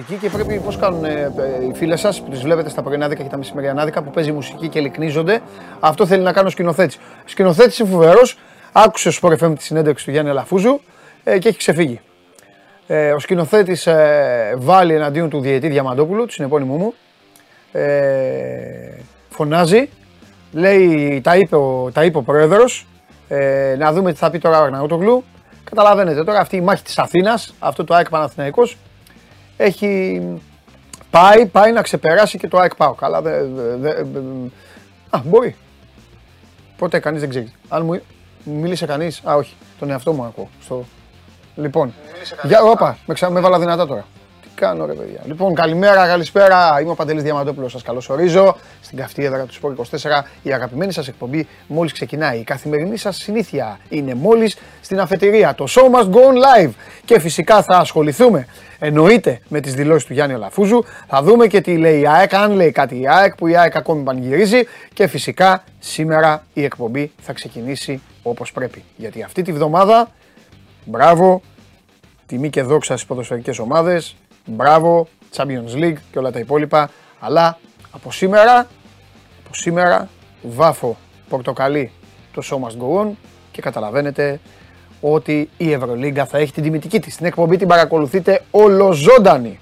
κάνει μεσημεριανάδικο εδώ. Παίζει μουσική και πρέπει πώς κάνουν ε, ε, οι φίλες σας που τις βλέπετε στα πρωινάδικα και τα μεσημεριανάδικα που παίζει μουσική και λυκνίζονται. Αυτό θέλει να κάνει ο σκηνοθέτης. Ο σκηνοθέτης είναι φοβερός. Άκουσε στο Sport FM τη συνέντευξη του Γιάννη Αλαφούζου ε, και έχει ξεφύγει. Ε, ο σκηνοθέτης ε, βάλει εναντίον του διαιτή Διαμαντόπουλου, του συνεπώνυμού μου. Ε, φωνάζει, λέει, τα είπε ο, τα είπε ο πρόεδρος, ε, να δούμε τι θα πει τώρα ο Αγναούτογλου. Καταλαβαίνετε τώρα αυτή η μάχη της Αθήνας, αυτό το ΑΕΚ Παναθηναϊκός, έχει πάει, πάει να ξεπεράσει και το ΑΕΚ ΠΑΟ. Καλά, δε, δε, δε, α, μπορεί. Ποτέ κανείς δεν ξέρει. Αν μου μίλησε κανείς, α όχι, τον εαυτό μου ακούω. Στο... Λοιπόν, για, όπα, με, ξα... με βάλα δυνατά τώρα κάνω ρε παιδιά. Λοιπόν, καλημέρα, καλησπέρα. Είμαι ο Παντελής Διαμαντόπουλος. Σας καλωσορίζω στην καυτή έδρα του Σπορ 24. Η αγαπημένη σας εκπομπή μόλις ξεκινάει. Η καθημερινή σας συνήθεια είναι μόλις στην αφετηρία. Το show must go on live. Και φυσικά θα ασχοληθούμε εννοείται με τις δηλώσεις του Γιάννη Αλαφούζου. Θα δούμε και τι λέει η ΑΕΚ, αν λέει κάτι η ΑΕΚ που η ΑΕΚ ακόμη πανηγυρίζει. Και φυσικά σήμερα η εκπομπή θα ξεκινήσει όπως πρέπει. Γιατί αυτή τη βδομάδα, μπράβο, τιμή και δόξα στις ποδοσφαιρικές ομάδες, μπράβο, Champions League και όλα τα υπόλοιπα. Αλλά από σήμερα, από σήμερα βάφω πορτοκαλί το show must go on και καταλαβαίνετε ότι η Ευρωλίγκα θα έχει την τιμητική της. Την εκπομπή την παρακολουθείτε ολοζώντανη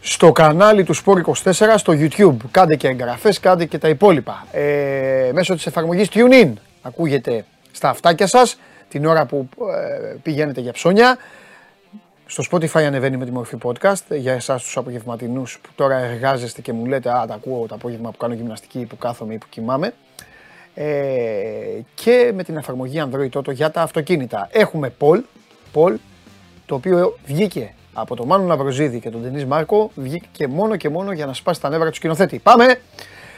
στο κανάλι του Sport 24 στο YouTube. Κάντε και εγγραφές, κάντε και τα υπόλοιπα. Ε, μέσω της εφαρμογής TuneIn ακούγεται στα αυτάκια σας την ώρα που ε, πηγαίνετε για ψώνια. Στο Spotify ανεβαίνει με τη μορφή podcast για εσάς τους απογευματινούς που τώρα εργάζεστε και μου λέτε «Α, τα ακούω το απόγευμα που κάνω γυμναστική, που κάθομαι ή που κοιμάμαι». Ε, και με την εφαρμογή Android Auto για τα αυτοκίνητα. Έχουμε Paul, Paul το οποίο βγήκε από τον Μάνο Ναυροζίδη και τον Ντενής Μάρκο, βγήκε μόνο και μόνο για να σπάσει τα νεύρα του σκηνοθέτη. Πάμε!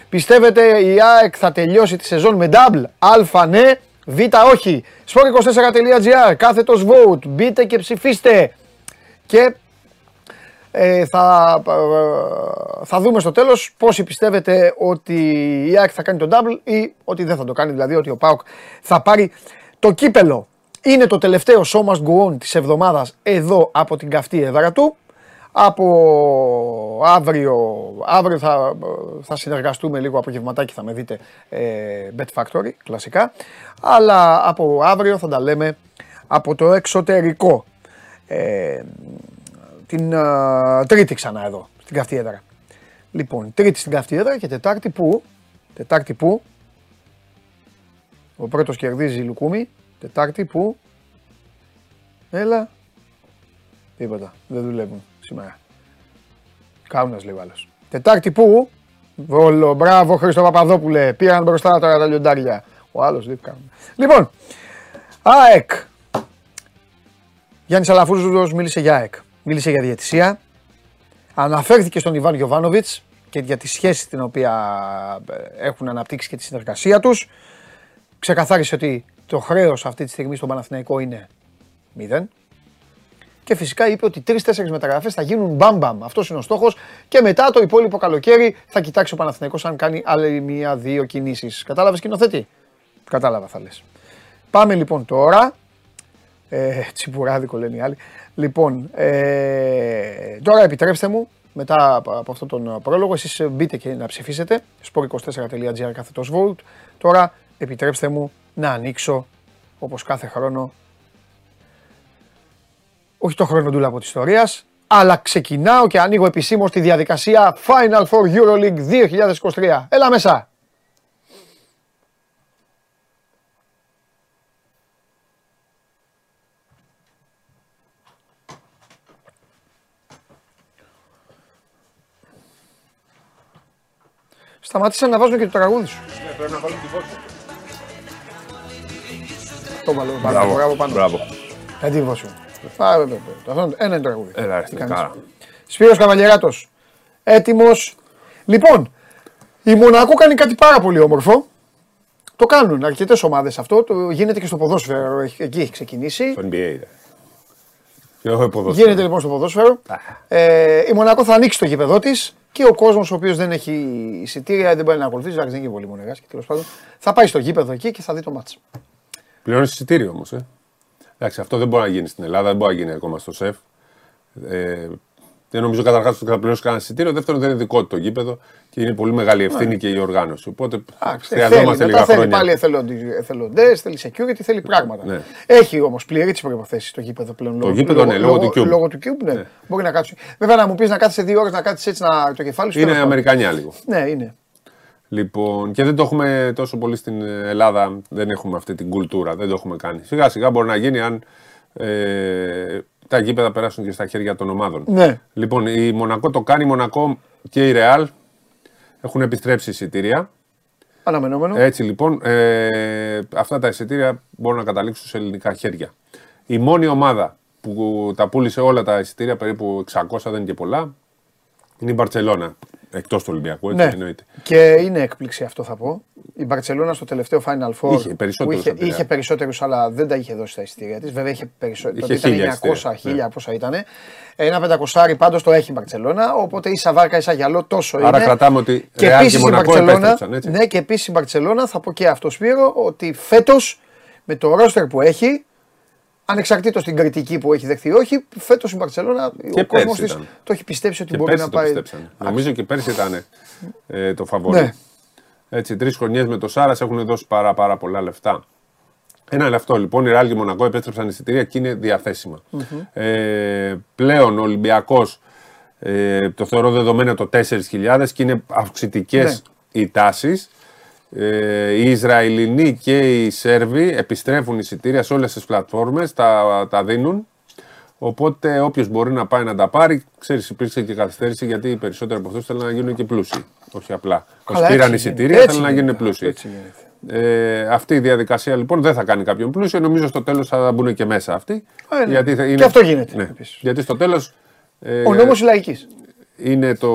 Πιστεύετε η ΑΕΚ θα τελειώσει τη σεζόν με double, α ναι, β όχι. Sport24.gr, κάθετος vote, μπείτε και ψηφίστε και ε, θα, ε, θα δούμε στο τέλος πόσοι πιστεύετε ότι η ΑΕΚ θα κάνει τον double ή ότι δεν θα το κάνει, δηλαδή ότι ο ΠΑΟΚ θα πάρει το κύπελο. Είναι το τελευταίο show must go on της εβδομάδας εδώ από την καυτή έδρα του. Από αύριο, αύριο θα, θα συνεργαστούμε λίγο απογευματάκι, θα με δείτε ε, Bet Factory, κλασικά. Αλλά από αύριο θα τα λέμε από το εξωτερικό ε, την Τρίτη ξανά εδώ, στην καυτή έδρα. Λοιπόν, Τρίτη στην καυτή έδρα και Τετάρτη που, Τετάρτη που, ο πρώτος κερδίζει Λουκούμι, Τετάρτη που, έλα, τίποτα, δεν δουλεύουν σήμερα. Κάουνας λέει ο άλλος. Τετάρτη που, Βόλο, μπράβο Χρήστο Παπαδόπουλε, πήραν μπροστά τώρα τα λιοντάρια. Ο άλλος δεν κάνουν. Λοιπόν, ΑΕΚ, Γιάννης Αλαφούζος μίλησε για ΑΕΚ, μίλησε για διαιτησία, αναφέρθηκε στον Ιβάν Γιωβάνοβιτς και για τη σχέση την οποία ε, έχουν αναπτύξει και τη συνεργασία τους. Ξεκαθάρισε ότι το χρέος αυτή τη στιγμή στον Παναθηναϊκό είναι μηδέν. Και φυσικά είπε ότι τρει-τέσσερι μεταγραφές θα γίνουν μπαμπαμ. Αυτός είναι ο στόχος. Και μετά το υπόλοιπο καλοκαίρι θα κοιτάξει ο Παναθηναϊκός αν κάνει άλλη μία-δύο κινήσεις. Κατάλαβες σκηνοθέτη; Κατάλαβα θα λες. Πάμε λοιπόν τώρα ε, τσιπουράδικο λένε οι άλλοι. Λοιπόν, ε, τώρα επιτρέψτε μου, μετά από αυτόν τον πρόλογο, εσείς μπείτε και να ψηφίσετε, sport24.gr κάθετος vote. Τώρα επιτρέψτε μου να ανοίξω, όπως κάθε χρόνο, όχι το χρόνο του από τη ιστορίας, αλλά ξεκινάω και ανοίγω επισήμως τη διαδικασία Final Four EuroLeague 2023. Έλα μέσα! Σταμάτησε να βάζουν και το τραγούδι σου. Ναι, πρέπει να βάλουμε τη βόση. Το βάλω Μπράβο, μπράβο πάνω. μπράβο. Ε, τι βόση. Α, βέβαια, βέβαια. Αυτό Ένα είναι το τραγούδι. Έλα, Τι ρε, κάνεις; καλά. Σπύρος Καβαλιεράτος. Έτοιμος. Λοιπόν, η Μονακό κάνει κάτι πάρα πολύ όμορφο. Το κάνουν αρκετές ομάδες αυτό. Το γίνεται και στο ποδόσφαιρο. Έχει- Εκεί έχει ξεκινήσει. Το NBA είναι. Και εγώ ποδόσφαιρο. Γίνεται λοιπόν στο ποδόσφαιρο. Ε, η Μονακό θα ανοίξει το γήπεδο της και ο κόσμος ο οποίος δεν έχει εισιτήρια, δεν μπορεί να ακολουθήσει, εντάξει, δεν είναι και πολύ μονεγάς και τέλος πάντων, θα πάει στο γήπεδο εκεί και θα δει το μάτς. Πληρώνεις εισιτήριο όμως. Ε. Εντάξει, αυτό δεν μπορεί να γίνει στην Ελλάδα, δεν μπορεί να γίνει ακόμα στο σεφ. Ε, δεν νομίζω καταρχάς ότι θα πληρώσει κανένα εισιτήριο. Δεύτερον, δεν είναι δικό του το γήπεδο και είναι πολύ μεγάλη ευθύνη Ναι. και η οργάνωση. Οπότε θέλει, χρειαζόμαστε λίγα μετά θέλει χρόνια. πάλι εθελοντές, θέλει security, θέλει πράγματα. Ναι. Έχει όμως πληρεί τις προποθέσει το γήπεδο πλέον. Το γήπεδο, ναι, λόγω του Cube. Λόγω του Cube, ναι. Μπορεί να κάτσει. Βέβαια να μου πεις να κάτσει δύο ώρες να κάτσει έτσι να, το κεφάλι σου. Είναι τέλος πάντων. Αμερικανιά λίγο. Ναι, είναι. Λοιπόν, και δεν το έχουμε τόσο πολύ στην Ελλάδα, δεν έχουμε αυτή την κουλτούρα, δεν το έχουμε κάνει. Σιγά σιγά μπορεί να γίνει αν ε, τα γήπεδα περάσουν και στα χέρια των ομάδων. Ναι. Λοιπόν, η Μονακό το κάνει, η Μονακό και η Ρεάλ έχουν επιστρέψει εισιτήρια. Αναμενόμενο. Έτσι λοιπόν, ε, αυτά τα εισιτήρια μπορούν να καταλήξουν σε ελληνικά χέρια. Η μόνη ομάδα που τα πούλησε όλα τα εισιτήρια, περίπου 600 δεν είναι και πολλά, είναι η Μπαρτσελώνα. Εκτός του Ολυμπιακού, έτσι Ναι. εννοείται. Και είναι έκπληξη αυτό θα πω. Η Μπαρσελόνα στο τελευταίο Final Four Είχε περισσότερους που είχε, από τη είχε Real. περισσότερους, αλλά δεν τα είχε δώσει τα εισιτήρια της. Βέβαια είχε περισσότερο. Είχε Τότε χίλια ήταν 900, εισιτήρια. 1000 πόσα ήταν. Ένα πεντακοσάρι πάντως το έχει η Μπαρσελόνα. Οπότε ίσα βάρκα, ίσα γυαλό τόσο Άρα είναι. κρατάμε ότι Και Real επίσης και η Μονακό Μπαρσελόνα. επέστρεψαν, έτσι. Ναι, και επίσης η Μπαρσελόνα θα πω και αυτό Σπύρο ότι φέτος με το ρόστερ που έχει. Ανεξαρτήτως την κριτική που έχει δεχθεί, όχι, φέτος η Μπαρσελόνα Και ο κόσμος πέρσι της ήταν. το έχει πιστέψει ότι Και μπορεί πέρσι να το πάει. πιστέψανε. Νομίζω και πέρσι ήταν ε, το φαβορή. Ναι. Έτσι, τρεις χρονιές με το Σάρας έχουν δώσει πάρα, πάρα πολλά λεφτά. Ένα λεφτό λοιπόν, η Ρεάλ και η Μονακό επέστρεψαν εισιτήρια και είναι διαθέσιμα. Ε, πλέον ο Ολυμπιακός ε, το θεωρώ δεδομένο το 4.000 και είναι αυξητικές Ναι. οι τάσεις. Ε, οι Ισραηλινοί και οι Σέρβοι επιστρέφουν εισιτήρια σε όλες τις πλατφόρμες, τα, τα δίνουν. Οπότε όποιος μπορεί να πάει να τα πάρει, ξέρεις, υπήρξε και καθυστέρηση γιατί οι περισσότεροι από αυτούς θέλουν να γίνουν και πλούσιοι. Όχι απλά. Καλά, Όσοι πήραν έτσι εισιτήρια γίνεται. θέλουν να Έτσι γίνουν γίνεται. πλούσιοι. Έτσι γίνεται. Ε, αυτή η διαδικασία λοιπόν δεν θα κάνει κάποιον πλούσιο. Νομίζω στο τέλος θα μπουν και μέσα αυτοί. Ε, ναι. γιατί θα είναι... Και αυτό γίνεται, Ναι. επίσης. Γιατί στο τέλος ε, Ο νόμος λαϊκής. Είναι το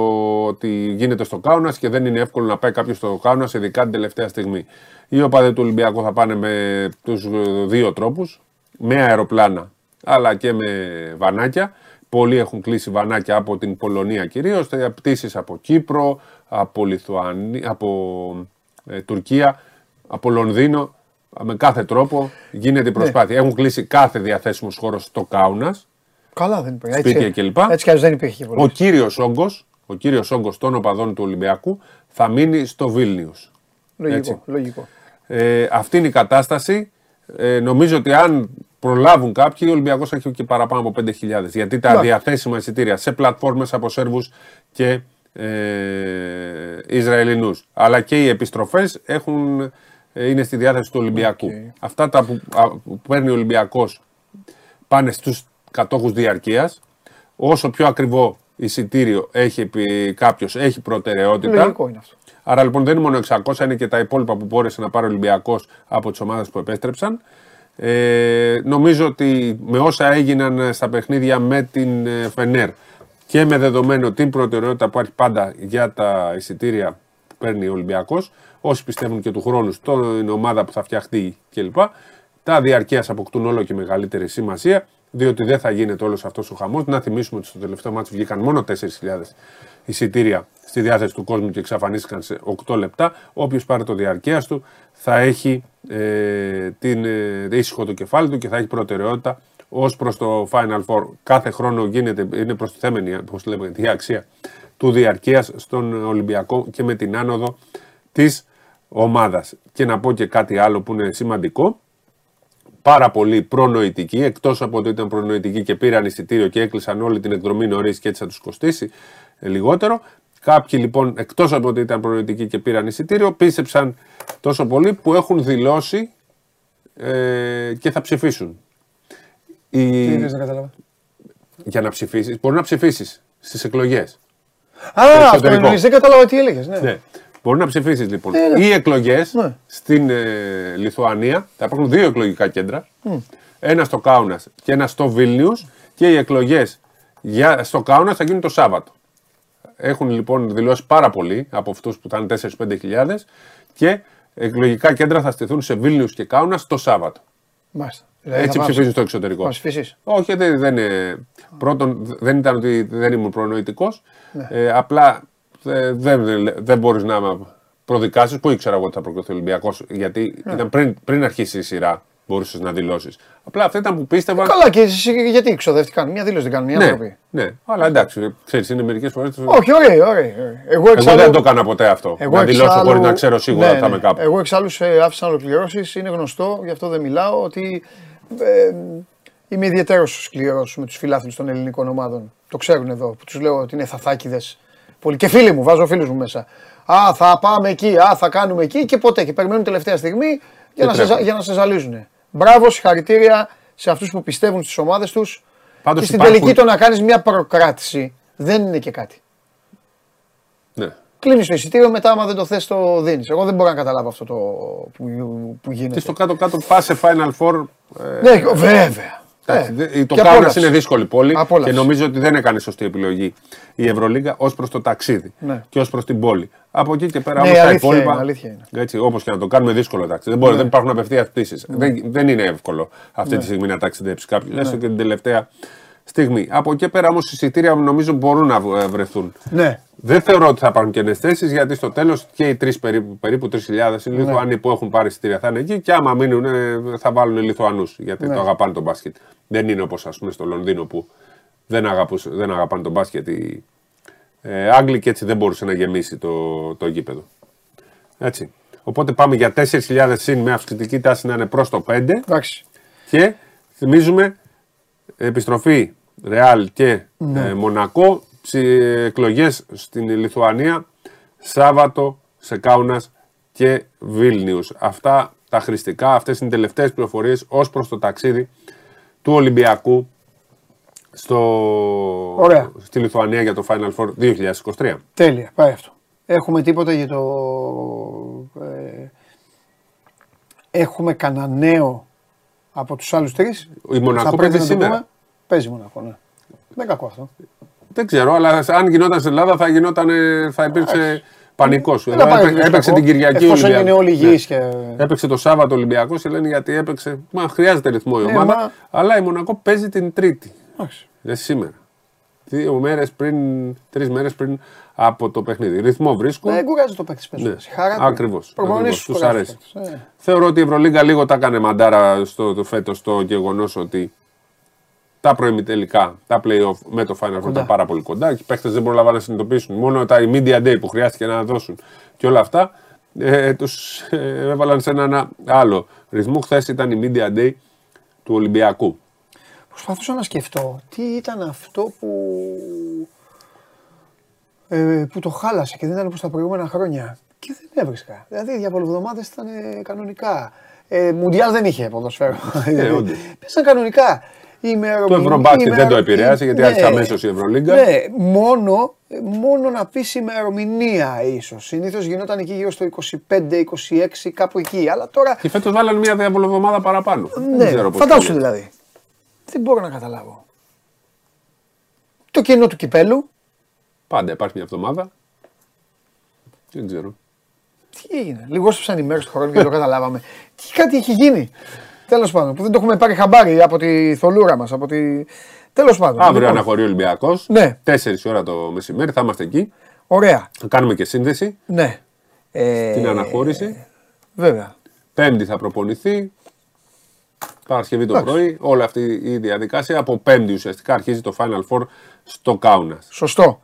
ότι γίνεται στο Κάουνας και δεν είναι εύκολο να πάει κάποιος στο Κάουνας, ειδικά την τελευταία στιγμή. Οι οπαδοί του Ολυμπιακού θα πάνε με τους δύο τρόπους, με αεροπλάνα αλλά και με βανάκια. Πολλοί έχουν κλείσει βανάκια από την Πολωνία κυρίως, πτήσεις από Κύπρο, από, Λιθουανία, από ε, Τουρκία, από Λονδίνο. Με κάθε τρόπο γίνεται η προσπάθεια. Έχουν κλείσει κάθε διαθέσιμο χώρο στο Κάουνας. Καλά δεν υπήρχε. Σπίτια Έτσι, κλπ. έτσι κι αλλιώς δεν υπήρχε πολύ. Ο κύριος όγκος ο κύριος όγκος των οπαδών του Ολυμπιακού θα μείνει στο Βίλνιους. έτσι. Λογικό. λογικό. Ε, αυτή είναι η κατάσταση. Ε, νομίζω ότι αν προλάβουν κάποιοι, ο Ολυμπιακός έχει και παραπάνω από 5.000. Γιατί τα Ναι. διαθέσιμα εισιτήρια σε πλατφόρμες από Σέρβους και ε, Ισραηλινούς αλλά και οι επιστροφές έχουν, ε, είναι στη διάθεση του Ολυμπιακού. Οκ. Αυτά τα που, α, που παίρνει ο Ολυμπιακός πάνε στους κατόχους διαρκείας. Όσο πιο ακριβό εισιτήριο έχει κάποιος, έχει προτεραιότητα. Λογικό είναι αυτό. Άρα λοιπόν δεν είναι μόνο 600, είναι και τα υπόλοιπα που μπόρεσε να πάρει ο Ολυμπιακός από τις ομάδες που επέστρεψαν. Ε, νομίζω ότι με όσα έγιναν στα παιχνίδια με την ε, Φενέρ και με δεδομένο την προτεραιότητα που υπάρχει πάντα για τα εισιτήρια που παίρνει ο Ολυμπιακός, όσοι πιστεύουν και του χρόνου στην ομάδα που θα φτιαχτεί κλπ. Τα διαρκείας αποκτούν όλο και μεγαλύτερη σημασία, διότι δεν θα γίνεται όλος αυτός ο χαμός. Να θυμίσουμε ότι στο τελευταίο μάτσο βγήκαν μόνο 4.000 εισιτήρια στη διάθεση του κόσμου και εξαφανίστηκαν σε 8 λεπτά. Όποιος πάρει το διαρκεία του θα έχει ε, την, ε, ήσυχο το κεφάλι του και θα έχει προτεραιότητα ως προς το Final Four. Κάθε χρόνο γίνεται, είναι προστιθέμενη πώς λέμε, η αξία του διαρκείας στον Ολυμπιακό και με την άνοδο της ομάδας. Και να πω και κάτι άλλο που είναι σημαντικό πάρα πολύ προνοητικοί, εκτός από ότι ήταν προνοητικοί και πήραν εισιτήριο και έκλεισαν όλη την εκδρομή νωρίς και έτσι θα τους κοστίσει ε, λιγότερο. Κάποιοι λοιπόν, εκτός από ότι ήταν προνοητικοί και πήραν εισιτήριο, πίστεψαν τόσο πολύ που έχουν δηλώσει ε, και θα ψηφίσουν. Η... Τι θες να κατάλαβα. Για να ψηφίσεις, μπορεί να ψηφίσεις στις εκλογές. Α, αυτό εξωτερικό. εννοείς, δεν κατάλαβα τι έλεγες. Ναι. Ναι. Μπορεί να ψηφίσεις λοιπόν. Ε, ναι. Οι εκλογές Ναι. στην ε, Λιθουανία θα υπάρχουν δύο εκλογικά κέντρα. Ένα στο Κάουνας και ένα στο Βίλνιους. Και οι εκλογές στο Κάουνας θα γίνουν το Σάββατο. Έχουν λοιπόν δηλώσει πάρα πολλοί από αυτούς που ήταν 4-5 χιλιάδες και εκλογικά κέντρα θα στηθούν σε Βίλνιους και Κάουνας το Σάββατο. Μάλιστα. Δηλαδή, Έτσι θα πάμε- ψηφίζουν στο εξωτερικό. Θα ψηφίσεις. Όχι, δεν, δεν είναι. Πρώτον, δεν ήταν ότι δεν ήμουν προνοητικός. Ναι. Ε, απλά ε, δεν, δεν μπορείς να προδικάσεις. Πού ήξερα εγώ ότι θα προκριθεί ο Ολυμπιακός, γιατί ήταν πριν, πριν αρχίσει η σειρά. μπορούσες να δηλώσεις. Απλά αυτά ήταν που πίστευα. Καλά, και εσύ γιατί ξοδεύτηκαν; Μια δήλωση δεν κάνουν οι ναι, άνθρωποι. ναι, αλλά εντάξει, ξέρεις, είναι μερικές φορές. Όχι, ωραία, ωραία. Εγώ, Εγώ εξάλλου, δεν το έκανα ποτέ αυτό. εγώ να δηλώσω εξάλλου- χωρί να ξέρω σίγουρα ναι, ότι θα ναι. είμαι κάπου. Εγώ εξάλλου σε άφησα να ολοκληρώσεις. Είναι γνωστό, γι' αυτό δεν μιλάω, ότι ε, είμαι ιδιαίτερος σκληρός με τους φιλάθλους των ελληνικών ομάδων. Το ξέρουν εδώ, που τους λέω ότι είναι θαθάκιδες. Πολύ. Και φίλοι μου, βάζω φίλους μου μέσα. Α, θα πάμε εκεί, α, θα κάνουμε εκεί και ποτέ. Και περιμένουν τελευταία στιγμή για, να σε, τρέχουν. για να σε ζαλίζουν. Μπράβο, συγχαρητήρια σε αυτούς που πιστεύουν στις ομάδες τους. Πάντως Και στην υπάρχουν- τελική το να κάνεις μια προκράτηση δεν είναι και κάτι. Ναι. Κλείνεις το εισιτήριο, μετά άμα δεν το θες, το δίνεις. Εγώ δεν μπορώ να καταλάβω αυτό το που, που γίνεται. Και στο κάτω-κάτω πα σε Final Four. ε, Ναι, βέβαια. Εντάξει, Ε, δε- το και Κάουνα απόλαυση. είναι δύσκολη πόλη Απόλαυση. και νομίζω ότι δεν έκανε σωστή επιλογή η Ευρωλίγκα ως προς το ταξίδι Ναι. και ως προς την πόλη. Από εκεί και πέρα Ναι, όμως τα αλήθεια υπόλοιπα. είναι, αλήθεια είναι. Έτσι, όπως και να το κάνουμε, δύσκολο ταξίδι. Δεν, μπορεί, Ναι. δεν υπάρχουν απευθείας πτήσεις. Δεν, δεν είναι εύκολο αυτή τη στιγμή να ταξιδέψεις κάποιος, Ναι. έστω και την τελευταία στιγμή. Από εκεί πέρα όμως εισιτήρια νομίζω μπορούν να β- βρεθούν. Ναι. Δεν θεωρώ ότι θα υπάρχουν καινέ θέσει γιατί στο τέλος και οι τρεις περίπου, περίπου 3.000 οι Λιθουανοί που έχουν πάρει εισιτήρια θα είναι εκεί και άμα μείνουν ε, θα βάλουν Λιθουανούς γιατί Ναι. το αγαπάνε τον μπάσκετ. Δεν είναι όπως ας πούμε στο Λονδίνο που δεν, αγαπούς, δεν αγαπάνε τον μπάσκετ οι ε, Άγγλοι και έτσι δεν μπορούσε να γεμίσει το, το γήπεδο. Έτσι. Οπότε πάμε για 4.000 συν με αυξητική τάση να είναι προς το 5 Εντάξει. και θυμίζουμε επιστροφή Ρεάλ και Ναι. ε, Μονακό εκλογές στην Λιθουανία Σάββατο σε Κάουνας και Βίλνιους. Αυτά τα χρηστικά, αυτές είναι οι τελευταίες πληροφορίες ως προς το ταξίδι του Ολυμπιακού στο... Ωραία. στη Λιθουανία για το Final Four 2023. Τέλεια, πάει αυτό. Έχουμε τίποτα για το. Ε, έχουμε κανένα νέο από τους άλλους τρεις; Η Μονακό παίζει σήμερα. Παίζει Μονακό, ναι. Δεν κακό αυτό. Δεν ξέρω, αλλά αν γινόταν στην Ελλάδα θα, γινόταν, θα υπήρξε πανικός. Δεν θα πάει έπαιξε κακό. την Κυριακή Εφόσον Ολυμπιακός. είναι όλοι Ναι. υγιείς και. Έπαιξε το Σάββατο Ολυμπιακός και λένε γιατί έπαιξε. Μα χρειάζεται ρυθμό η Ναι, ομάδα. μα- Αλλά η Μονακό παίζει την Τρίτη. Εντάξει. Δεν σήμερα. Δύο μέρες πριν, τρεις μέρες πριν από το παιχνίδι. Ρυθμό βρίσκουν. Δεν κουράζει το παίκτης πες. Ναι, Χαρά του. ακριβώς, Προπονήσεις ακριβώς. τους Τους κουράζει αρέσει. το παίκτης. Ε, Θεωρώ ότι η Ευρωλίγκα λίγο τα έκανε μαντάρα στο το φέτος το γεγονός ότι τα προημιτελικά, τα playoff με το Final Four ήταν πάρα πολύ κοντά. Και οι παίχτε δεν προλάβανε να συνειδητοποιήσουν. Μόνο τα οι media day που χρειάστηκε να δώσουν και όλα αυτά ε, τους ε, έβαλαν σε έναν άλλο ρυθμό. Χθες ήταν η media day του Ολυμπιακού. Προσπαθούσα να σκεφτώ τι ήταν αυτό που. Ε, που το χάλασε και δεν ήταν όπως τα προηγούμενα χρόνια. Και δεν έβρισκα. Δηλαδή οι διαβολοβδομάδες ήταν ε, κανονικά. Ε, Μουντιάλ δεν είχε ποδοσφαίρο. Ε, όντως. Πέσαν κανονικά. Η ημερομηνία- Το Ευρωμπάσκετ η δεν το ημερο- επηρέασε, γιατί ναι, άρχισε αμέσως η Ευρωλίγκα. Ναι, μόνο, ε, μόνο να πεις ημερομηνία ίσως. Συνήθως γινόταν εκεί γύρω στο 25-26 κάπου εκεί. Αλλά τώρα Και φέτος βάλανε μια διαβολοβδομάδα παραπάνω. ναι, δεν ξέρω πώς φαντάσου το λένε. δηλαδή. Δεν μπορώ να καταλάβω. Το κενό του κυπέλου, Πάντα υπάρχει μια εβδομάδα. Δεν ξέρω. τι έγινε. Λιγόσπασαν οι μέρες του χρόνου και δεν το καταλάβαμε. Τι κάτι έχει γίνει. Τέλος πάντων, που δεν το έχουμε πάρει χαμπάρι από τη θολούρα μας. Από τη... Τέλος πάντων. Αύριο λοιπόν, αναχωρεί ο Ολυμπιακός. Ναι. 4 ώρα το μεσημέρι θα είμαστε εκεί. Ωραία. Θα κάνουμε και σύνδεση. Ναι. Ε, Την αναχώρηση. Βέβαια. Πέμπτη θα προπονηθεί. Παρασκευή το Εντάξει. πρωί. Όλη αυτή η διαδικασία. Από Πέμπτη ουσιαστικά αρχίζει το Final Four στο Κάουνα. Σωστό.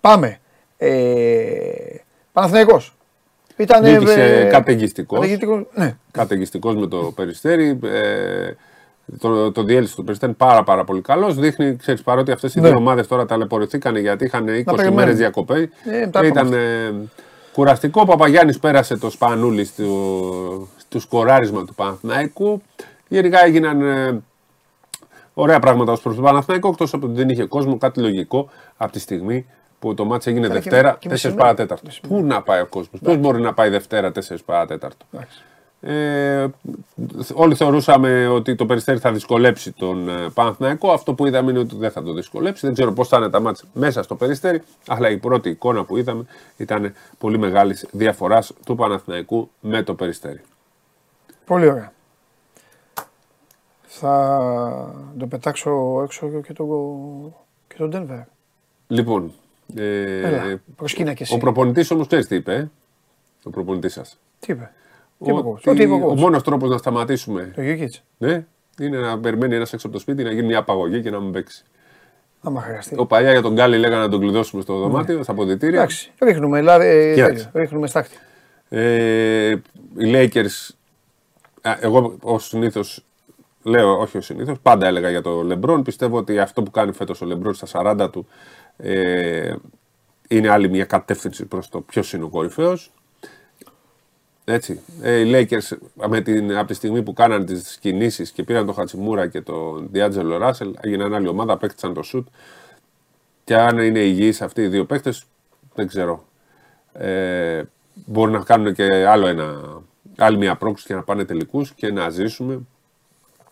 Πάμε. Ε, Παναθηναϊκός. Ήταν Νίκησε καταιγιστικός. καταιγιστικός, Ναι. Καταιγιστικός με το περιστέρι. Ε, το, το διέλυση του περιστέρι είναι πάρα, πάρα πολύ καλός. Δείχνει, ξέρεις, παρότι αυτές οι Ναι. δύο ομάδες τώρα ταλαιπωρηθήκαν γιατί είχαν 20 περιμένουν. μέρες διακοπέ. Ε, τα ήταν είπαμε. ε, κουραστικό. Ο Παπαγιάννης πέρασε το σπανούλι στο, στο σκοράρισμα του Παναθηναϊκού. Γενικά έγιναν ε, ωραία πράγματα ως προς τον Παναθηναϊκό, εκτός από ότι δεν είχε κόσμο, κάτι λογικό από τη στιγμή που το μάτς έγινε Καλά, και- Δευτέρα και 4 μεσημέρι. παρατέταρτο. Πού να πάει ο κόσμος, Πώς μπορεί να πάει Δευτέρα 4 παρατέταρτο. Εντάξει. Ε, όλοι θεωρούσαμε ότι το Περιστέρι θα δυσκολέψει τον ε, Παναθηναϊκό. Αυτό που είδαμε είναι ότι δεν θα το δυσκολέψει. Δεν ξέρω πώς θα είναι τα μάτια μέσα στο Περιστέρι. Αλλά η πρώτη εικόνα που είδαμε ήταν πολύ μεγάλης διαφοράς του Παναθηναϊκού με το Περιστέρι. Πολύ ωραία. Θα το πετάξω έξω και το, και το Denver. Λοιπόν, ε, Έλα, προσκύνα και εσύ. ο προπονητής όμως ξέρεις τι είπε. ε; Ο προπονητής σας. Τι είπε; Τι είπε ο coach. Ό,τι είπε ο ο coach. μόνος τρόπος να σταματήσουμε Το Γιούκιτς. ναι, είναι να περιμένει ένας έξω από το σπίτι να γίνει μια απαγωγή και να μην παίξει. Άμα χρειαστεί. Ο παλιά για τον Γκάλι λέγανε να τον κλειδώσουμε στο δωμάτιο, στα αποδητήρια. Ναι. Εντάξει, ρίχνουμε, δηλαδή, ε, Κοίταξε. τέτοιο, ρίχνουμε στάχτη. Ε, οι Lakers, α, εγώ ως συνήθως λέω, όχι ως συνήθως, πάντα έλεγα για το Λεμπρόν. Πιστεύω ότι αυτό που κάνει φέτος ο Λεμπρόν στα 40 του ε, είναι άλλη μια κατεύθυνση προς το ποιος είναι ο κορυφαίος. Έτσι. Ε, οι Lakers με την, από τη στιγμή που κάναν τις κινήσεις και πήραν τον Χατσιμούρα και τον Διάτζελο Ράσελ, έγιναν άλλη ομάδα, απέκτησαν το σουτ. Και αν είναι υγιείς αυτοί οι δύο παίκτες, δεν ξέρω. Ε, μπορεί να κάνουν και άλλο ένα, άλλη μια πρόκληση και να πάνε τελικούς και να ζήσουμε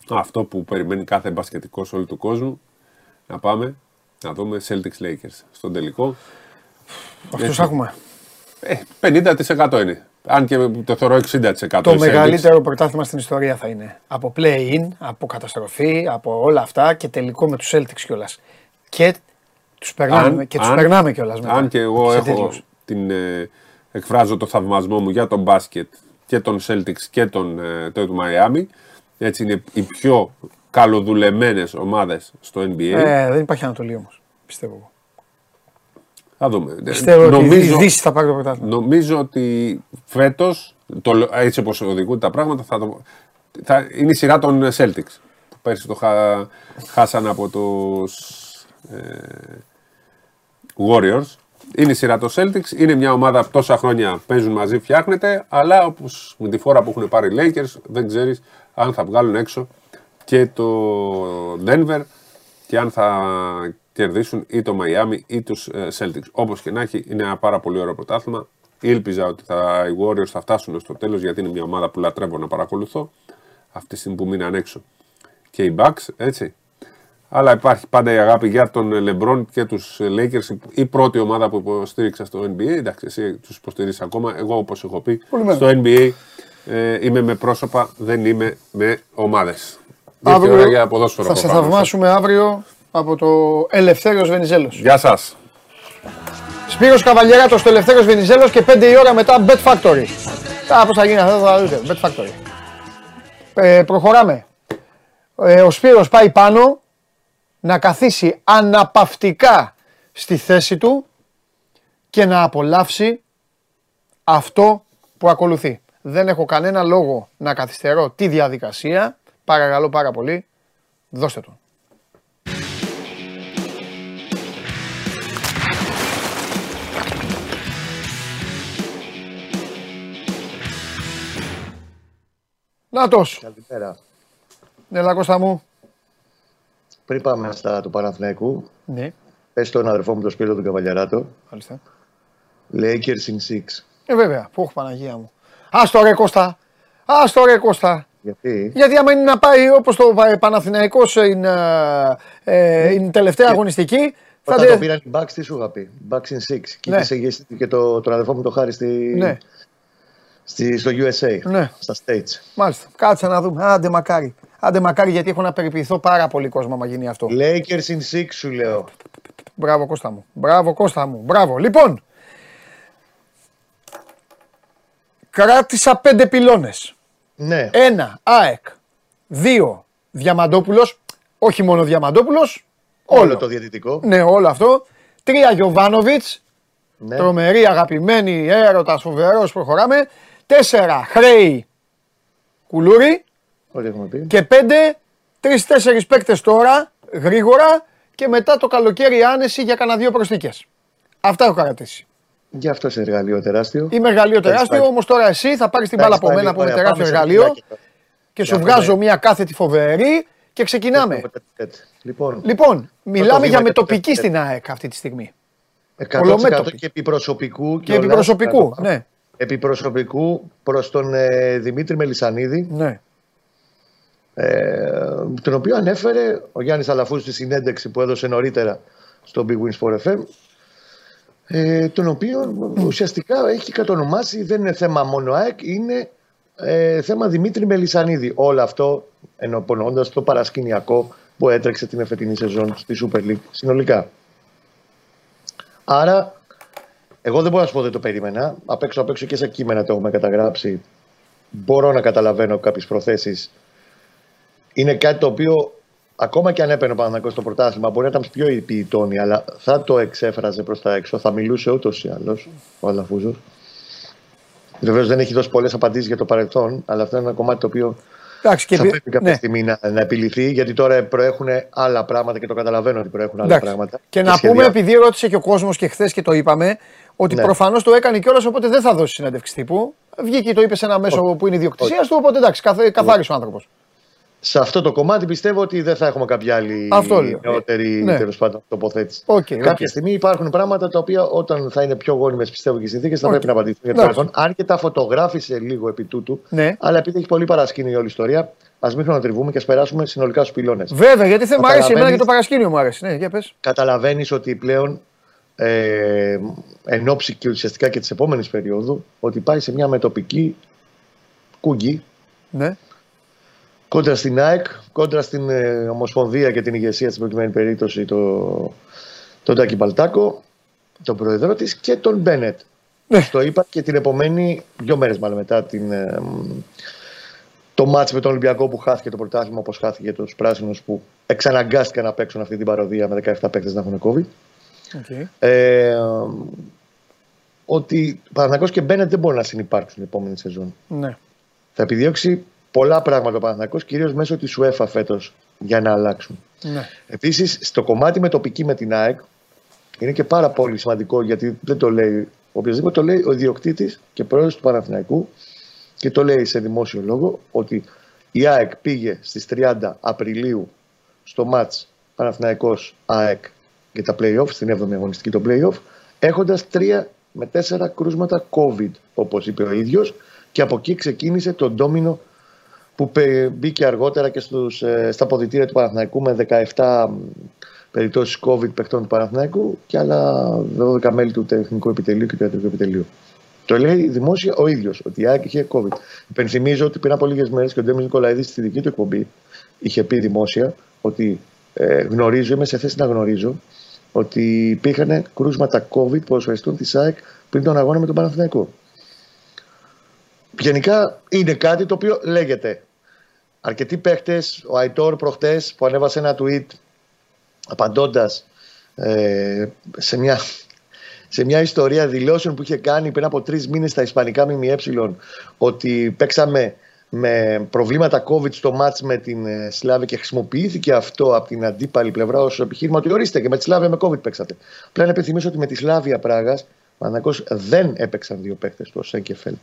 αυτό που περιμένει κάθε μπασκετικός όλου του κόσμου. Να πάμε να δούμε Celtics Lakers στον τελικό. Αυτού έχουμε. Ε, 50% είναι. Αν και το θεωρώ 60%. Το οι Celtics. μεγαλύτερο πρωτάθλημα στην ιστορία θα είναι. Από play-in, από καταστροφή, από όλα αυτά και τελικό με τους Celtics κιόλας. Και τους περνάμε, και τους περνάμε κιόλας μετά. Αν και εγώ σε έχω τίτλους. την, ε, εκφράζω το θαυμασμό μου για τον μπάσκετ και τον Celtics και τον ε, το του Μαϊάμι. Έτσι είναι οι πιο καλοδουλεμένες ομάδες στο NBA. Ε, δεν υπάρχει Ανατολή όμως. Πιστεύω εγώ. Θα δούμε. Ε, Πιστεύω ότι η νομίζω, Δύση θα πάρει το πρωτάθλημα. νομίζω ότι φέτος, το, λέ- έτσι όπως οδηγούνται τα πράγματα, θα, το- θα είναι η σειρά των Celtics. Που πέρσι το χα, χάσαν από τους ε, Warriors. Είναι η σειρά των Celtics. Είναι μια ομάδα που τόσα χρόνια παίζουν μαζί, φτιάχνεται. Αλλά όπως με τη φόρα που έχουν πάρει οι Lakers, δεν ξέρεις αν θα βγάλουν έξω και το Denver και αν θα κερδίσουν ή το Miami ή τους ε, Celtics. Όπως και να έχει, είναι ένα πάρα πολύ ωραίο πρωτάθλημα. Ήλπιζα ότι θα, οι Warriors θα φτάσουν στο τέλος γιατί είναι μια ομάδα που λατρεύω να παρακολουθώ αυτή τη στιγμή που μείναν έξω και οι Bucks, έτσι. Αλλά υπάρχει πάντα η αγάπη για τον LeBron και τους Lakers, η πρώτη ομάδα που υποστήριξα στο NBA. Εντάξει, εσύ τους υποστηρίζεις ακόμα. Εγώ, όπως έχω πει, στο NBA ε, είμαι με πρόσωπα, δεν είμαι με ομάδες. Ήρθε η ώρα για ποδόσφαιρο. θα σε προφανώς. θαυμάσουμε αύριο από το Ελευθέριος Βενιζέλος. Γεια σας. Σπύρος Καβαλιεράτος, το Ελευθέριος Βενιζέλος και 5 η ώρα μετά Bet Factory. Α, πώς θα γίνει αυτό θα δείτε. Bet Factory. Ε, προχωράμε. Ε, ο Σπύρος πάει πάνω να καθίσει αναπαυτικά στη θέση του και να απολαύσει αυτό που ακολουθεί. Δεν έχω κανένα λόγο να καθυστερώ τη διαδικασία. Παρακαλώ πάρα πολύ, δώστε τον. Νάτος, Καλησπέρα. έλα Κώστα μου. Πριν πάμε στα του Παναθηναϊκού, Ναι, πες στον αδερφό μου τον Σπύρο τον Καβαλιαράτο, μάλιστα. Lakers in 6. Ε, βέβαια, που έχω Παναγία μου. Ας το ρε Κώστα, ας το ρε Κώστα. Γιατί; Γιατί άμα είναι να πάει όπως το Πα- Παναθηναϊκός είναι, ε, είναι τελευταία αγωνιστική, θα όταν τε- το πήραν οι Bucks, τι σου είχα πει; Bucks in 6. Και Ναι. είχες εγγυηθεί και το, τον αδερφό μου το χάρη στη, Ναι. στη, στο USA, Ναι. στα States. Μάλιστα, κάτσε να δούμε. Άντε μακάρι. Άντε μακάρι γιατί έχω να περιποιηθώ πάρα πολύ κόσμο άμα γίνει αυτό. Lakers in 6 σου λέω. Μπράβο Κώστα μου. Μπράβο Κώστα μου. Μπράβο. Λοιπόν, κράτησα πέντε πυλώνες. Ναι, Ένα, ΑΕΚ. Δύο, Διαμαντόπουλος. Όχι μόνο Διαμαντόπουλος. όλο, Όλο. το διαιτητικό. Ναι, όλο αυτό. Τρία, Γιωβάνοβιτς. Ναι. Τρομερή, αγαπημένη, έρωτας, φοβερός, προχωράμε. Τέσσερα, Χρέη, Κουλούρι. Όλοι έχουμε πει. Και πέντε, τρει-τέσσερι παίκτες τώρα, γρήγορα και μετά το καλοκαίρι άνεση για κανένα δύο προσθήκες. Αυτά έχω κρατήσει. Γι' αυτό σε εργαλείο τεράστιο. Είμαι εργαλείο τεράστιο, πάει. όμως τώρα εσύ θα πάρεις την Θα μπάλα έχεις από πάει μένα λίγο, που είναι ωραία, τεράστιο πάμε σε εργαλείο βιντεάκι. και σου Για βγάζω πάμε. μια κάθετη φοβερή και ξεκινάμε. Λοιπόν, Λοιπόν, μιλάμε βήμα για για το μετοπική τέταρτο. στην ΑΕΚ αυτή τη στιγμή. 100% ολομέτωπη. και επιπροσωπικού. Και επιπροσωπικού, ναι. Επιπροσωπικού προς τον ε, Δημήτρη Μελισανίδη, Ναι. ε, τον οποίο ανέφερε ο Γιάννης Αλαφούς στη συνέντευξη που έδωσε νωρίτερα στο Big Wins for FM, ε, τον οποίο ουσιαστικά έχει κατονομάσει, δεν είναι θέμα μόνο ΑΕΚ, είναι ε, θέμα Δημήτρη Μελισανίδη. Όλο αυτό ενωπονώντας το παρασκηνιακό που έτρεξε την εφετινή σεζόν στη Super League συνολικά. Άρα, εγώ δεν μπορώ να σου πω ότι το περίμενα. Απ' έξω, απ' έξω και σε κείμενα το έχουμε καταγράψει. μπορώ να καταλαβαίνω κάποιες προθέσεις. Είναι κάτι το οποίο ακόμα και αν έπαιρνε ο Παναθηναϊκός στο πρωτάθλημα, μπορεί να ήταν πιο υπηητόνη, αλλά θα το εξέφραζε προς τα έξω. Θα μιλούσε ούτως ή άλλως ο Αλαφούζο. Βεβαίως δεν έχει δώσει πολλές απαντήσεις για το παρελθόν, αλλά αυτό είναι ένα κομμάτι το οποίο Εντάξει, και θα επί- πρέπει κάποια ναι. στιγμή να, να επιλυθεί, γιατί τώρα προέχουν άλλα πράγματα και το καταλαβαίνω ότι προέχουν άλλα Εντάξει. πράγματα. Και να σχεδιά. πούμε, επειδή ρώτησε και ο κόσμος και χθες και το είπαμε, ότι Ναι. προφανώς το έκανε κιόλας, οπότε δεν θα δώσει συνέντευξη τύπου. Βγήκε και το είπε σε ένα μέσο που είναι ιδιοκτησία του, οπότε εντάξει, καθ, καθάρισε ο άνθρωπος. Σε αυτό το κομμάτι πιστεύω ότι δεν θα έχουμε κάποια άλλη Αυτό λέω. νεότερη Ναι. τέλος πάντων, τοποθέτηση. Οκ, Κάποια οκ. στιγμή υπάρχουν πράγματα τα οποία όταν θα είναι πιο γόνιμες πιστεύω και οι συνθήκες θα Οκ. πρέπει να απαντηθούν για το Εντάξει. παρελθόν. Αν και τα φωτογράφησε λίγο επί τούτου, Ναι. αλλά επειδή έχει πολύ παρασκήνιο η όλη ιστορία, ας μην χρονοτριβούμε και ας περάσουμε συνολικά στους πυλώνες. Βέβαια, γιατί δεν μου αρέσει εμένα και Καταλαβαίνεις. το παρασκήνιο μου αρέσει. Ναι, για πες. Καταλαβαίνεις ότι πλέον ε, εν ώψη και ουσιαστικά και της επόμενης περίοδου, ότι πάει σε μια μετοπική κούγκη Ναι. Κόντρα στην ΑΕΚ, κόντρα στην ε, Ομοσπονδία και την ηγεσία στην προκειμένη περίπτωση το, τον Τάκη Μπαλτάκο, τον πρόεδρό της και τον Μπένετ. Ναι. Το είπα και την επομένη, δύο μέρες μάλλον μετά την, ε, μ, το ματς με τον Ολυμπιακό που χάθηκε το πρωτάθλημα όπως χάθηκε τους πράσινους που εξαναγκάστηκαν να παίξουν αυτή την παρωδία με 17 παίκτες να έχουν COVID. OK. Ε, ότι Παναθηναϊκός και Μπένετ δεν μπορούν να συνυπάρξουν την επόμενη σεζόν. Ναι. Θα επιδιώξει πολλά πράγματα ο Παναθηναϊκός κυρίως μέσω της UEFA φέτος για να αλλάξουν. Ναι. Επίσης στο κομμάτι με τοπική με την ΑΕΚ είναι και πάρα πολύ σημαντικό γιατί δεν το λέει οποιοδήποτε το λέει ο ιδιοκτήτης και πρόεδρος του Παναθηναϊκού και το λέει σε δημόσιο λόγο ότι η ΑΕΚ πήγε στις 30 Απριλίου στο μάτς Παναθηναϊκός ΑΕΚ για τα play-off, στην 7η αγωνιστική το play-off, έχοντας 3 με 4 κρούσματα COVID, όπως είπε ο ίδιος, και από εκεί ξεκίνησε το ντόμινο που πε- μπήκε αργότερα και στους, ε, στα ποδητήρια του Παναθηναϊκού με 17 περιπτώσεις COVID παιχτών του Παναθηναϊκού και άλλα 12 μέλη του τεχνικού επιτελείου και του ιατρικού επιτελείου. Το λέει δημόσια ο ίδιος ότι η ΑΕΚ είχε COVID. Υπενθυμίζω ότι πριν από λίγες μέρες και ο Ντέμις Νικολαίδης στη δική του εκπομπή είχε πει δημόσια ότι ε, γνωρίζω, είμαι σε θέση να γνωρίζω ότι υπήρχαν κρούσματα COVID ποδοσφαιριστών της ΑΕΚ πριν τον αγώνα με τον Παναθηναϊκό. Γενικά είναι κάτι το οποίο λέγεται. Αρκετοί παίχτες, ο Αϊτόρ προχτές που ανέβασε ένα tweet απαντώντας ε, σε, μια, σε μια ιστορία δηλώσεων που είχε κάνει πριν από τρεις μήνες στα Ισπανικά ΜΜΕ ότι παίξαμε με προβλήματα COVID στο μάτς με την ε, Σλάβια και χρησιμοποιήθηκε αυτό από την αντίπαλη πλευρά ως επιχείρημα ότι ορίστε και με τη Σλάβια με COVID παίξατε. Πλέον να επιθυμίσω ότι με τη Σλάβια Πράγας ο Παναθηναϊκός δεν έπαιξαν δύο παίχτες του, ο Σέγκεφελτ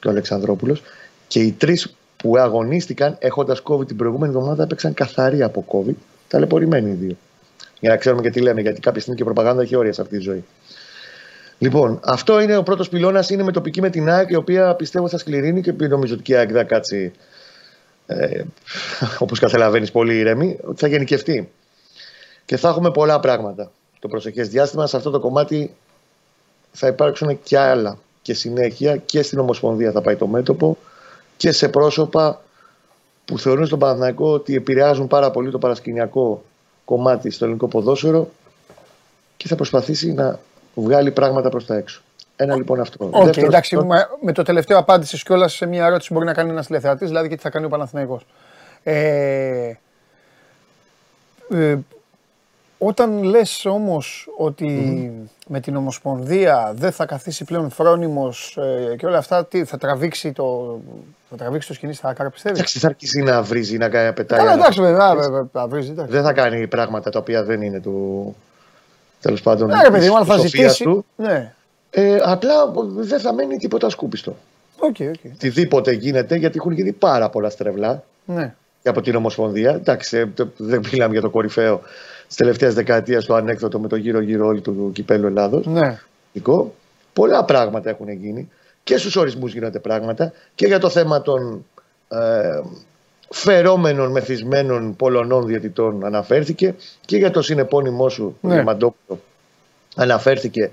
και ο Αλεξανδρόπουλος και οι τρεις που αγωνίστηκαν έχοντας COVID την προηγούμενη εβδομάδα έπαιξαν καθαροί από COVID, ταλαιπωρημένοι οι δύο. Για να ξέρουμε και τι λέμε, γιατί κάποια στιγμή και η προπαγάνδα έχει όρια σε αυτή τη ζωή. Λοιπόν, αυτό είναι ο πρώτος πυλώνας. Είναι με τοπική με την ΑΕΚ, η οποία πιστεύω θα σκληρύνει και νομίζω ότι και η ΑΕΚ θα κάτσει, ε, όπως καταλαβαίνεις, πολύ ήρεμη, ότι θα γενικευτεί. Και θα έχουμε πολλά πράγματα το προσεχές διάστημα. Σε αυτό το κομμάτι θα υπάρξουν και άλλα και συνέχεια και στην Ομοσπονδία θα πάει το μέτωπο και σε πρόσωπα που θεωρούν στον Παναθηναϊκό ότι επηρεάζουν πάρα πολύ το παρασκηνιακό κομμάτι στο ελληνικό ποδόσφαιρο και θα προσπαθήσει να βγάλει πράγματα προς τα έξω. Ένα λοιπόν αυτό. Οκ, Δεύτερο, εντάξει, με, με το τελευταίο απάντησε κιόλας σε μια ερώτηση που μπορεί να κάνει ένας τηλεθεατής, δηλαδή και τι θα κάνει ο Παναθηναϊκός. Ε, ε, όταν λες όμως ότι με την Ομοσπονδία δεν θα καθίσει πλέον φρόνιμος ε, και όλα αυτά, τι, θα τραβήξει το, θα τραβήξει το σκοινί στα άκρα, πιστεύεις; Εντάξει, θα αρχίσει να βρίζει, να κάνει- πετάει. Καλά, άλλα. εντάξει, βέβαια, βέβαια, θα βρεις, εντάξει. Δεν θα κάνει πράγματα τα οποία δεν είναι του. Τέλος πάντων. Ναι, ρε παιδί της μου, αλλά θα φιλοσοφίας ζητήσει. Του. Ναι, Ε, απλά δεν θα μένει τίποτα σκούπιστο. OK, OK. Οτιδήποτε γίνεται, γιατί έχουν γίνει πάρα πολλά στρεβλά Ναι. και από την Ομοσπονδία. Εντάξει, ε, το- δεν μιλάμε για το κορυφαίο τη τελευταία δεκαετία το ανέκδοτο με το γύρω-γύρω όλοι του κυπέλλου Ελλάδος. Ναι. Εθνικό. Πολλά πράγματα έχουν γίνει και στους ορισμούς γίνονται πράγματα και για το θέμα των ε, φερόμενων μεθυσμένων Πολωνών διαιτητών αναφέρθηκε και για το συνεπώνυμό σου Ναι. ναι. Διαμαντόπουλο αναφέρθηκε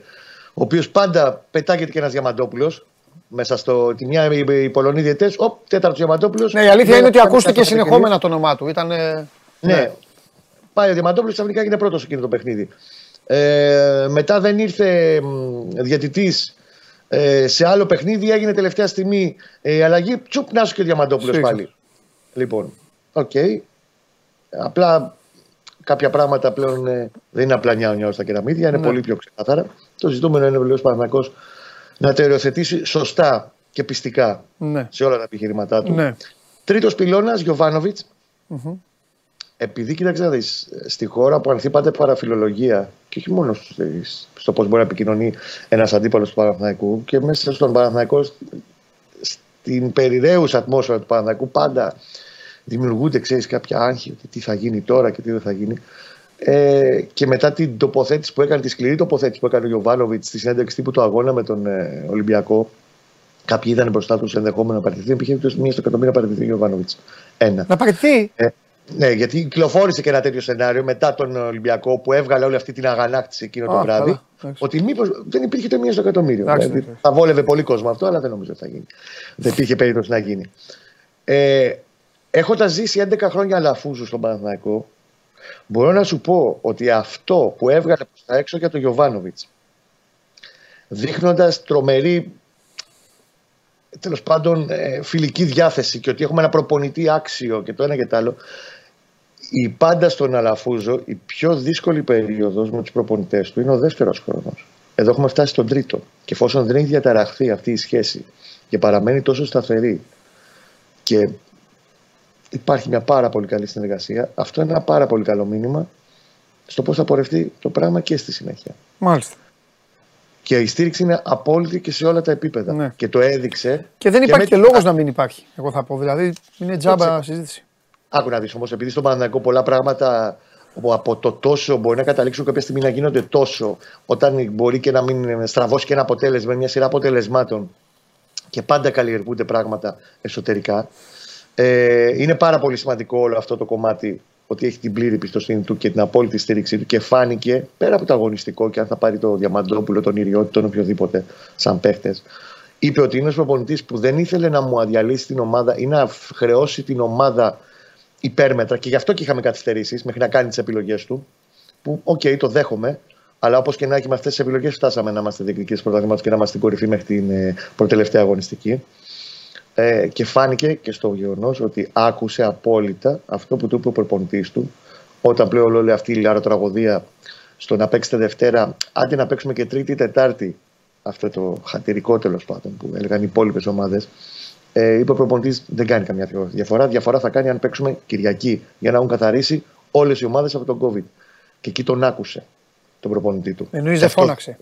ο οποίος πάντα πετάγεται και ένας Διαμαντόπουλος μέσα στο τη μια οι, οι Πολωνοί διαιτητές, ο τέταρτος Διαμαντόπουλος Ναι, η αλήθεια είναι ότι κάνει ακούστηκε κάτι συνεχόμενα το όνομά του. Ήταν. ε, ναι. Πάει ο Διαμαντόπουλος ξαφνικά έγινε πρώτος σε εκείνο το παιχνίδι. Ε, μετά δεν ήρθε διαιτητή Ε, σε άλλο παιχνίδι έγινε τελευταία στιγμή ε, αλλαγή. Τσουπ, να σου και ο Διαμαντόπουλος Σίγουρα. πάλι. Λοιπόν, οκ. Απλά κάποια πράγματα πλέον ε, δεν είναι απλά νιάου νιάου στα κεραμίδια, είναι Ναι. πολύ πιο ξεκάθαρα. Το ζητούμενο είναι ο Παναθηναϊκός να τα οριοθετήσει σωστά και πειστικά Ναι. σε όλα τα επιχειρήματά του. Ναι. Τρίτος πυλώνας, Γιωβάνοβιτς. Επειδή κοίταξε να δεις, στη χώρα που ανθίπατε παραφιλολογία και όχι μόνο στις- στο πώς μπορεί να επικοινωνεί ένας αντίπαλος του Παναθηναϊκού και μέσα στον Παναθηναϊκό, στην περιραίουσα ατμόσφαιρα του Παναθηναϊκού πάντα δημιουργούνται, ξέρεις, κάποια άγχη ότι τι θα γίνει τώρα και τι δεν θα γίνει. Ε, και μετά την τοποθέτηση που έκανε, τη σκληρή τοποθέτηση που έκανε ο Γιωβάνοβιτς στη συνέντευξη τύπου του αγώνα με τον ε, Ολυμπιακό, κάποιοι είδαν μπροστά τους ενδεχόμενο να παραιτηθεί. Υπήρχε μία στο εκατομμύριο να παραιτηθεί ο Γιωβάνοβιτς. Ένα. Να παραιτηθεί; Ε, ναι, γιατί κυκλοφόρησε και ένα τέτοιο σενάριο μετά τον Ολυμπιακό που έβγαλε όλη αυτή την αγανάκτηση εκείνο το Α, βράδυ. καλά, εντάξει. Ότι μήπως δεν υπήρχε το μία στο εκατομμύριο. Εντάξει, Δηλαδή, εντάξει. θα βόλευε πολύ κόσμο αυτό, αλλά δεν νομίζω ότι θα γίνει. Δεν υπήρχε περίπτωση να γίνει. Ε, Έχοντας ζήσει 11 χρόνια λαφούζου στον Παναθηναϊκό, μπορώ να σου πω ότι αυτό που έβγαλε προς τα έξω για τον Γιωβάνοβιτς, δείχνοντας τρομερή τέλος πάντων ε, φιλική διάθεση και ότι έχουμε ένα προπονητή άξιο και το ένα και το άλλο. Η πάντα στον Αλαφούζο, η πιο δύσκολη περίοδος με τους προπονητές του είναι ο δεύτερος χρόνος. Εδώ έχουμε φτάσει στον τρίτο. Και εφόσον δεν έχει διαταραχθεί αυτή η σχέση και παραμένει τόσο σταθερή και υπάρχει μια πάρα πολύ καλή συνεργασία, αυτό είναι ένα πάρα πολύ καλό μήνυμα στο πώς θα πορευτεί το πράγμα και στη συνέχεια. Μάλιστα. Και η στήριξη είναι απόλυτη και σε όλα τα επίπεδα. Ναι. Και το έδειξε. Και δεν υπάρχει και με- λόγο να μην υπάρχει. Εγώ θα πω. Δηλαδή είναι τζάμπα Έτσι. συζήτηση. Άκου να δεις όμως, επειδή στον Παναθηναϊκό πολλά πράγματα που από το τόσο μπορεί να καταλήξουν κάποια στιγμή να γίνονται τόσο, όταν μπορεί και να μην στραβώσει και ένα αποτέλεσμα, μια σειρά αποτελεσμάτων και πάντα καλλιεργούνται πράγματα εσωτερικά. Ε, είναι πάρα πολύ σημαντικό όλο αυτό το κομμάτι ότι έχει την πλήρη εμπιστοσύνη του και την απόλυτη στήριξή του και φάνηκε πέρα από το αγωνιστικό και αν θα πάρει το Διαμαντόπουλο, τον Ιριώτη, τον οποιοδήποτε σαν παίχτες. Είπε ότι είναι ένας προπονητής που δεν ήθελε να μου διαλύσει την ομάδα ή να χρεώσει την ομάδα υπέρμετρα και γι' αυτό και είχαμε καθυστερήσεις μέχρι να κάνει τις επιλογές του. Που, οκ, το δέχομαι, αλλά όπως και να έχει με αυτές τις επιλογές, φτάσαμε να είμαστε διεκδικητές πρωταθλήματος και να είμαστε στην κορυφή μέχρι την ε, προτελευταία αγωνιστική. Ε, και φάνηκε και στο γεγονός ότι άκουσε απόλυτα αυτό που του είπε ο προπονητής του όταν πλέον όλη αυτή η λαροτραγωδία στο να παίξετε Δευτέρα, άντε να παίξουμε και Τρίτη ή Τετάρτη, αυτό το χατηρικό τέλος πάντων που έλεγαν οι υπόλοιπες ομάδες. Ε, είπε ο προπονητής δεν κάνει καμιά διαφορά. Διαφορά θα κάνει αν παίξουμε Κυριακή για να έχουν καθαρίσει όλες οι ομάδες από τον COVID. Και εκεί τον άκουσε τον προπονητή του. Εννοείς Και δεν αυτό- φώναξε.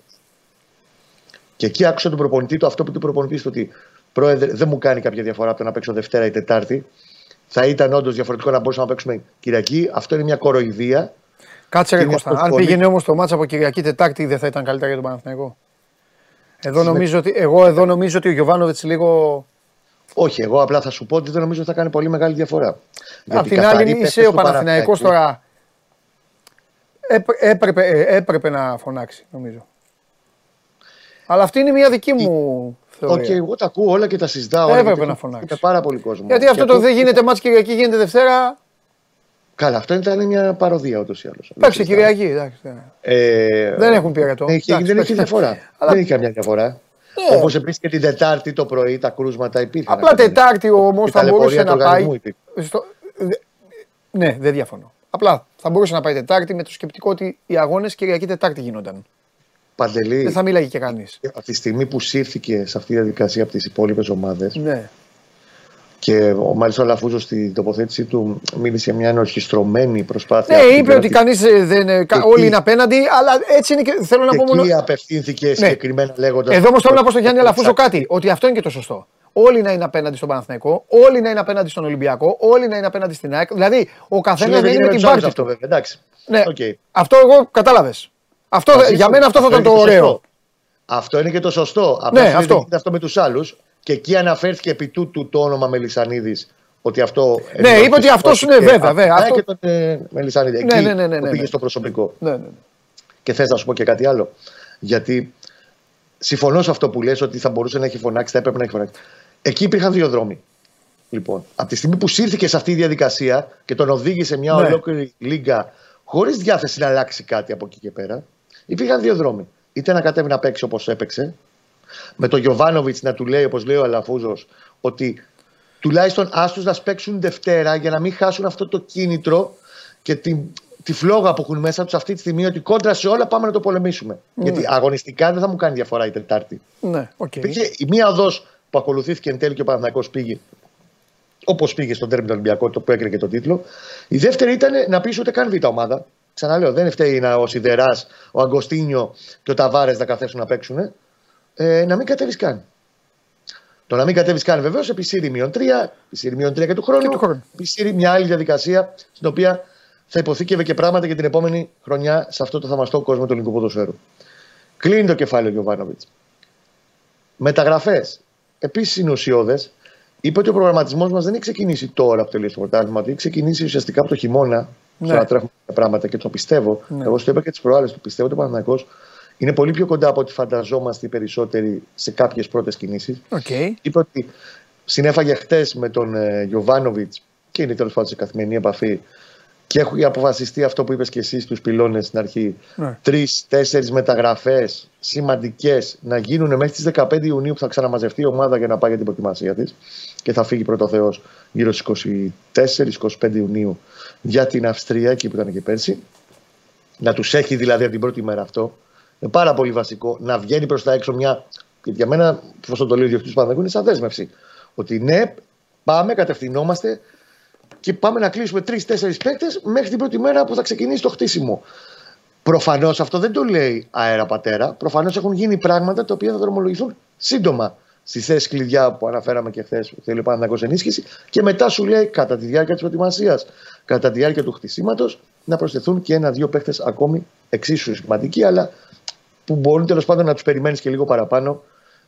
και εκεί άκουσα τον προπονητή του αυτό που του προπονητής του ότι πρόεδρε, δεν μου κάνει κάποια διαφορά από το να παίξω Δευτέρα ή Τετάρτη. Θα ήταν όντως διαφορετικό να μπορούσαμε να παίξουμε Κυριακή. Αυτό είναι μια κοροϊδία. Κάτσε ρε Είναι Κώστα. αυτό Αν το πήγαινε όμως το μάτσα από Κυριακή Τετάρτη, δεν θα ήταν καλύτερα για τον Παναθηναϊκό. Εδώ Είναι- νομίζω ότι, εγώ εδώ νομίζω ότι ο Γιωβάνοβιτς λίγο. Όχι, εγώ απλά θα σου πω ότι δεν νομίζω ότι θα κάνει πολύ μεγάλη διαφορά. Απ' την καθαροί άλλη παίκτες είσαι ο του Παναθηναϊκός Παναθηναϊκού- τώρα. Έπρε- Έπρεπε, ε, έπρεπε να φωνάξει, νομίζω. Αλλά αυτή είναι μια δική μου Οκ, θεωρία. εγώ τα ακούω όλα και τα συζητάω. όλα, Έπρεπε γιατί να έχω φωνάξεις. Με πάρα πολύ κόσμο. Γιατί Και αυτό το δεν γίνεται μάτς Κυριακή, γίνεται Δευτέρα. Καλά, αυτό ήταν μια παροδία ούτως ή άλλως. Εντάξει, Κυριακή. εντάξει, ναι. Ε, Δεν έχουν πειρατό. Έχει, Εντάξει, δεν έχει εντάξει. διαφορά. Αλλά- Δεν έχει καμιά διαφορά. Ναι. Όπως επίσης και την Τετάρτη το πρωί τα κρούσματα υπήρχαν. Απλά Τετάρτη όμω Η θα μπορούσε ταλαιπωρία του να πάει. οργανισμού υπήρχε. Στο... δε- Ναι, δεν διαφωνώ. Απλά θα μπορούσε να πάει Τετάρτη με το σκεπτικό ότι οι αγώνες Κυριακή Τετάρτη γίνονταν. Παντελή, Δεν θα μίλαγε και κανείς. από τη στιγμή που σύρθηκε σε αυτή τη διαδικασία από τις υπόλοιπες ομάδες Ναι. και ο μάλιστα ο Λαφούζος στην τοποθέτησή του μίλησε για μια ενορχιστρωμένη προσπάθεια. Ναι, από την είπε πλευρά ότι της- κανείς δεν. ε, κα- εκεί- Όλοι είναι απέναντι, αλλά έτσι είναι και. Θέλω να Και πω μόνο. Ναι. εκεί απευθύνθηκε συγκεκριμένα λέγοντας. Εδώ όμως θέλω να πω στον Γιάννη Αλαφούζο κάτι. Ότι αυτό είναι και το σωστό. Όλοι να είναι απέναντι στον Παναθηναϊκό, όλοι να είναι απέναντι στον Ολυμπιακό, όλοι να είναι απέναντι στην ΑΕΚ. Δηλαδή, ο καθένας να είναι με την πάρτη αυτό του. βέβαια. Εντάξει. Ναι. Οκ. Αυτό εγώ κατάλαβες. Αυτό, Μαζί για σου. μένα αυτό θα ήταν είναι το και ωραίο. σωστό. Αυτό είναι και το σωστό. Απλά Ναι, φαίνεται αυτό. γίνεται αυτό με τους άλλους. Και εκεί αναφέρθηκε επί τούτου το όνομα Μελισανίδης. Ότι αυτό. Ναι, είπε ότι αυτός είναι, βέβαια, βέβαια, Αυτό... αυτό- Και τον ε, Μελισανίδη. Ναι, Εκεί ναι, ναι, ναι, το ναι, πήγε ναι. στο προσωπικό. Ναι, ναι, ναι. Και θες να σου πω και κάτι άλλο. Γιατί συμφωνώ σε αυτό που λες ότι θα μπορούσε να έχει φωνάξει, θα έπρεπε να έχει φωνάξει. Εκεί υπήρχαν δύο δρόμοι. Λοιπόν, από τη στιγμή που σύρθηκε σε αυτή η διαδικασία και τον οδήγησε μια Ναι. ολόκληρη λίγα χωρίς διάθεση να αλλάξει κάτι από εκεί και πέρα, υπήρχαν δύο δρόμοι. Είτε να κατέβει να παίξει όπως έπαιξε, με τον Γιωβάνοβιτς να του λέει, όπως λέει ο Αλαφούζος, ότι τουλάχιστον άστου να σπέξουν Δευτέρα για να μην χάσουν αυτό το κίνητρο και την, τη φλόγα που έχουν μέσα τους αυτή τη στιγμή ότι κόντρα σε όλα πάμε να το πολεμήσουμε. Ναι. Γιατί αγωνιστικά δεν θα μου κάνει διαφορά η Τετάρτη. Ναι, οκ. Υπήρχε η μία οδό που ακολουθήθηκε εν τέλει και ο Παναθηναϊκός πήγε όπως πήγε στο ντέρμπι με τον Ολυμπιακό, το που έκρινε και τον τίτλο. Η δεύτερη ήταν να πεις ούτε καν β' ομάδα. Ξαναλέω, δεν φταίει να ο Σιδεράς, ο Αγκοστίνιο και ο Ταβάρες να καθέσουν να παίξουν. Ε, να μην κατέβεις καν. Το να μην κατέβεις καν βεβαίως επισύρει μείον 3, επισύρει μείον 3 και του χρόνου. Και του χρόνου. Επισύρει μια άλλη διαδικασία στην οποία θα υποθήκευε και πράγματα για την επόμενη χρονιά σε αυτό το θαυμαστό κόσμο του ελληνικού ποδοσφαίρου. Κλείνει το κεφάλαιο ο Γιοβάνοβιτς. Μεταγραφές. Επίσης είναι ουσιώδες. Είπε ότι ο προγραμματισμός μας δεν έχει ξεκινήσει τώρα που τελείωσε το πρωτάθλημα, ότι έχει ξεκινήσει ουσιαστικά από το χειμώνα. Ναι. Στο να τρέχουμε τα πράγματα και το πιστεύω. Ναι. Εγώ στο είπα και τις προάλλες του. Πιστεύω ότι ο Παναθηναϊκός είναι πολύ πιο κοντά από ό,τι φανταζόμαστε οι περισσότεροι σε κάποιες πρώτες κινήσεις. Οκ. Είπε ότι συνέφαγε χτες με τον ε, Γιωβάνοβιτς και είναι τέλος πάντων σε καθημερινή επαφή και έχει αποφασιστεί αυτό που είπες και εσύ στου πυλώνες στην αρχή. Ναι. Τρει-τέσσερι μεταγραφές σημαντικές να γίνουν μέχρι τις 15 Ιουνίου που θα ξαναμαζευτεί η ομάδα για να πάει για την προετοιμασία της και θα φύγει πρώτο Θεός γύρω στις 24-25 Ιουνίου για την Αυστρία, εκεί που ήταν και πέρσι. Να τους έχει δηλαδή από την πρώτη μέρα αυτό. Είναι πάρα πολύ βασικό να βγαίνει προς τα έξω μια. Γιατί για μένα, πώς το λέει ο διοικητή του Παναγιώτης, είναι σαν δέσμευση. Ότι ναι, πάμε, κατευθυνόμαστε και πάμε να κλείσουμε τρει-τέσσερι παίκτες μέχρι την πρώτη μέρα που θα ξεκινήσει το χτίσιμο. Προφανώς αυτό δεν το λέει αέρα πατέρα. Προφανώς έχουν γίνει πράγματα τα οποία θα δρομολογηθούν σύντομα στι θέσει κλειδιά που αναφέραμε και χθες που θέλει ο Παναγιώ ενίσχυση. Και μετά σου λέει κατά τη διάρκεια της προετοιμασίας, κατά τη διάρκεια του χτισήματος, να προσθεθούν και ένα-δύο παίκτε ακόμη εξίσου σημαντικοί, αλλά που μπορούν τέλος πάντων να τους περιμένεις και λίγο παραπάνω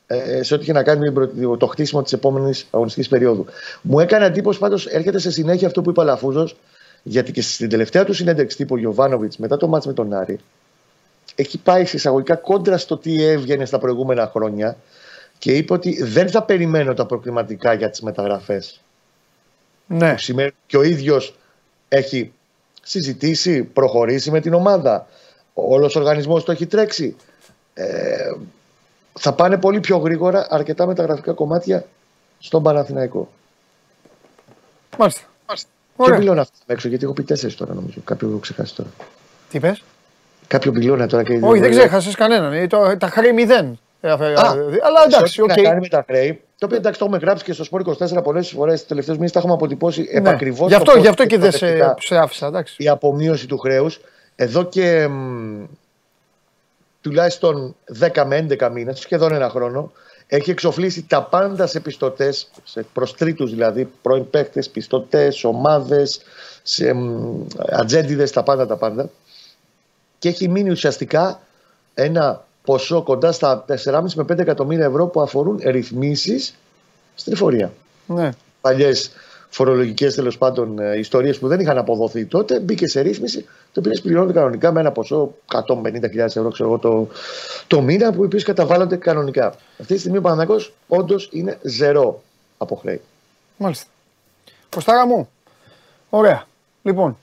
ε, σε ό,τι είχε να κάνει με την προ- το χτίσιμο της επόμενης αγωνιστικής περίοδου. Μου έκανε εντύπωση πάντως, έρχεται σε συνέχεια αυτό που είπε ο Λαφούζο, γιατί και στην τελευταία του συνέντευξη τύπου Γιωβάνοβιτς μετά το μάτς με τον Άρη, έχει πάει σε εισαγωγικά κόντρα στο τι έβγαινε στα προηγούμενα χρόνια και είπε ότι δεν θα περιμένω τα προκριματικά για τις μεταγραφές. Ναι. Που σημαίνει και ο ίδιος έχει συζητήσει, προχωρήσει με την ομάδα. Όλος ο οργανισμός το έχει τρέξει. Ε, θα πάνε πολύ πιο γρήγορα αρκετά μεταγραφικά κομμάτια στον Παναθηναϊκό. Μάλιστα. Ποιο Ωραία. πυλώνα αυτό έξω, γιατί έχω πει τέσσερις τώρα νομίζω. Κάποιο έχω ξεχάσει τώρα. Τι πες; Κάποιο πυλώνα τώρα και. Όχι, δεν ξέχασες κανέναν. Ε, το- Τα χρέη μηδέν. Ε, αφ- ε, Αλλά εντάξει, Σε ό,τι οκ. Να κάνει με τα χρέη. Το οποίο εντάξει το έχουμε γράψει και στο Σπορ 24 πολλές φορές. Τις τελευταίες μήνες τα έχουμε αποτυπώσει Ναι. επακριβώς. Γι' αυτό, γι' αυτό και δεν σε, σε άφησα, εντάξει. η απομείωση του χρέους. Εδώ και μ, τουλάχιστον 10 με 11 μήνες, σχεδόν ένα χρόνο, έχει εξοφλήσει τα πάντα σε πιστωτές, προς τρίτους δηλαδή, πρώην παίκτες, πιστωτές, ομάδες, σε ατζέντιδες, τα πάντα τα πάντα. Και έχει μείνει ουσιαστικά ένα ποσό κοντά στα 4,5 με 5 εκατομμύρια ευρώ που αφορούν ρυθμίσεις στην εφορία Ναι. παλιές φορολογικές τέλος πάντων ιστορίες που δεν είχαν αποδοθεί τότε, μπήκε σε ρύθμιση, το οποίο πληρώνεται κανονικά με ένα ποσό 150.000 ευρώ ξέρω εγώ, το, το μήνα, που οι οποίε καταβάλλονται κανονικά. Αυτή τη στιγμή ο Παναγιώ όντως είναι ζερό από χρέη. Μάλιστα. Κωστάρα μου. Ωραία. Λοιπόν,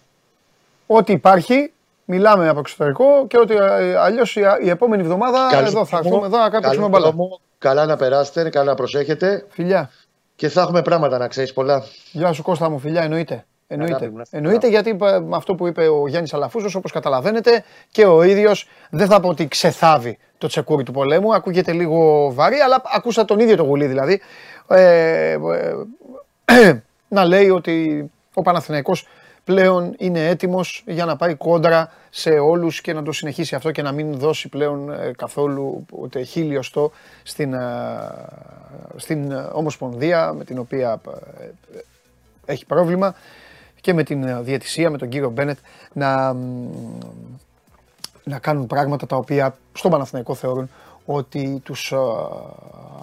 ό,τι υπάρχει, μιλάμε από εξωτερικό και ότι αλλιώς η, η επόμενη εβδομάδα Καλή εδώ θα δρόμο, έρθουμε εδώ να καλό κάτσουμε μπαλά. δρόμο, Καλά να περάσετε, καλά να προσέχετε Φιλιά. και θα έχουμε πράγματα να ξέρεις πολλά. Γεια σου Κώστα μου, φιλιά, εννοείται. Εννοείται, Αγάπη μου, να είστε εννοείται γιατί ε, με αυτό που είπε ο Γιάννης Αλαφούζος, όπως καταλαβαίνετε και ο ίδιος δεν θα πω ότι ξεθάβει το τσεκούρι του πολέμου, ακούγεται λίγο βαρύ, αλλά ακούσα τον ίδιο το γουλή δηλαδή, ε, ε, να λέει ότι ο Παναθηναϊκός πλέον είναι έτοιμος για να πάει κόντρα σε όλους και να το συνεχίσει αυτό και να μην δώσει πλέον ε, καθόλου ούτε χίλιοστό στην, ε, στην ε, Ομοσπονδία με την οποία ε, έχει πρόβλημα και με την ε, διαιτησία, με τον κύριο Μπένετ να, μ, να κάνουν πράγματα τα οποία στον Παναθηναϊκό θεωρούν ότι τους ε,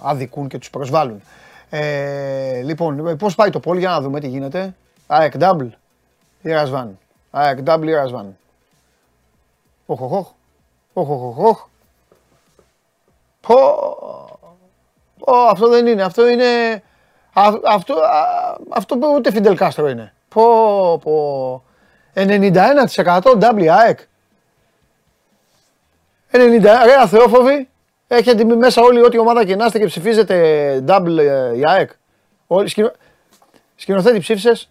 αδικούν και τους προσβάλλουν. Ε, λοιπόν, ε, πώς πάει το πόλ για να δούμε τι γίνεται. ΑΕΚ double ή Ρασβάν. ΑΕΚ double ή Ρασβάν. Οχ, οχ, οχ. Οχ, οχ, οχ, οχ. Πω. Πω, αυτό δεν είναι. Αυτό είναι. Α- αυτό, α- αυτό που ούτε Φιντελ Κάστρο είναι. Πω, πω. 91% W ΑΕΚ. 90, ρε αθεόφοβοι. Έχετε μπει μέσα όλοι, ό,τι ομάδα και να είστε και ψηφίζετε double ε, η ΑΕΚ. Όλοι, σκηνο... Σκηνοθέτη ψήφισες;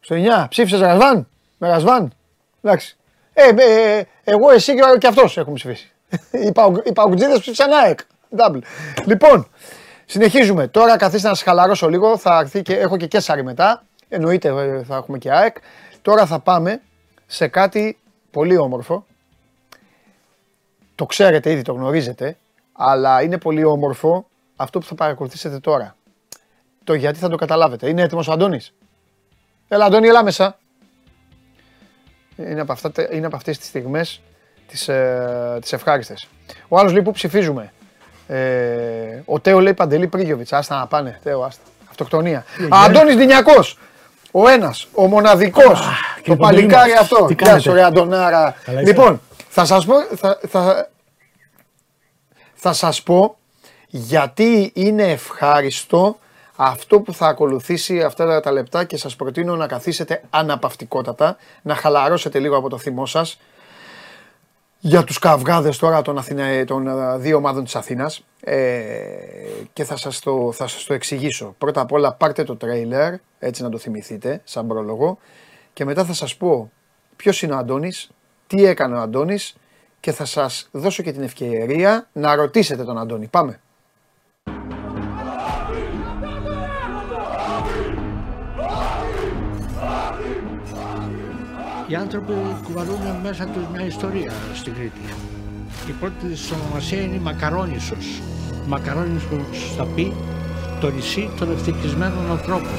Στο 9%. Στο 9. Ψήφισες Ρασβάν; Με Ρασβάν. Εντάξει. Ε, ε, ε, εγώ, εσύ και, και αυτός έχουμε ψηφίσει. οι, παου, οι παουτζίδε ψήφισαν ΑΕΚ. Double. Λοιπόν, συνεχίζουμε. Τώρα καθίστε να σας χαλαρώσω λίγο. Θα έρθει και έχω και Κέσσαρη μετά. Εννοείται ε, θα έχουμε και ΑΕΚ. Τώρα θα πάμε σε κάτι πολύ όμορφο. Το ξέρετε ήδη, το γνωρίζετε. Αλλά είναι πολύ όμορφο αυτό που θα παρακολουθήσετε τώρα. Το γιατί θα το καταλάβετε. Είναι έτοιμος ο Αντώνης; Έλα Αντώνη, έλα μέσα. Είναι από, αυτά, είναι από αυτές τις στιγμές τις, ε, τις ευχάριστες. Ο άλλος λέει που ψηφίζουμε. Ε, ο Τέο λέει Παντελή Πρίγιοβιτς. Άστα να πάνε. Τέο, άστα. Αυτοκτονία. Αντώνης Δινιακός. Ο ένας, ο μοναδικός. το κύριε παλικάρι Παντελή, αυτός. τι Γεια κάνετε; σου ρε Αντωνάρα. Καλά είστε; Λοιπόν, θα σας πω, θα, θα, θα σας πω γιατί είναι ευχάριστο αυτό που θα ακολουθήσει αυτά τα λεπτά και σας προτείνω να καθίσετε αναπαυτικότατα, να χαλαρώσετε λίγο από το θυμό σας για τους καυγάδες τώρα των, Αθηνα, των ε, δύο ομάδων της Αθήνας ε, και θα σας, το, θα σας το εξηγήσω. Πρώτα απ' όλα πάρτε το τρέιλερ, έτσι να το θυμηθείτε, σαν πρόλογο και μετά θα σας πω ποιος είναι ο Αντώνης, τι έκανε ο Αντώνης και θα σας δώσω και την ευκαιρία να ρωτήσετε τον Αντώνη. Πάμε. Οι άνθρωποι κουβαλούν μέσα τους μια ιστορία στην Κρήτη. Η πρώτη της ονομασία είναι η Μακαρόνισσος. Μακαρόνισσος θα πει το νησί των ευτυχισμένων ανθρώπων.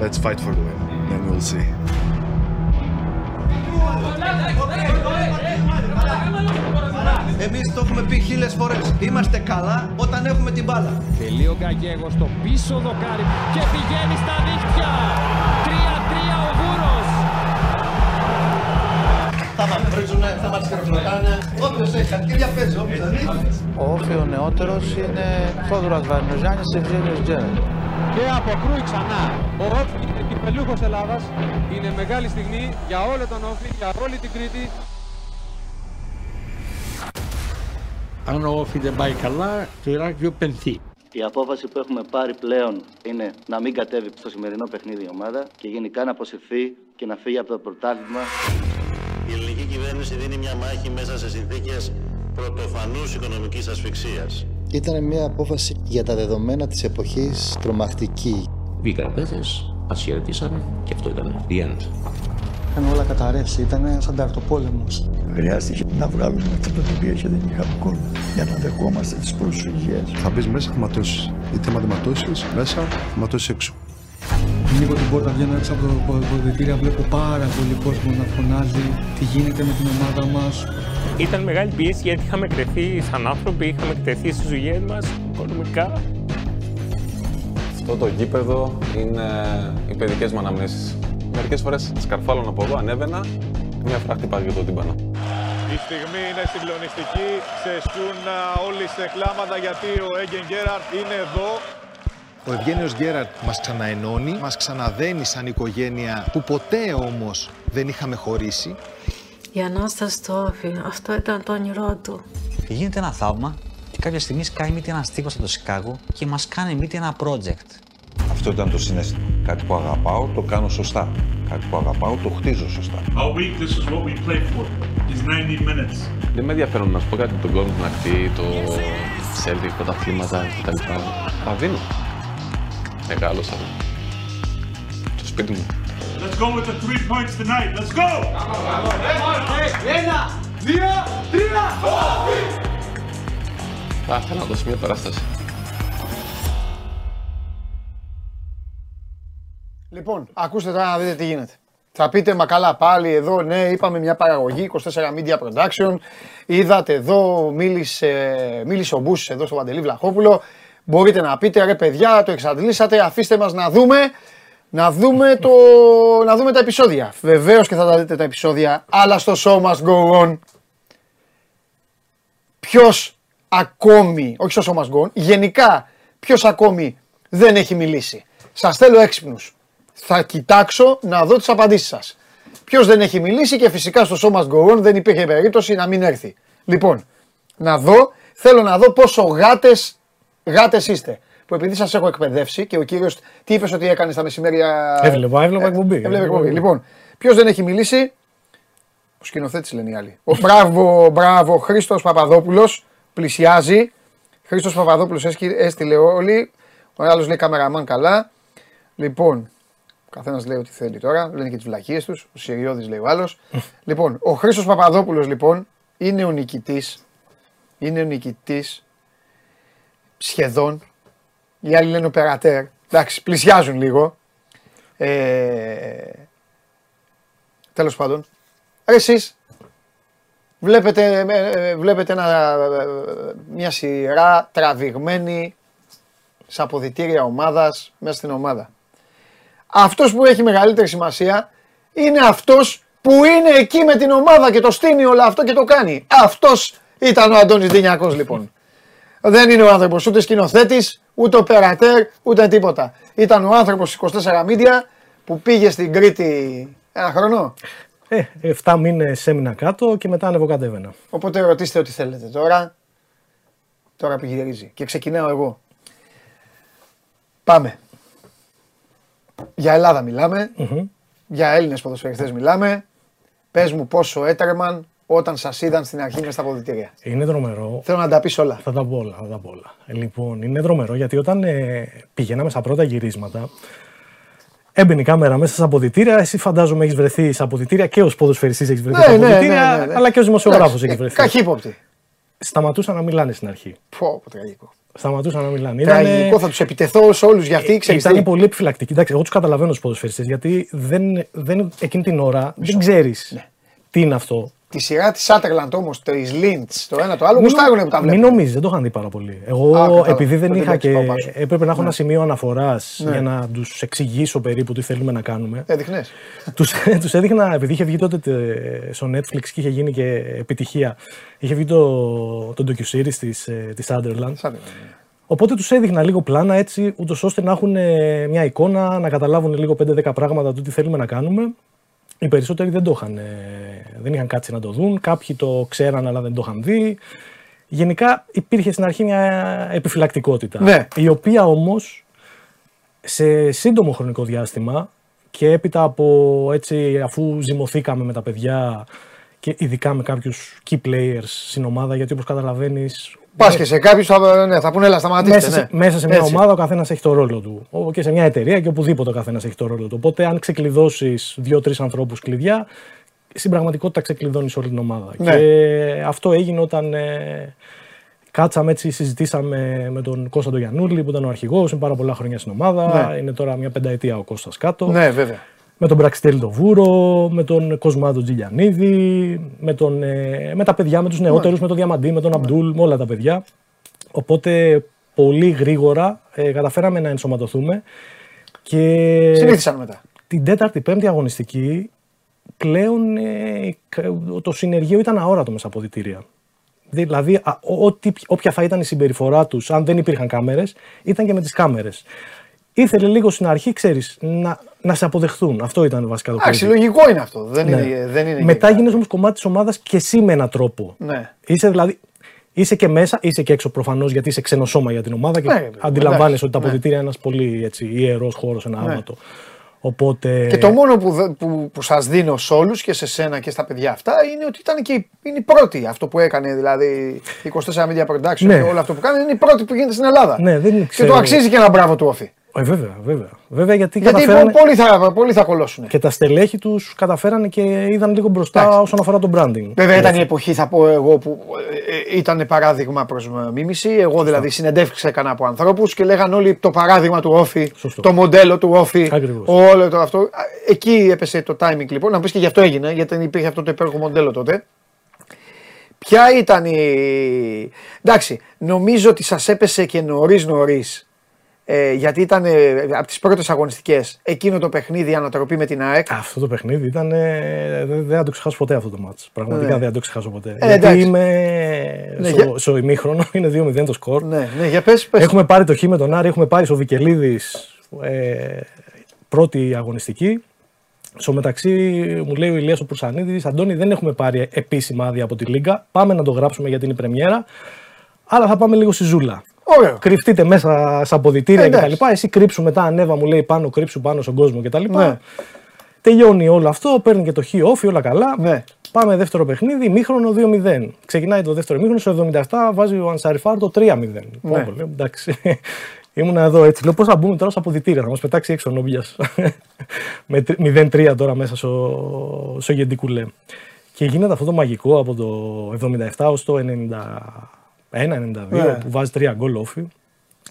Let's fight for the win, then we'll see. Εμείς το έχουμε πει χίλιες φορές. Είμαστε καλά όταν έχουμε την μπάλα. Τελεί ο Γκαγέγος στο πίσω δοκάρι και πηγαίνει στα δίχτυα. 3-3 ο Βούρος. Θα μας βρίζουνε, θα μας χειροκροτάνε. Όποιος έχει χαρτιά παίζει, όποιος δεν έχει. Ο Όφη ο νεότερος είναι Θόδωρας Βαρνιζάνης και Ευζέλιος Τζέρετ. Και αποκρούει ξανά. Ο Όφη είναι κυπελούχος Ελλάδας. Είναι μεγάλη στιγμή για όλο τον Όφη, για όλη την Κρήτη. Αν ο Όφη δεν πάει καλά, το Ηράκλειο πενθεί. Η απόφαση που έχουμε πάρει πλέον είναι να μην κατέβει στο σημερινό παιχνίδι η ομάδα και γενικά να αποσυρθεί και να φύγει από το πρωτάθλημα. Η ελληνική κυβέρνηση δίνει μια μάχη μέσα σε συνθήκες πρωτοφανούς οικονομικής ασφυξίας. Ήταν μια απόφαση για τα δεδομένα της εποχής τρομακτική. Βγήκαν παίκτες, μας χαιρετήσανε και αυτό ήταν the end. Είχαν όλα καταρρεύσει, ήταν σαν ταρτοπόλεμος. Χρειάστηκε να βγάλουμε αυτά τα οποία και δεν είχαμε κόμμα για να δεχόμαστε τις προσφυγές. Θα μπεις μέσα, θα ματώσεις. Είτε άμα δεν ματώσεις, μέσα, θα ματώσεις έξω. Ανοίγω την πόρτα, βγαίνω έξω από το ποδητήρια, βλέπω πάρα πολύ κόσμο να φωνάζει τι γίνεται με την ομάδα μας. Ήταν μεγάλη πίεση γιατί είχαμε εκτεθεί σαν άνθρωποι, είχαμε εκτεθεί στις δουλειές μας οικονομικά. Αυτό το γήπεδο είναι οι παιδικές μου αναμνήσεις. Μερικές φορές σκαρφάλωνα από εδώ, ανέβαινα, μια φορά χτυπάω για το τύμπανο. Η στιγμή είναι συγκλονιστική. Ξεσκούν α, όλοι σε κλάματα γιατί ο Έγκεν Γκέραρτ είναι εδώ. Ο Ευγένιος Γκέραρτ μας ξαναενώνει, μας ξαναδένει σαν οικογένεια που ποτέ όμως δεν είχαμε χωρίσει. Η Ανάσταση στο Όφη, αυτό ήταν το όνειρό του. Γίνεται ένα θαύμα και κάποια στιγμή σκάει μύτη ένας τύπος από το Σικάγο και μας κάνει μύτη ένα project. Αυτό ήταν το συνέστημα. Κάτι που αγαπάω, το κάνω σωστά. Κάτι που αγαπάω, το χτίζω σωστά. All week this is what we play for. Is 90 minutes. Δεν με ενδιαφέρον να σου πω κάτι τον κόσμο την αρχή, το Celtic, πρωταθλήματα κτλ. Τα δίνω. Μεγάλωσα. Το σπίτι μου. Let's go with the three points tonight. Let's go! Ένα, δύο, τρία, Θα ήθελα να δώσω μια παράσταση. Λοιπόν, ακούστε τώρα να δείτε τι γίνεται. Θα πείτε, μα καλά πάλι εδώ, ναι, είπαμε μια παραγωγή, 24 Media Production. Είδατε εδώ, μίλησε, μίλησε ο Μπούσης εδώ στο Παντελή Βλαχόπουλο. Μπορείτε να πείτε, ρε παιδιά, το εξαντλήσατε, αφήστε μας να δούμε, να δούμε, το, να δούμε τα επεισόδια. Βεβαίως και θα τα δείτε τα επεισόδια, αλλά στο show must go on. Ποιος ακόμη, όχι στο show must go on, γενικά, ποιος ακόμη δεν έχει μιλήσει. Σας θέλω έξυπνους. Θα κοιτάξω να δω τις απαντήσεις σας. Ποιος δεν έχει μιλήσει και φυσικά στο σώμα Γκορών δεν υπήρχε περίπτωση να μην έρθει. Λοιπόν, να δω, θέλω να δω πόσο γάτες γάτες είστε. Που επειδή σας έχω εκπαιδεύσει και ο κύριος. Τι είπες ότι έκανες στα μεσημέρια; Έβλεπα, έβλεπα εκπομπή. Έβλεπε εκπομπή. Λοιπόν, ποιος δεν έχει μιλήσει; Ο σκηνοθέτης λένε οι άλλοι. Ο μπράβο, μπράβο, Χρήστος Παπαδόπουλος πλησιάζει. Χρήστος Παπαδόπουλος έστειλε όλοι. Ο άλλος λέει καμεραμάν καλά. Λοιπόν, ο καθένας λέει ό,τι θέλει τώρα. Λένε και τις βλακίες τους. Ο Σιριώδη λέει ο άλλος. λοιπόν, ο Χρήστος Παπαδόπουλος λοιπόν είναι ο νικητής. Είναι ο νικητής σχεδόν. Οι άλλοι λένε οπερατέρ. Εντάξει, πλησιάζουν λίγο. Ε, Τέλος πάντων. Ρε εσείς, βλέπετε, ε, βλέπετε ένα, ε, μια σειρά τραβηγμένη σε αποδητήρια ομάδας μέσα στην ομάδα. Αυτός που έχει μεγαλύτερη σημασία είναι αυτός που είναι εκεί με την ομάδα και το στείνει όλο αυτό και το κάνει. Αυτός ήταν ο Αντώνης Δινιακός λοιπόν. Δεν είναι ο άνθρωπος ούτε σκηνοθέτης, ούτε οπερατέρ, ούτε τίποτα. Ήταν ο άνθρωπος 24 Media που πήγε στην Κρήτη ένα χρόνο. Ε, 7 μήνες έμεινα κάτω και μετά ανεβοκατέβαινα. Οπότε ρωτήστε ό,τι θέλετε τώρα. Τώρα πηγαίνει Και ξεκινάω εγώ. Πάμε. Για Ελλάδα μιλάμε. Για Έλληνες ποδοσφαιριστές μιλάμε. Πες μου πόσο έτρεμαν όταν σας είδαν στην αρχή μες στα αποδητήρια. Είναι δρομερό. Θέλω να τα πεις όλα. Θα τα πω όλα. Θα τα πω όλα. Λοιπόν, είναι δρομερό γιατί όταν ε, πηγαίναμε στα πρώτα γυρίσματα, Έμπαινε η κάμερα μέσα στα αποδητήρια. Εσύ φαντάζομαι έχεις βρεθεί στα αποδητήρια και ως ποδοσφαιριστής έχεις βρεθεί ναι, στα ναι, αποδητήρια, ναι, ναι, ναι. αλλά και ως δημοσιογράφος έχεις βρεθεί. Καχύποπτη. Σταματούσαν να μιλάνε στην αρχή. Πω, πω τραγικό. Σταματούσαν να μιλάνε. Τραγικό, θα τους επιτεθώ σε όλους γιατί ξέρεις. Ήταν πολύ επιφυλακτικοί. Εντάξει, εγώ τους καταλαβαίνω τους ποδοσφαιριστές γιατί δεν, δεν, εκείνη την ώρα δεν ξέρεις τι είναι αυτό. Τη σειρά της Σάτερλαντ όμως, τη Λίντ, το ένα το άλλο, γουστάρουν που τα βλέπουν. Μην νομίζεις, δεν το είχαν δει πάρα πολύ. Εγώ, Α, επειδή δεν Τότε είχα εντάξει, και. πάω πάσο. έπρεπε να έχω Ναι. ένα σημείο αναφοράς Ναι. για να τους εξηγήσω περίπου τι θέλουμε να κάνουμε. Έδειχνες. Τους, τους έδειχνα, επειδή είχε βγει τότε τε- στο Netflix και είχε γίνει και επιτυχία, είχε βγει το, το docu-series της, ε, της Sunderland. Οπότε τους έδειχνα λίγο πλάνα έτσι, ούτως ώστε να έχουν ε, μια εικόνα, να καταλάβουν λίγο 5-10 πράγματα του τι θέλουμε να κάνουμε. Οι περισσότεροι δεν το είχαν, ε, δεν είχαν κάτσει να το δουν, κάποιοι το ξέραν αλλά δεν το είχαν δει. Γενικά υπήρχε στην αρχή μια επιφυλακτικότητα, Ναι. η οποία όμως σε σύντομο χρονικό διάστημα και έπειτα από έτσι αφού ζυμωθήκαμε με τα παιδιά και ειδικά με κάποιους key players στην ομάδα γιατί όπως καταλαβαίνεις Πας και σε κάποιους θα, ναι, θα πούνε, έλα, σταματήστε. μέσα, σε, ναι. μέσα σε μια Έτσι. ομάδα ο καθένας έχει το ρόλο του. Ο- Και σε μια εταιρεία και οπουδήποτε ο καθένας έχει το ρόλο του. Οπότε, αν ξεκλειδώσεις δύο-τρεις ανθρώπους κλειδιά, στην πραγματικότητα ξεκλειδώνεις όλη την ομάδα. Ναι. Και αυτό έγινε όταν ε, κάτσαμε έτσι, συζητήσαμε με τον Κώστα τον Γιαννούλη που ήταν ο αρχηγός, είναι πάρα πολλά χρόνια στην ομάδα. Ναι. Είναι τώρα μια πενταετία ο Κώστας κάτω. Ναι, βέβαια. Με τον Μπραξιτέλη τον Βούρο, με τον Κοσμάτο Τζιλιανίδη, με, τον, ε, με τα παιδιά, με τους νεότερους, με τον Διαμαντή, με τον Αμπτούλ, με όλα τα παιδιά. Οπότε πολύ γρήγορα ε, καταφέραμε να ενσωματωθούμε και Συνήθισαν μετά. την τέταρτη, πέμπτη αγωνιστική πλέον ε, κα- το συνεργείο ήταν αόρατο μέσα από αποδητήρια. Δηλαδή, α, ό- ό,τι, όποια θα ήταν η συμπεριφορά τους, αν δεν υπήρχαν κάμερες, ήταν και με τις κάμερες. Ήθελε λίγο στην αρχή, ξέρεις, να, να σε αποδεχθούν. Αυτό ήταν βασικά το Εντάξει, κλειδί. λογικό είναι αυτό. Δεν Ναι. είναι, δεν είναι Μετά γενικά. γίνεσαι όμως κομμάτι της ομάδας και εσύ με έναν τρόπο. Ναι. Είσαι δηλαδή. Είσαι και μέσα, είσαι και έξω προφανώς γιατί είσαι ξένο σώμα για την ομάδα και Ναι, βέβαια, αντιλαμβάνεσαι εντάξει, ότι τα ναι. αποδητήρια είναι ένας πολύ έτσι, ιερός χώρος, ένα Ναι. άβατο. Οπότε. Και το μόνο που, δε- που, που σας δίνω σε όλους και σε σένα και στα παιδιά αυτά είναι ότι ήταν και η- είναι η πρώτη αυτό που έκανε δηλαδή 24 Media Production Ναι. και όλο αυτό που κάνει είναι η πρώτη που γίνεται στην Ελλάδα. Ναι, δεν Και ξέρω. το αξίζει και ένα μπράβο του όφη. Ε, βέβαια, βέβαια. Βέβαια γιατί, Γιατί καταφέρανε... πο- πολλοί θα, πολλοί θα κολώσουν. Και τα στελέχη τους καταφέρανε και είδαν λίγο μπροστά όσον αφορά το branding. Βέβαια ήταν η εποχή, θα πω εγώ, που ε, ε, ήταν παράδειγμα προς μίμηση. Εγώ δηλαδή συνεντεύξει έκανα από ανθρώπους και λέγαν όλοι το παράδειγμα του όφη, το μοντέλο του όφη. Ακριβώς. Όλο το αυτό. Α, Εκεί έπεσε το timing λοιπόν. Να πεις και γι' αυτό έγινε, γιατί δεν υπήρχε αυτό το υπέροχο μοντέλο τότε. Ποια ήταν η. Εντάξει, νομίζω ότι σας έπεσε και νωρίς νωρίς. Ε, γιατί ήταν ε, από τις πρώτες αγωνιστικές εκείνο το παιχνίδι ανατροπή με την ΑΕΚ. Αυτό το παιχνίδι ήταν. ε, Δεν δεν θα το ξεχάσω ποτέ αυτό το μάτς. Πραγματικά Ναι. δεν θα το ξεχάσω ποτέ. Ε, γιατί εντάξει. είμαι. Ναι, στο, για- στο ημίχρονο είναι 2-0 το σκορ. Ναι, ναι, για πες, πες. Έχουμε πάρει το χ με τον Άρη, έχουμε πάρει στο Βικελίδης ε, πρώτη αγωνιστική. Στο μεταξύ μου λέει ο Ηλίας ο Πουρσανίδης, Αντώνη δεν έχουμε πάρει επίσημα άδεια από τη Λίγκα, πάμε να το γράψουμε γιατί είναι η πρεμιέρα, αλλά θα πάμε λίγο στη Ζούλα. Ωραίο. Κρυφτείτε μέσα στα αποδητήρια Ε, κτλ. εντάξει. Εσύ κρύψου μετά, ανέβα μου λέει πάνω, κρύψου πάνω στον κόσμο κτλ. Ναι. Τελειώνει όλο αυτό, παίρνει και το χ όφι, όλα καλά. Ναι. Πάμε δεύτερο παιχνίδι, μήχρονο 2-0. Ξεκινάει το δεύτερο μήχρονο, στο 77 βάζει ο Ανσαριφάρ το 3-0. Ναι. Πω, λέω, εντάξει. Ήμουνα εδώ έτσι. Λέω πώς θα μπούμε τώρα στα αποδητήρια, θα μας πετάξει έξω ο Νόμπιας. Με τρι- 0-3 τώρα μέσα στο, στο Γεντικουλέ. Και γίνεται αυτό το μαγικό από το 77 ως το 91-92 Ναι. που βάζει τρία γκολ όφι.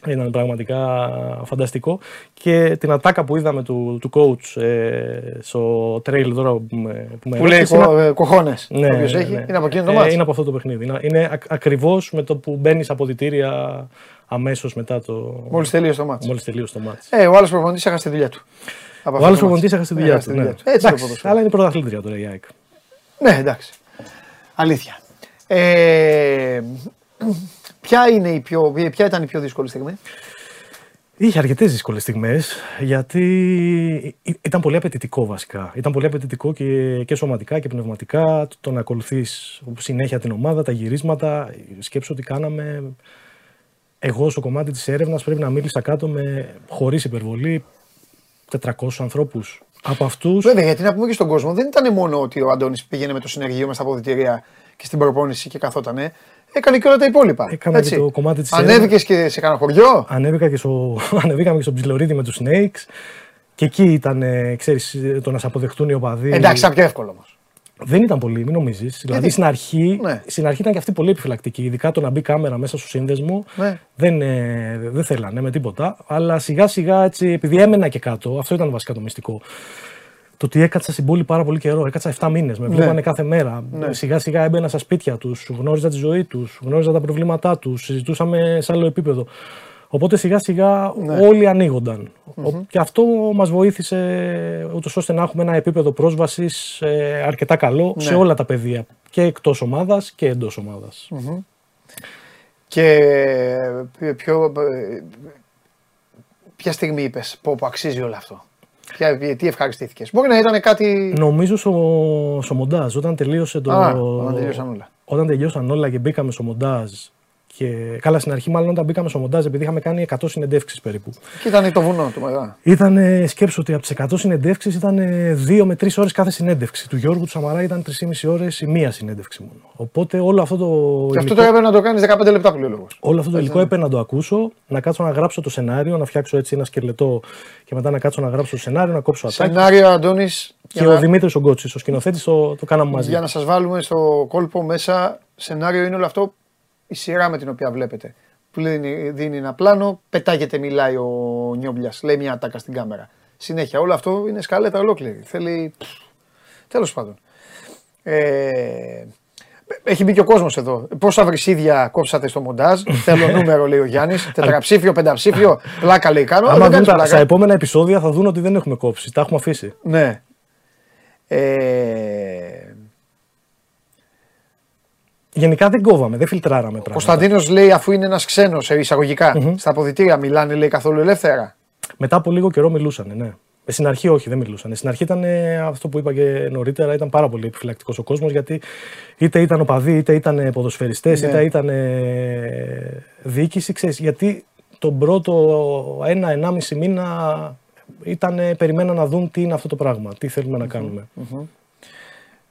Ήταν πραγματικά φανταστικό. Και την ατάκα που είδαμε του, του coach ε, στο trail τώρα που με, που με Που λέει ρώτησε, κο- είναι- ε, κοχώνες, Ναι, όποιος ναι, έχει, ναι. είναι από εκείνο το Ε, μάτς. Είναι από αυτό το παιχνίδι. Είναι, είναι ακ- ακριβώς με το που μπαίνεις από διτήρια αμέσως μετά το... Μόλις τελείωσε το μάτς. Μόλις τελείωσε το μάτς. Ε, ο άλλος προπονητής έχασε τη δουλειά του. Από Ο αυτό άλλο το προπονητής μάτς. έχασε τη δουλειά Έχασε του. τη ναι. Έτσι είναι το Εντάξει, ποδόσφαιρο. αλλά είναι πρωταθλήτρια τώρα η ΑΕΚ. Ναι, εντάξει. Αλήθεια. Ε, ποια, είναι η πιο, ποια ήταν η πιο δύσκολη στιγμή; Είχε αρκετές δύσκολες στιγμές γιατί ή- ήταν πολύ απαιτητικό βασικά. Ήταν πολύ απαιτητικό και, και σωματικά και πνευματικά το να ακολουθείς συνέχεια την ομάδα, τα γυρίσματα. Σκέψω ότι κάναμε. Εγώ στο κομμάτι της έρευνας πρέπει να μίλησα κάτω με χωρίς υπερβολή 400 ανθρώπους. Από αυτού. Βέβαια, γιατί να πούμε και στον κόσμο, δεν ήταν μόνο ότι ο Αντώνης πήγαινε με το συνεργείο με στα αποδητήρια και στην προπόνηση και καθότανε. Έκανε και όλα τα υπόλοιπα. Έκανα και το κομμάτι της Ανέβηκες και σε κανένα χωριό; Ανέβηκα και στο, ανεβήκαμε και στο ψιλορίδι με τους Snakes. Και εκεί ήταν, ε, ξέρεις, το να σε αποδεχτούν οι οπαδοί. Εντάξει, ήταν πιο εύκολο όμως. Δεν ήταν πολύ, μην νομίζεις. Δηλαδή στην αρχή, στην αρχή ήταν και αυτή πολύ επιφυλακτική. Ειδικά το να μπει κάμερα μέσα στο σύνδεσμο. Ναι. Δεν, ε, δεν θέλανε με τίποτα. Αλλά σιγά σιγά έτσι, επειδή έμενα και κάτω, αυτό ήταν βασικά το μυστικό. Το ότι έκατσα στην πόλη πάρα πολύ καιρό. Έκατσα 7 μήνες. Με Ναι. βλέπανε κάθε μέρα. Ναι. Σιγά σιγά έμπαινα στα σπίτια τους, γνώριζα τη ζωή τους, γνώριζα τα προβλήματά τους, συζητούσαμε σε άλλο επίπεδο. Οπότε σιγά σιγά Ναι. όλοι ανοίγονταν. Μμμ. Ο- Και αυτό μας βοήθησε ούτως ώστε να έχουμε ένα επίπεδο πρόσβασης ε, αρκετά καλό Ναι. σε όλα τα πεδία. Και εκτός ομάδας και εντός ομάδας. Μμμ. Και ε, ποιο, ε, ποια στιγμή είπες πω, πω αξίζει όλο αυτό; Ποια, τι ευχαριστήθηκες. Μπορεί να ήταν κάτι. Νομίζω στο, στο μοντάζ, όταν τελείωσε το. Α, όταν τελείωσαν όλα. Όταν τελειώσαν όλα και μπήκαμε στο μοντάζ. Και, καλά, στην αρχή, μάλλον όταν μπήκαμε στο μοντάζ, επειδή είχαμε κάνει 100 συνεντεύξεις περίπου. Και ήταν το βουνό του μεγάλα. Ήταν, σκέψω ότι από τις 100 συνεντεύξεις ήταν 2 με 3 ώρες κάθε συνέντευξη. Του Γιώργου του Σαμαρά ήταν 3,5 ώρες η μία συνέντευξη μόνο. Οπότε όλο αυτό το. Και αυτό υλικό- τώρα έπρεπε να το κάνεις 15 λεπτά που λέει ο λόγος. Όλο αυτό το Έτσι υλικό είναι. έπρεπε να το ακούσω, να κάτσω να γράψω το σενάριο, να φτιάξω έτσι ένα σκελετό και μετά να κάτσω να γράψω το σενάριο, να κόψω ατάκια. Σενάριο Αντώνης. Και ο Δημήτρης ο Γκότσης, ο σκηνοθέτης, το, το κάναμε μαζί. Για να σας βάλουμε στο κόλπο μέσα, σενάριο είναι όλο αυτό η σειρά με την οποία βλέπετε. Που δίνει, δίνει ένα πλάνο, πετάγεται, μιλάει ο Νιόμπλιας, λέει μια ατάκα στην κάμερα. Συνέχεια, όλο αυτό είναι σκαλέτα ολόκληρη. Θέλει. Τέλος πάντων. Ε, έχει μπει και ο κόσμος εδώ. Πόσα βρυσίδια κόψατε στο μοντάζ; Θέλω νούμερο, λέει ο Γιάννης. Τετραψήφιο, πενταψήφιο. Πλάκα λέει κάνω. Άμα Δεν δουν κάνεις τα, πλάκα. στα επόμενα επεισόδια θα δουν ότι δεν έχουμε κόψει. Τα έχουμε αφήσει. Ναι. Ε, Γενικά δεν κόβαμε, δεν φιλτράραμε πράγματα. Κωνσταντίνος λέει αφού είναι ένας ξένος εισαγωγικά στα αποδητήρια μιλάνε λέει καθόλου ελεύθερα. Μετά από λίγο καιρό μιλούσαν, ναι. Ε, Στην αρχή όχι, δεν μιλούσαν. Στην αρχή ήταν ε, αυτό που είπα και νωρίτερα, ήταν πάρα πολύ επιφυλακτικός ο κόσμος γιατί είτε ήταν οπαδοί, είτε ήταν ποδοσφαιριστές, Ναι. είτε ήταν ε, διοίκηση. Ξέρεις, γιατί τον πρώτο ένα-ενάμιση μήνα ήταν, περιμέναν να δουν τι είναι αυτό το πράγμα, τι θέλουμε να κάνουμε. Μμμ.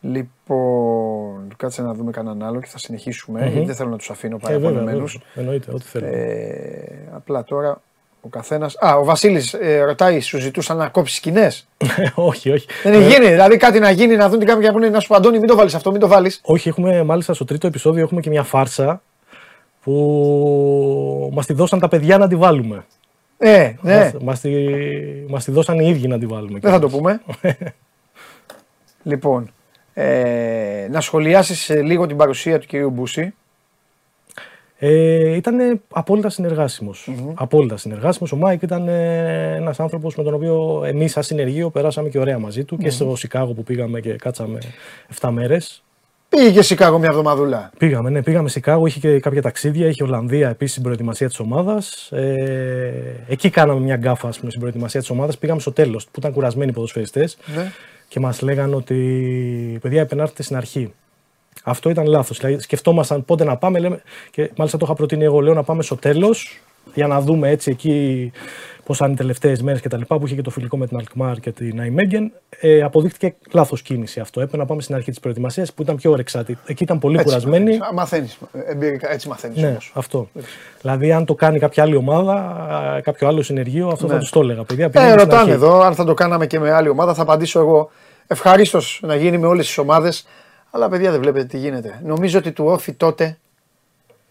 Λοιπόν, κάτσε να δούμε κανέναν άλλο και θα συνεχίσουμε. Μμμ. Γιατί δεν θέλω να τους αφήνω Ε, βέβαια, παραπονεμένους. βέβαια. Εννοείται, ό,τι θέλουμε. Ε, απλά τώρα ο καθένα. Α, ο Βασίλης ρωτάει, σου ζητούσαν να κόψεις σκηνές; όχι, όχι. Δεν έχει γίνει. Δηλαδή κάτι να γίνει, να δουν τι κάνει και να πούνε να σου πω Αντώνη, μην το βάλεις αυτό, μην το βάλεις. Όχι, έχουμε μάλιστα στο τρίτο επεισόδιο έχουμε και μια φάρσα που μας τη δώσαν τα παιδιά να τη βάλουμε. Ε, ναι. Μας, μας, τη, μας τη δώσαν οι ίδιοι να τη βάλουμε. Δεν θα το πούμε. λοιπόν, ε, να σχολιάσεις λίγο την παρουσία του κυρίου Μπούση. Ε, ήταν απόλυτα συνεργάσιμος. Απόλυτα συνεργάσιμος. Ο Μάικ ήταν ε, ένας άνθρωπος με τον οποίο εμείς σαν συνεργείο περάσαμε και ωραία μαζί του και Μμμ. στο Σικάγο που πήγαμε και κάτσαμε 7 μέρες. Πήγε και Σικάγο μια εβδομαδούλα. Πήγαμε, ναι, πήγαμε Σικάγο, είχε και κάποια ταξίδια, είχε Ολλανδία επίσης στην προετοιμασία της ομάδας. Ε, εκεί κάναμε μια γκάφα ας πούμε, στην προετοιμασία της ομάδας. Πήγαμε στο τέλος που ήταν κουρασμένοι οι ποδοσφαιριστές Ναι. Και μας λέγανε ότι παιδιά επενάρθετε στην αρχή. Αυτό ήταν λάθος. Δηλαδή, σκεφτόμασταν πότε να πάμε, λέμε, και μάλιστα το είχα προτείνει εγώ, λέω να πάμε στο τέλος για να δούμε έτσι εκεί πώς ήταν οι τελευταίες μέρες και τα λοιπά που είχε και το φιλικό με την Αλκμάρ και την Αϊμέγγεν. Ε, αποδείχτηκε λάθος κίνηση αυτό. Έπρεπε να πάμε στην αρχή της προετοιμασίας που ήταν πιο ωρεξάτη. Εκεί ήταν πολύ κουρασμένοι. Μαθαίνεις. Εμπειρικά, έτσι μαθαίνεις. Ναι, αυτό. Δηλαδή, αν το κάνει κάποια άλλη ομάδα, κάποιο άλλο συνεργείο, αυτό Ναι. θα τους το έλεγα. Παιδιά, Ε, πηγαίνετε στην ρωτάνε αρχή. εδώ αν θα το κάναμε και με άλλη ομάδα. Θα απαντήσω εγώ. Ευχαρίστως να γίνει με όλες τις ομάδες. Αλλά παιδιά δεν βλέπετε τι γίνεται. Νομίζω ότι του όφη τότε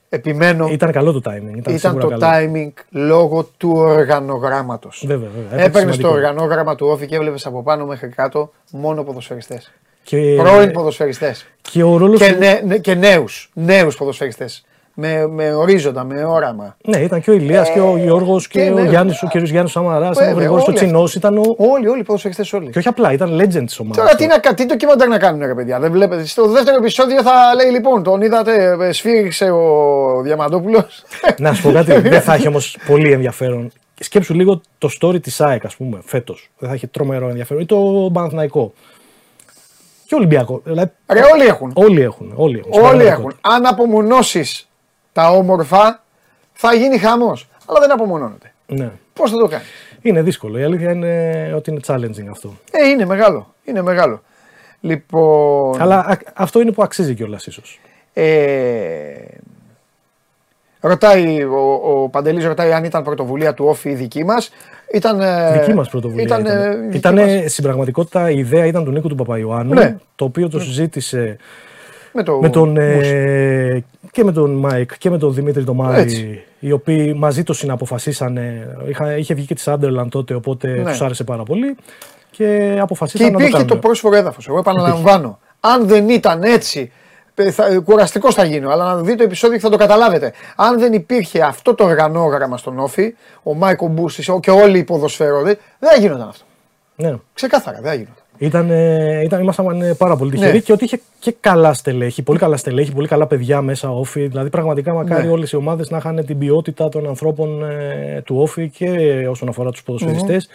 επιμένω. Ήταν καλό το timing. Ήταν, Ήταν σίγουρα το καλό. timing λόγω του οργανογράμματος. Βέβαια, βέβαια. Έπαιξε Έπαιρνε το σημαντικό. οργανόγραμμα του όφη και έβλεπες από πάνω μέχρι κάτω μόνο ποδοσφαιριστές. Και, Πρώην ποδοσφαιριστές. και ο ρόλος Και, του- νε, ναι, και νέους. Νέους ποδοσφαιριστές. Με, με ορίζοντα, με όραμα. Ναι, ήταν και ο Ηλίας και ο Γιώργος και, και ο ναι. Γιάννης, ο κ. Γιάννης Σαμαράς, ο Βέβαια, Γρηγόρης ο όλοι Τσινός. Ήταν ο... Όλοι, όλοι οι ποδοσφαιριστέ όλοι. Και όχι απλά, ήταν legend τη ομάδα. Τώρα τι, να, κα- τι ντοκιμαντέρ να κάνουν ρε παιδιά. Δεν βλέπετε. Στο δεύτερο επεισόδιο θα λέει λοιπόν, τον είδατε, ε, σφύριξε ο Διαμαντόπουλος. Να σου πω κάτι, δεν θα έχει όμως πολύ ενδιαφέρον. Σκέψου λίγο το story της ΑΕΚ, ας πούμε, φέτος. Δεν θα έχει τρομερό ενδιαφέρον. Ή το Παναθηναϊκό. Και Ολυμπιακό. Δηλαδή, Ρε, όλοι έχουν. Όλοι έχουν. Όλοι έχουν. στην Όλοι πραγματικότητα. έχουν. Αν απομονώσεις τα όμορφα, θα γίνει χαμός. Αλλά δεν απομονώνονται. Ναι. Πώς θα το κάνει; Είναι δύσκολο. Η αλήθεια είναι ότι είναι challenging αυτό. Ε, είναι μεγάλο. Είναι μεγάλο. Λοιπόν. Αλλά α- αυτό είναι που αξίζει κιόλας ίσως. Ε, ρωτάει, ο, ο Παντελής ρωτάει αν ήταν πρωτοβουλία του Όφη η δική μας. Ήταν, ε, Δική μας πρωτοβουλία. Ήταν, Ήταν, ε, δική Ήτανε, μας. στην πραγματικότητα η ιδέα ήταν του Νίκου του Παπαϊωάννου, Ναι. το οποίο το συζήτησε με, το με τον, ε, Μουσ. και με τον Μάικ και με τον Δημήτρη τον Μάρη, Έτσι. οι οποίοι μαζί το συναποφασίσανε. Είχα, είχε βγει και της Sunderland τότε, οπότε Ναι. τους άρεσε πάρα πολύ και Και αποφασίσαν να το υπήρχε το, κάνουν. πρόσφορο έδαφος. Εγώ επαναλαμβάνω. Αν δεν ήταν έτσι, ε, θα, κουραστικός θα γίνω, αλλά να δείτε το επεισόδιο και θα το καταλάβετε. Αν δεν υπήρχε αυτό το οργανόγραμμα στον ΟΦΗ, ο Μάικο Μπούστης ο- και όλοι οι ποδοσφαίροδοι, δεν θα γίνονταν αυτό. Ναι. Ξεκάθαρα, δεν θα γίνονταν. Ήταν, ε, ήταν, ήμασταν ε, πάρα πολύ τυχεροί Ναι. και ότι είχε και καλά στελέχη, πολύ καλά στελέχη, πολύ καλά παιδιά μέσα ΟΦΗ. Δηλαδή, πραγματικά μακάρι Ναι. όλες οι ομάδες να είχαν την ποιότητα των ανθρώπων ε, του ΟΦΗ και όσον αφορά τους ποδοσφαιριστές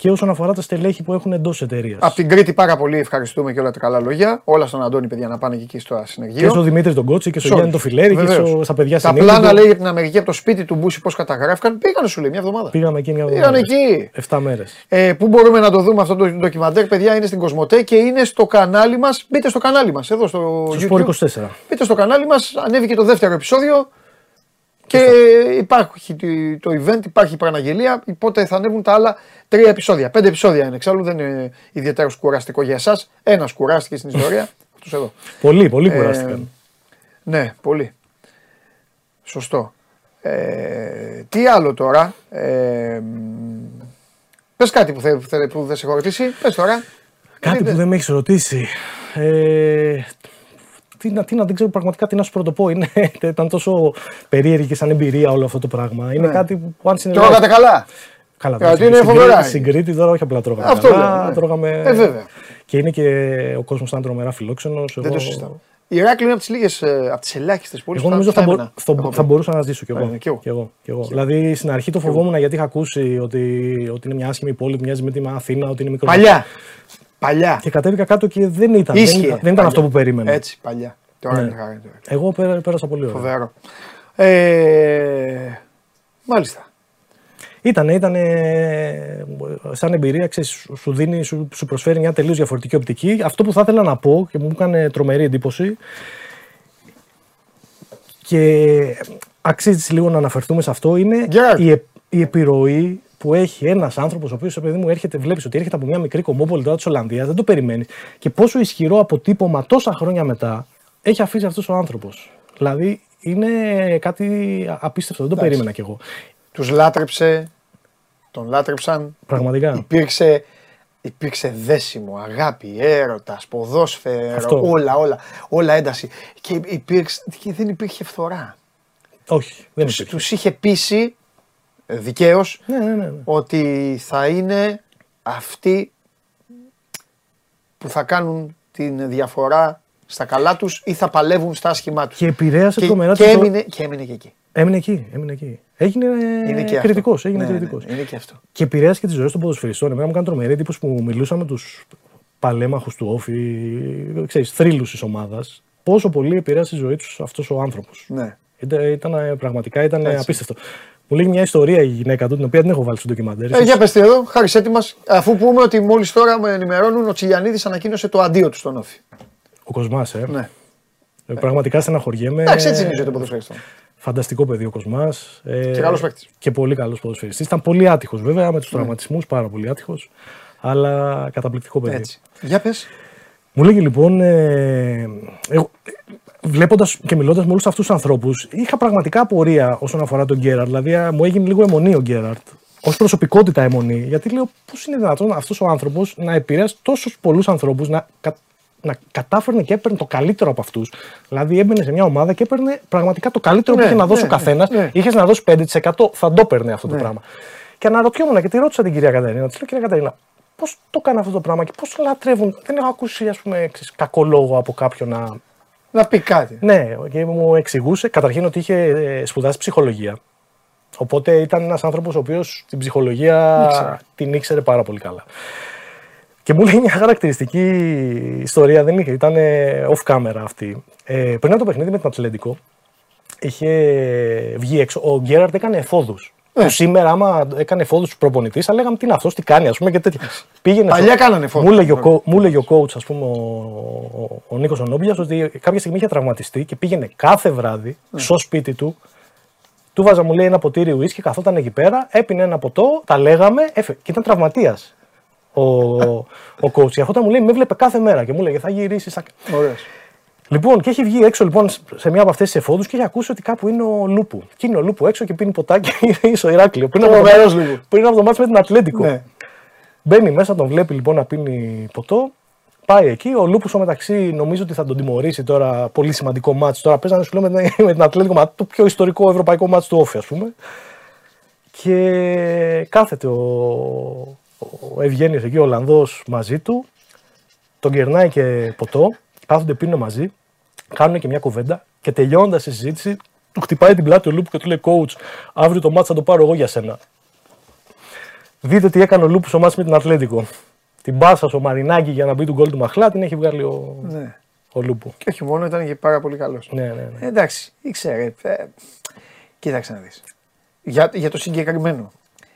και όσον αφορά τα στελέχη που έχουν εντός εταιρείας. Από την Κρήτη πάρα πολύ ευχαριστούμε και όλα τα καλά λόγια. Όλα στον Αντώνη, παιδιά, να πάνε και εκεί στο συνεργείο. Και στον Δημήτρη τον Κότσι και στον Σε Γιάννη τον όλους. Φιλέρη και Βεβαίως. στο- στα παιδιά Τα στην πλάνα Ήγυπτο. λέει για την Αμερική από το σπίτι του Μπούση πώς καταγράφηκαν. Πήγανε σου λέει μια εβδομάδα. Πήγαμε εκεί μια Πήγανε εβδομάδα. εκεί. 7 μέρες. Ε, πού μπορούμε να το δούμε αυτό το ντοκιμαντέρ, παιδιά, είναι στην Κοσμοτέ και είναι στο κανάλι μας. Μπείτε στο κανάλι μας, εδώ στο Στο YouTube. Σπορ 24. Μπείτε στο κανάλι μας, ανέβηκε το δεύτερο επεισόδιο και υπάρχει το event, υπάρχει η παραγγελία. Οπότε θα ανέβουν τα άλλα τρία επεισόδια. Πέντε επεισόδια είναι. Εξάλλου δεν είναι ιδιαίτερος κουραστικό για εσάς. Ένας κουράστηκε στην ιστορία. Αυτός εδώ. Πολύ, πολύ Ε, κουράστηκαν. Ναι, πολύ. Σωστό. Ε, τι άλλο τώρα; Ε, πες κάτι που, θε, θε- που δεν σε έχω ρωτήσει. Πες τώρα. Κάτι που δεν με έχεις ρωτήσει. Ε, τι, να, τι να, δεν ξέρω πραγματικά τι να σου πρωτοπώ. Είναι, ήταν τόσο περίεργη και σαν εμπειρία όλο αυτό το πράγμα. Είναι Ναι. κάτι που αν συνεργάζεσαι- Τρώγατε καλά; Καλά, Γιατί εντάξει, είναι στην φοβερά. Κρήτη- Στην Κρήτη τώρα όχι απλά τρώγαμε. Αυτό καλά, λέω, ναι. τρώγαμε. Ε, βέβαια. Και είναι και ο κόσμος ήταν τρομερά φιλόξενος. Δεν το συζητάω. Η Ηράκλειο είναι από τις λίγες, από τις ελάχιστες πόλεις Εγώ νομίζω θα, μπο- θα, έχω θα πει. μπορούσα να ζήσω κι εγώ. Ναι, κι εγώ. Κι εγώ, κι εγώ. Δηλαδή στην αρχή το φοβόμουν γιατί είχα ακούσει ότι, ότι είναι μια άσχημη πόλη που μοιάζει με την Αθήνα, ότι είναι μικρό. Παλιά. Παλιά. Και κατέβηκα κάτω και δεν ήταν. Δεν Ίσχυε. ήταν, δεν ήταν Παλιά. αυτό που περίμενα. Έτσι, παλιά. Τώρα Ναι. είναι χαρά. είναι τώρα. Εγώ πέρα- πέρασα πολύ ωραία. Φοβερό. Ε, μάλιστα. Ήτανε, ήτανε σαν εμπειρία, ξέρεις, σου, σου δίνει, σου, σου προσφέρει μια τελείως διαφορετική οπτική. Αυτό που θα ήθελα να πω και μου έκανε τρομερή εντύπωση και αξίζει λίγο να αναφερθούμε σε αυτό είναι η, ε- η επιρροή που έχει ένας άνθρωπος, ο οποίος παιδί μου έρχεται, βλέπεις ότι έρχεται από μια μικρή κομμόπολη τώρα της Ολλανδίας, δεν το περιμένεις. Και πόσο ισχυρό αποτύπωμα τόσα χρόνια μετά έχει αφήσει αυτός ο άνθρωπος. Δηλαδή είναι κάτι απίστευτο, δεν το Εντάξει. περίμενα κι εγώ. Τους λάτρεψε, τον λάτρεψαν. Πραγματικά. Υπήρξε, υπήρξε δέσιμο, αγάπη, έρωτας, ποδόσφαιρο, Αυτό. όλα, όλα, όλα ένταση. Και, υπήρξε, και δεν υπήρχε φθορά. Όχι, δεν τους, υπήρχε. τους είχε πείσει δικαίως Ναι, ναι, ναι, ναι. ότι θα είναι αυτοί που θα κάνουν την διαφορά στα καλά τους ή θα παλεύουν στα άσχημά τους. Και επηρέασε και, τρομερά και, το- έμεινε, και έμεινε και εκεί. Έμεινε εκεί, έμεινε εκεί. Έγινε Είναι και κριτικός. αυτό. Έγινε Ναι, ναι, κριτικός. είναι και αυτό. Και επηρέασε και τις ζωές των ποδοσφαιριστών. Εμένα μου έκανε τρομερή εντύπωση που μιλούσα με τους παλέμαχους του Όφη, ξέρεις, θρύλους της ομάδας, πόσο πολύ επηρέασε τη ζωή τους αυτός ο άνθρωπος. Ναι. Ήταν, ήταν, πραγματικά ήταν Έτσι. απίστευτο. Μου λέει μια ιστορία η γυναίκα του, την οποία δεν έχω βάλει στο ντοκιμαντέρ. Ε, για πες τι εδώ, χάρη έτοιμας, αφού πούμε ότι μόλις τώρα με ενημερώνουν ο Τσιλιανίδης ανακοίνωσε το αντίο του στον Όφη. Ο Κοσμάς, ε. Ναι. Ε, Πραγματικά στεναχωριέμαι. Εντάξει, έτσι είναι η ζωή του ποδοσφαιριστών. Φανταστικό παιδί ο Κοσμάς. Ε, Και καλός παίκτης. Και πολύ καλός ποδοσφαιριστής. Ήταν πολύ άτυχος βέβαια με τους τραυματισμούς, πάρα πολύ άτυχος. Αλλά καταπληκτικό παιδί. Έτσι. Για πες. Μου λέγει λοιπόν, ε, εγώ, βλέποντας και μιλώντας με όλους αυτούς τους ανθρώπους, είχα πραγματικά απορία όσον αφορά τον Γκέραρτ. Δηλαδή, α, μου έγινε λίγο αιμονή ο Γκέραρτ. Ω προσωπικότητα αιμονή. Γιατί λέω, πώς είναι δυνατόν αυτός ο άνθρωπος να επηρεάσει τόσους πολλούς ανθρώπους, να, κα- να κατάφερνε και έπαιρνε το καλύτερο από αυτούς. Δηλαδή, έμπαινε σε μια ομάδα και έπαιρνε πραγματικά το καλύτερο Ναι, που είχε να δώσει ναι, ο καθένας. ναι. Είχες να δώσεις 5%, θα το έπαιρνε αυτό Ναι. το πράγμα. Και αναρωτιόμουν και τη ρώτησα την κυρία Καταρίνα. Της λέω, κυρία Καταρίνα, πώς το κάνει αυτό το πράγμα και πώς λατρεύουν. Δεν έχω ακούσει, ας πούμε, ξέρεις, κακό λόγο από κάποιον να. Να πει κάτι. Ναι, και μου εξηγούσε καταρχήν ότι είχε ε, σπουδάσει ψυχολογία. Οπότε ήταν ένας άνθρωπος ο οποίος την ψυχολογία Ήξερε. την ήξερε πάρα πολύ καλά. Και μου λέει μια χαρακτηριστική ιστορία, δεν είχε, ήταν ε, off camera αυτή. Ε, πριν από το παιχνίδι με την Ατλέντικο, είχε βγει έξω. Ο Γκέραρτ έκανε εφόδους. Ναι. Που σήμερα, άμα έκανε εφόδου του προπονητή, θα λέγαμε τι είναι αυτός, τι κάνει, ας πούμε και τέτοια. Πήγαινε Παλιά στο- κάνανε εφόδους. Μου έλεγε, ο, κο- μου έλεγε ο coach, ας πούμε, ο, ο, ο Νίκος Ονόμπια, ότι κάποια στιγμή είχε τραυματιστεί και πήγαινε κάθε βράδυ Ναι. στο σπίτι του. Του βάζα, μου λέει, ένα ποτήρι ουίσκι, καθόταν εκεί πέρα, έπινε ένα ποτό, τα λέγαμε, έφε, και ήταν τραυματίας ο, ο coach. Και αυτό μου λέει, με έβλεπε κάθε μέρα και μου έλεγε, θα γυρίσεις. Θα... Ωραίος. Λοιπόν, και έχει βγει έξω λοιπόν σε μια από αυτές τις εφόδους και έχει ακούσει ότι κάπου είναι ο Λούπου. Και είναι ο Λούπου έξω και πίνει ποτάκι στο Ηράκλειο. Πριν από, το, Τρομερός μάτς- Λούπου. πριν από το ματς με την Ατλέτικο. Ναι. Μπαίνει μέσα, τον βλέπει λοιπόν να πίνει ποτό. Πάει εκεί. Ο Λούπου στο μεταξύ νομίζω ότι θα τον τιμωρήσει τώρα. Πολύ σημαντικό ματς. Τώρα παίζανε σου λέω με την, με την Ατλέτικο, μα το πιο ιστορικό ευρωπαϊκό ματς του ΟΦΗ, ας πούμε. Και κάθεται ο, ο Ευγένιος εκεί, ο Ολλανδός μαζί του. Τον κερνάει και ποτό. Κάθονται πίνουν μαζί. Κάνουν και μια κουβέντα. Και τελειώνοντα η συζήτηση, του χτυπάει την πλάτη ο Λούπου και του λέει: Coach, αύριο το μάτσο θα το πάρω εγώ για σένα. Δείτε τι έκανε ο Λούπου στο μάτσο με την Ατλέντικο. Την πάσα στο Μαρινάκι για να μπει του γκολ του Μαχλά την έχει βγάλει ο, Ναι. ο Λούπου. Και όχι μόνο, ήταν και πάρα πολύ καλός. Ναι, ναι, ναι. εντάξει, ήξερε. Ε, κοίταξε να δεις. Για, για το συγκεκριμένο.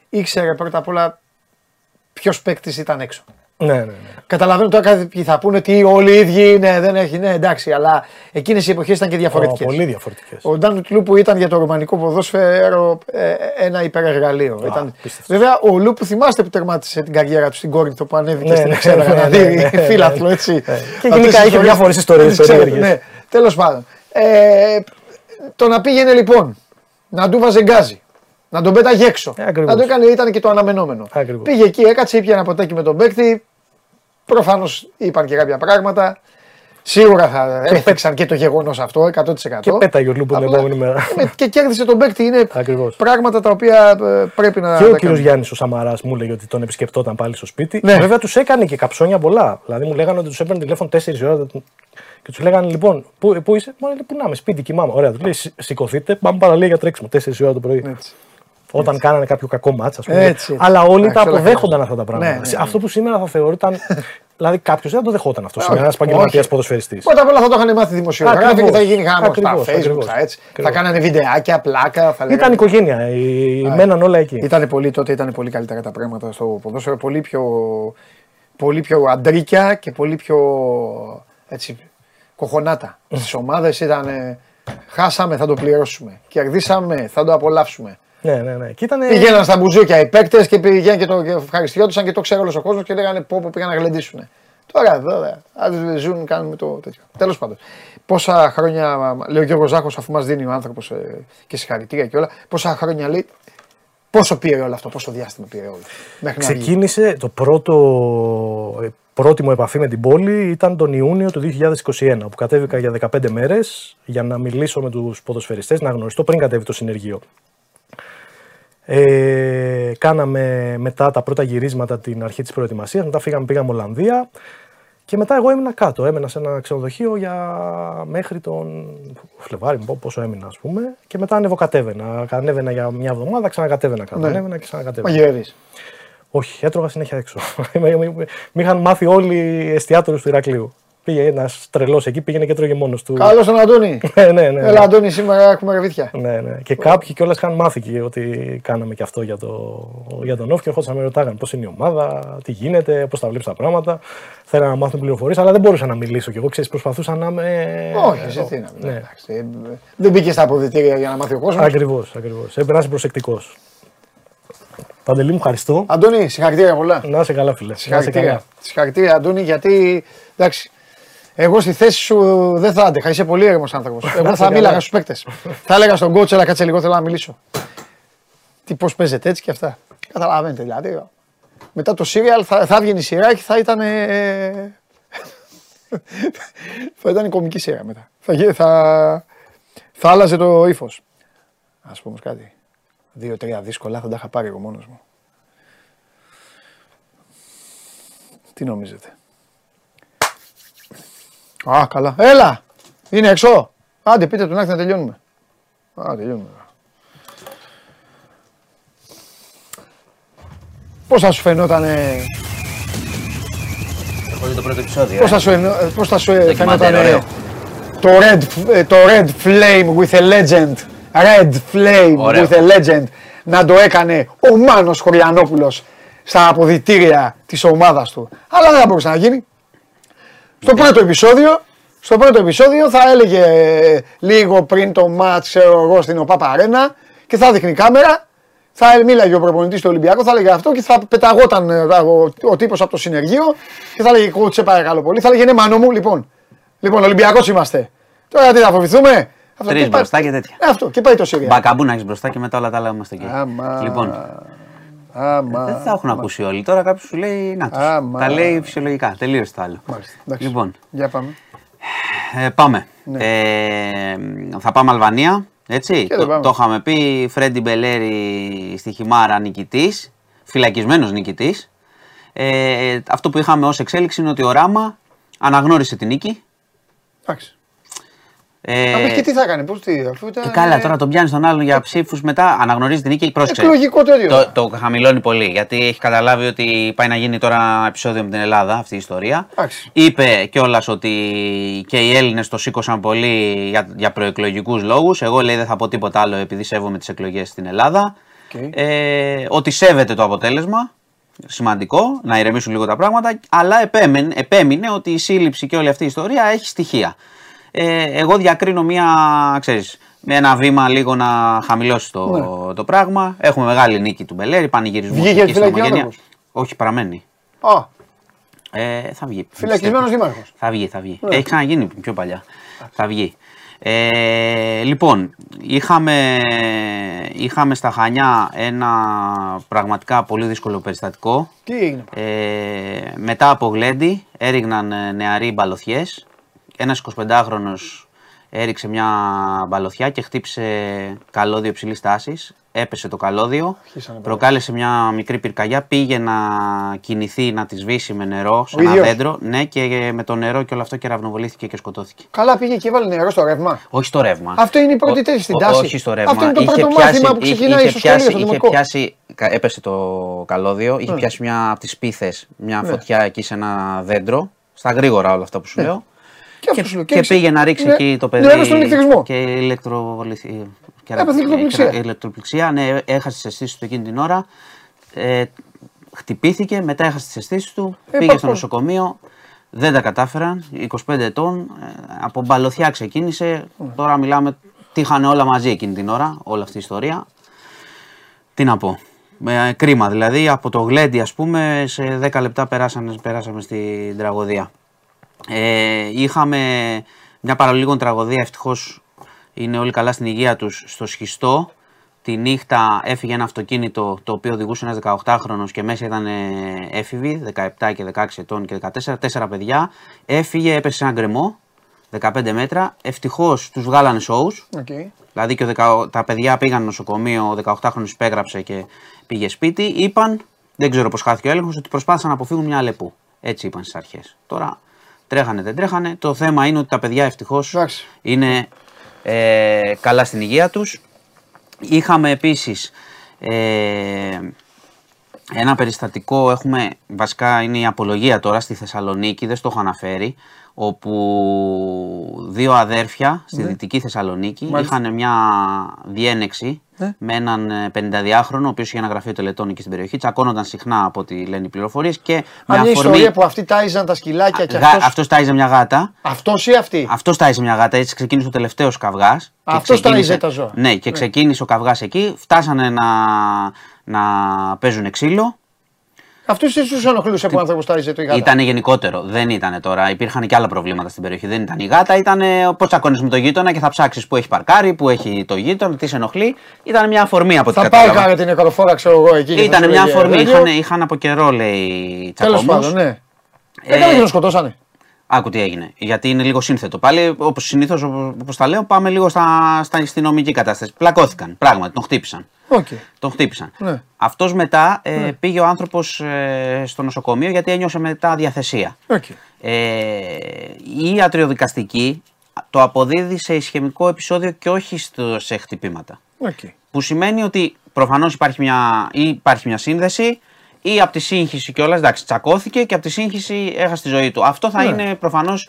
Ήξερε πρώτα απ' όλα ποιος παίκτης ήταν έξω. Ναι, ναι, ναι. Καταλαβαίνω τώρα κάποιοι θα πούνε ότι όλοι οι ίδιοι είναι, δεν έχει, ναι, εντάξει, αλλά εκείνες οι εποχές ήταν και διαφορετικές. Ω, πολύ διαφορετικές. Ο Ντάνου Λούπου ήταν για το ρωμανικό ποδόσφαιρο ε, ένα υπερεργαλείο. ήταν... Βέβαια, ο Λούπου θυμάστε που τερμάτισε την καριέρα του στην Κόρινθο που ανέβηκε Ναι, στην ναι, Εξέδρα ναι, να ναι, δει ναι, ναι, φύλαθλο, ναι. έτσι. Ναι. Και Αυτές γενικά τις είχε ιστορίες- διάφορες ιστορίες τις ξέρετε, περίεργες. Ναι, τέλος πάντων. Ε, το να πήγαινε λοιπόν να του βάζε γκάζι, να τον πέταγε έξω. ακριβώς. να το έκανε, ήταν και το αναμενόμενο. Ακριβώς. Πήγε εκεί, έκατσε, ήπια ένα ποτάκι με τον παίκτη. Προφανώς είπαν και κάποια πράγματα. Σίγουρα θα έπαιξαν και το γεγονός αυτό 100%. Και πέταγε ο Λούπου την Απλά- επόμενη μέρα. με- και κέρδισε τον παίκτη. Είναι Ακριβώς. πράγματα τα οποία ε, πρέπει να. Και τα ο κύριος κάνουμε. Γιάννης ο Σαμαράς μου έλεγε ότι τον επισκεπτόταν πάλι στο σπίτι. Ναι. Βέβαια τους έκανε και καψόνια πολλά. Δηλαδή μου λέγανε ότι τους έπαιρνε τηλέφωνο 4 ώρα και τους λέγανε λοιπόν, πού, πού είσαι, μου λέει, Πού να είμαι, σπίτι, κοιμάμαι. Ωραία, του λέει «Σι- σηκωθείτε, πάμε παραλία για τρέξιμο 4 ώρα το πρωί. Όταν κάνανε κάποιο κακό μάτσα, ας πούμε. Έτσι, έτσι. Αλλά όλοι Εντάξει, τα όλα αποδέχονταν χρειάζονται. αυτά τα πράγματα. Ναι, ναι, ναι. Αυτό που σήμερα θα θεωρούταν. δηλαδή κάποιος δεν θα το δεχόταν αυτό. Όχι, Σήμερα ένας επαγγελματίας όχι. ποδοσφαιριστής. Πρώτα απ' όλα θα το είχαν μάθει δημοσιογράφοι και Ακριβώς. θα γίνει γάμο στα Ακριβώς, Facebook. ακριβώς. Θα, έτσι. θα Ακριβώς. κάνανε βιντεάκια, πλάκα. Θα Ήταν λέγανε- οικογένεια. οι- Μέναν όλα εκεί. Ήταν πολύ, τότε ήταν πολύ καλύτερα τα πράγματα στο ποδόσφαιρο. Πολύ πιο, πολύ πιο αντρίκια και πολύ πιο έτσι, κοχονάτα. Στις ομάδες ήταν. ε, Χάσαμε, θα το πληρώσουμε. Κερδίσαμε, θα το απολαύσουμε. Ναι, ναι, ναι. Και ήταν. Πηγαίναν στα μπουζούκια οι παίκτες και πήγαιναν και το και ευχαριστιόντουσαν και το ξέρει όλος ο κόσμος και λέγανε πω, πω πήγαν να γλεντήσουν. Τώρα εδώ, δε, αν ζουν, κάνουμε το τέτοιο. Τέλος πάντων. Πόσα χρόνια, λέει ο Γιώργος Ζάχος, αφού μας δίνει ο άνθρωπος και συγχαρητήρια και όλα, πόσα χρόνια λέει, πόσο πήρε όλο αυτό, πόσο διάστημα πήρε όλο. Μέχρι να βγει; Ξεκίνησε το πρώτο, ε, πρώτη μου επαφή με την πόλη ήταν τον Ιούνιο του 2021 που κατέβηκα για 15 μέρες για να μιλήσω με τους ποδοσφαιριστές, να γνωριστώ πριν κατέβει το συνεργείο. Ε, κάναμε μετά τα πρώτα γυρίσματα την αρχή της προετοιμασίας, μετά φύγαμε, πήγαμε Ολλανδία και μετά εγώ έμεινα κάτω, έμενα σε ένα ξενοδοχείο για μέχρι τον Φλεβάρι, πο- πόσο έμεινα ας πούμε και μετά ανεβοκατέβαινα, ανέβαινα για μια εβδομάδα, ξανακατέβαινα κάτω, Ναι. ανέβαινα και ξανακατέβαινα. Μαγειρεύεις. Όχι, έτρωγα συνέχεια έξω. Με με είχαν μάθει όλοι οι εστιατόροι του Ηρακλείου. Πήγε ένας τρελός εκεί, πήγαινε και τρώγε μόνος του. Καλώ τον Αντώνη. ναι, ναι, ναι. Έλα, Αντώνη, σήμερα έχουμε ρεβίθια. Ναι, ναι. Και κάποιοι κιόλας είχαν μάθει και ότι κάναμε και αυτό για, το, για τον Όφ και ερχόντουσαν να με ρωτάγανε πώς είναι η ομάδα, τι γίνεται, πώς τα βλέπεις τα πράγματα. Θέλανε να μάθουν πληροφορίες, αλλά δεν μπορούσα να μιλήσω κι εγώ. Ξέρεις, προσπαθούσα να είμαι. Όχι, εσύ τι να ναι. εντάξει, ε, Δεν μπήκε στα αποδητήρια για να μάθει ο κόσμος. Ακριβώς, ακριβώς. Έπρεπε να είσαι προσεκτικός. Παντελή μου, ευχαριστώ. Αντώνη, συγχαρητήρια πολλά. Να είσαι καλά, φίλε. Συγχαρητήρια. Συγχαρητήρια, Αντώνη, γιατί εντάξει, εγώ στη θέση σου δεν θα άντεχα. Είσαι πολύ έρημος άνθρωπος. Εγώ θα μίλαγα στους παίκτες. θα έλεγα στον κότσο, αλλά κάτσε λίγο, θέλω να μιλήσω. Τι πώς παίζετε έτσι και αυτά. Καταλαβαίνετε δηλαδή. Μετά το Serial θα, θα έβγαινε η σειρά και θα ήταν. Ε, θα ήταν η κομική σειρά μετά. Θα, θα, θα άλλαζε το ύφος. Α πούμε κάτι. Δύο-τρία δύσκολα θα τα είχα πάρει εγώ μόνος μου. Τι νομίζετε; Α, καλά. Έλα! Είναι έξω. Άντε, πείτε του να έρθει να τελειώνουμε. Α, τελειώνουμε. Πώς θα σου φαινότανε... Έχω δει το πρώτο επεισόδιο. Πώς θα σου, πώς θα σου φαινότανε το red, το red flame with a legend. Red flame with a legend. Να το έκανε ο Μάνος Χωριανόπουλος στα αποδητήρια της ομάδας του. Αλλά δεν θα μπορούσε να γίνει. Στο πρώτο επεισόδιο, στο πρώτο επεισόδιο θα έλεγε ε, λίγο πριν το μάτς, ξέρω εγώ, στην ΟΠΑΠ Αρένα και θα δείχνει κάμερα, θα μίλαγε ο προπονητής του Ολυμπιακού, θα έλεγε αυτό και θα πεταγόταν ε, ο, ο τύπος από το συνεργείο και θα έλεγε κότσε παρακαλώ πολύ, θα έλεγε ναι μάνο μου, λοιπόν, λοιπόν Ολυμπιακός είμαστε. Τώρα τι θα φοβηθούμε. Τρεις μπροστά και τέτοια. Ε, αυτό και πάει το Σύρια. Μπακαμπού να έχεις μπροστά και μετά όλα τα άλλα είμαστε εκεί. Λοιπόν, Άμα... Δεν θα έχουν ακούσει όλοι. Τώρα κάποιος σου λέει να τους. Τα λέει φυσιολογικά. Τελείωσε το άλλο. Μάλιστα. Λοιπόν. Για πάμε. Ε, πάμε. Ναι. Ε, θα πάμε Αλβανία. Έτσι. Το, πάμε. το είχαμε πει. Φρέντι Μπελέρη στη Χιμάρα νικητής. Φυλακισμένος νικητής. Ε, αυτό που είχαμε ως εξέλιξη είναι ότι ο Ράμα αναγνώρισε την νίκη. Εντάξει. Ε, και τι θα κάνει, πώς τι, αφού ήταν. Ε, καλά, τώρα τον πιάνει τον άλλον για ψήφους μετά, αναγνωρίζει την νίκη και πρόσεξε. Εκλογικό τέτοιο. Το, το χαμηλώνει πολύ γιατί έχει καταλάβει ότι πάει να γίνει τώρα επεισόδιο με την Ελλάδα αυτή η ιστορία. Άξι. Είπε κιόλας ότι και οι Έλληνες το σήκωσαν πολύ για, για προεκλογικούς λόγους. Εγώ λέει δεν θα πω τίποτα άλλο επειδή σέβομαι τις εκλογές στην Ελλάδα. Okay. Ε, ότι σέβεται το αποτέλεσμα. Σημαντικό, να ηρεμήσουν λίγο τα πράγματα. Αλλά επέμενε, επέμεινε ότι η σύλληψη και όλη αυτή η ιστορία έχει στοιχεία. Ε, εγώ διακρίνω μια, ξέρεις, με ένα βήμα λίγο να χαμηλώσει το, ναι. το πράγμα. Έχουμε μεγάλη νίκη του Μπελέρη, πανηγυρισμό Βγήκε στην οικογένεια. Όχι, παραμένει. Α. Ε, θα βγει. Φυλακισμένος δήμαρχος. Θα βγει, θα βγει. Ναι. Έχει ξαναγίνει πιο παλιά. Θα βγει. Ε, λοιπόν, είχαμε, είχαμε στα Χανιά ένα πραγματικά πολύ δύσκολο περιστατικό. Τι έγινε; Ε, μετά από γλέντι έριγναν νεαροί μπαλωθιές ένας 25χρονος έριξε μια μπαλωθιά και χτύπησε καλώδιο ψηλή τάσης. Έπεσε το καλώδιο, προκάλεσε μια μικρή πυρκαγιά, πήγε να κινηθεί να τη σβήσει με νερό σε ένα δέντρο. Ναι, και με το νερό και όλο αυτό κεραυνοβολήθηκε και σκοτώθηκε. Καλά, πήγε και έβαλε νερό στο ρεύμα. Όχι στο ρεύμα. Αυτό είναι η πρώτη θέση στην τάση. Όχι στο ρεύμα. Αυτό είναι το είχε πρώτο πιάσει, μάθημα που ξεκινάει είχε, πιάσει, είχε πιάσει, έπεσε το καλώδιο, είχε ναι. πιάσει μια από τις πίθες, μια ναι. φωτιά εκεί σε ένα δέντρο. Στα γρήγορα όλα αυτά που σου ναι. λέω. Και, και, και, πήγε να ρίξει ναι, εκεί το παιδί. Ναι, στον ηλεκτρισμό. Και ηλεκτροπληξία. ηλεκτροπληξία. ηλεκτροπληξία. Ναι, έχασε τις αισθήσεις του εκείνη την ώρα. Ε, χτυπήθηκε, μετά έχασε τις αισθήσεις του. Ε, πήγε στο νοσοκομείο. Δεν τα κατάφεραν. 25 ετών. Ε, από μπαλωθιά ξεκίνησε. Mm. Τώρα μιλάμε. Τι είχαν όλα μαζί εκείνη την ώρα, όλη αυτή η ιστορία. Τι να πω. Με κρίμα δηλαδή. Από το γλέντι, ας πούμε, σε 10 λεπτά περάσαμε, περάσαμε στην τραγωδία. Ε, είχαμε μια παραλίγων τραγωδία, ευτυχώς είναι όλοι καλά στην υγεία τους στο σχιστό. Τη νύχτα έφυγε ένα αυτοκίνητο το οποίο οδηγούσε ένας 18χρονο και μέσα ήταν έφηβοι, 17 και 16 ετών και 14, τέσσερα παιδιά. Έφυγε, έπεσε σε ένα γκρεμό, 15 μέτρα. Ευτυχώς τους βγάλανε σόου. Okay. Δηλαδή και τα παιδιά πήγαν νοσοκομείο, ο 18χρονο υπέγραψε και πήγε σπίτι. Είπαν, δεν ξέρω πώς χάθηκε ο έλεγχος, ότι προσπάθησαν να αποφύγουν μια αλεπού. Έτσι είπαν στις αρχές. Τώρα Τρέχανε, δεν τρέχανε. Το θέμα είναι ότι τα παιδιά ευτυχώς είναι ε, καλά στην υγεία τους. Είχαμε επίσης ε, Ένα περιστατικό έχουμε, βασικά είναι η απολογία τώρα στη Θεσσαλονίκη, δεν στο έχω αναφέρει, όπου δύο αδέρφια στη Ναι. Δυτική Θεσσαλονίκη Μάλιστα. είχαν μια διένεξη Ναι. με έναν ε, 52χρονο, ο οποίος είχε ένα γραφείο τελετών εκεί στην περιοχή. Τσακώνονταν συχνά από ό,τι λένε οι πληροφορίες και με Α, μια αφορμή. ιστορία που αυτοί τάιζαν τα σκυλάκια και Γα... αυτός... Αυτός τάιζε μια γάτα. Αυτός ή αυτή; Αυτός τάιζε μια γάτα, έτσι ξεκίνησε ο τελευταίος καυγάς. Αυτός τάιζε τα ζώα. Ναι, και Ναι. ξεκίνησε ο καυγάς εκεί. Φτάσανε να, να παίζουν ξύλο. Αυτούς τι τους ενοχλούσε που ο άνθρωπος τάιζε το η γάτα. Ήταν γενικότερο. Δεν ήταν τώρα. Υπήρχαν και άλλα προβλήματα στην περιοχή. Δεν ήταν η γάτα. Ήταν πώ τσακώνεις με το γείτονα και θα ψάξεις που έχει παρκάρει, που έχει το γείτονα, τι σε ενοχλεί. Ήταν μια αφορμή από ό,τι Θα πάει κατάλαβα. κάνε την νεκροφόρα, ξέρω εγώ εκεί. και θα Ήταν σου μια λέγε, αφορμή. τέτοιο. Είχαν, είχαν από καιρό, λέει, Τέλος τσακωμούς. πάντων, ναι. Ε, Έκανε και τον σκοτώσανε. Άκου τι έγινε. Γιατί είναι λίγο σύνθετο. Πάλι, όπως συνήθως, όπως τα λέω, πάμε λίγο στα, στα, στη νομική κατάσταση. Πλακώθηκαν. Πράγματι, τον χτύπησαν. Οκ. Τον χτύπησαν. Ναι. Αυτός μετά ε, Ναι. πήγε ο άνθρωπος στο νοσοκομείο γιατί ένιωσε μετά διαθεσία. Οκ. Ε, η ιατροδικαστική το αποδίδει σε ισχαιμικό επεισόδιο και όχι στο, σε χτυπήματα. Οκ. Που σημαίνει ότι προφανώς υπάρχει μια, ή υπάρχει μια σύνδεση ή από τη σύγχυση κιόλας. Εντάξει, τσακώθηκε και από τη σύγχυση έχασε τη ζωή του. Αυτό θα Ναι. είναι προφανώς.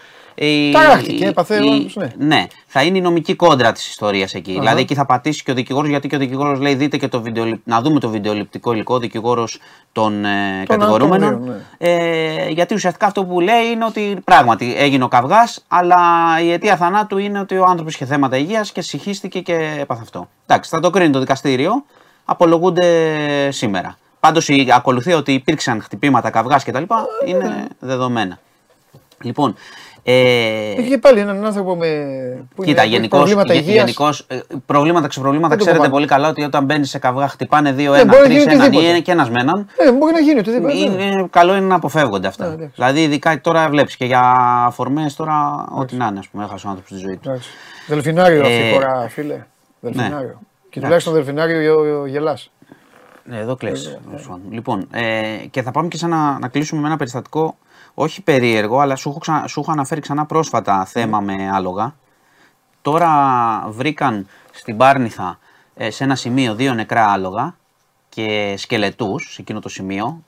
Ταράχτηκε, έπαθε ο άλλος, ναι. ναι, θα είναι η νομική κόντρα της ιστορίας εκεί. Αχα. Δηλαδή εκεί θα πατήσει και ο δικηγόρος, γιατί και ο δικηγόρος λέει: Δείτε και το βιντεοληπ... να δούμε το βιντεοληπτικό υλικό, ο δικηγόρος των ε, Των κατηγορούμενων. άλλων δύο, ναι. Ε, γιατί ουσιαστικά αυτό που λέει είναι ότι πράγματι έγινε ο καυγάς, αλλά η αιτία θανάτου είναι ότι ο άνθρωπος είχε θέματα υγείας και συγχύστηκε και έπαθε αυτό. Εντάξει, θα το κρίνει το δικαστήριο, απολογούνται σήμερα. Πάντως η ακολουθία ότι υπήρξαν χτυπήματα, καυγάς κτλ. είναι δεδομένα. Λοιπόν. Ε, Είχε και πάλι έναν άνθρωπο με. που Κοίτα, είναι- γενικώς, προβλήματα γε- υγείας. γενικώς, ε, προβλήματα ξεπροβλήματα Δεν το ξέρετε πάμε. πολύ καλά ότι όταν μπαίνεις σε καυγά χτυπάνε δύο, Ναι, ένα, μπορεί να τρεις, γίνει έναν ή οτιδήποτε. ένα και ένας με έναν. Ε, μπορεί να γίνει οτιδήποτε. ναι. Είναι, καλό είναι να αποφεύγονται αυτά. Ναι, εντάξει. δηλαδή, ειδικά τώρα βλέπεις και για αφορμές τώρα, ό,τι να είναι, ας πούμε, έχασε ο άνθρωπος τη ζωή του. Εντάξει. Δελφινάριο αυτή Ε, η φορά, φίλε. Δελφινάριο. Και Εντάξει. τουλάχιστον δελφινάριο γε- γελάς. Ναι, εδώ κλαις. Ε, τέλος πάντων. Λοιπόν, ε, και θα πάμε και σε ένα, να κλείσουμε με ένα περιστατικό όχι περίεργο, αλλά σου έχω, ξα- σου έχω αναφέρει ξανά πρόσφατα θέμα με άλογα. Τώρα βρήκαν στην Πάρνηθα ε, σε ένα σημείο δύο νεκρά άλογα και σκελετούς σε εκείνο το σημείο.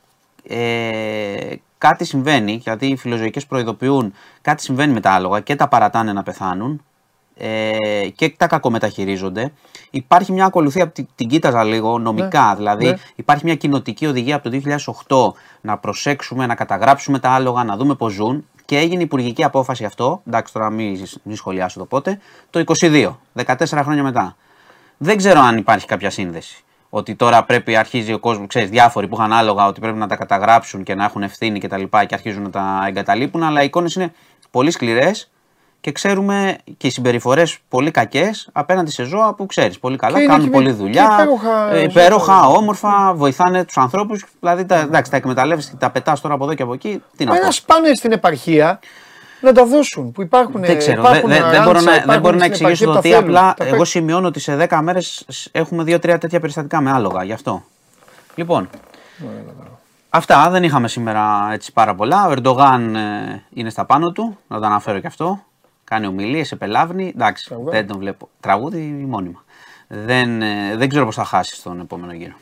Ε, κάτι συμβαίνει, γιατί οι φιλοζωικές προειδοποιούν, κάτι συμβαίνει με τα άλογα και τα παρατάνε να πεθάνουν ε, και τα κακομεταχειρίζονται. Υπάρχει μια ακολουθία, την, την κοίταζα λίγο νομικά, Ναι, δηλαδή ναι. υπάρχει μια κοινοτική οδηγία από το 2008 να προσέξουμε, να καταγράψουμε τα άλογα, να δούμε πώς ζουν και έγινε υπουργική απόφαση αυτό, εντάξει τώρα μην, μην σχολιάσω το πότε, το 22, 14 χρόνια μετά. Δεν ξέρω αν υπάρχει κάποια σύνδεση. Ότι τώρα πρέπει αρχίζει ο κόσμος, ξέρεις, διάφοροι που είχαν άλογα, ότι πρέπει να τα καταγράψουν και να έχουν ευθύνη κτλ. Και, και αρχίζουν να τα εγκαταλείπουν. Αλλά οι εικόνες είναι πολύ σκληρές και ξέρουμε και οι συμπεριφορές πολύ κακές απέναντι σε ζώα που ξέρεις πολύ καλά, Και είναι κάνουν και- πολλή και δουλειά. υπέροχα ε, ζώα. υπέροχα, όμορφα, βοηθάνε τους ανθρώπους. Δηλαδή, τα, εντάξει, τα εκμεταλλεύεις και τα πετάς τώρα από εδώ και από εκεί. Τι να Μα πω. να σπάνε στην επαρχία να τα δώσουν. Που υπάρχουν. Δεν ξέρω, υπάρχουν δεν, δεν, δεν μπορώ, ράντσα, να, δεν υπάρχουν μπορώ να στην εξηγήσω επαρχία το που τι τα θέλουν. απλά Τα εγώ παίρνουν. σημειώνω ότι σε 10 μέρες έχουμε 2-3 τέτοια περιστατικά με άλογα. Γι' αυτό. Λοιπόν, αυτά δεν είχαμε σήμερα έτσι πάρα πολλά. Ο Ερντογάν ε, είναι στα πάνω του, να το αναφέρω και αυτό. Κάνει ομιλίες, επελάβνει. Εντάξει, δεν τον βλέπω. Τραγούδι μόνιμα. Δεν, ε, δεν ξέρω πώς θα χάσει στον επόμενο γύρο.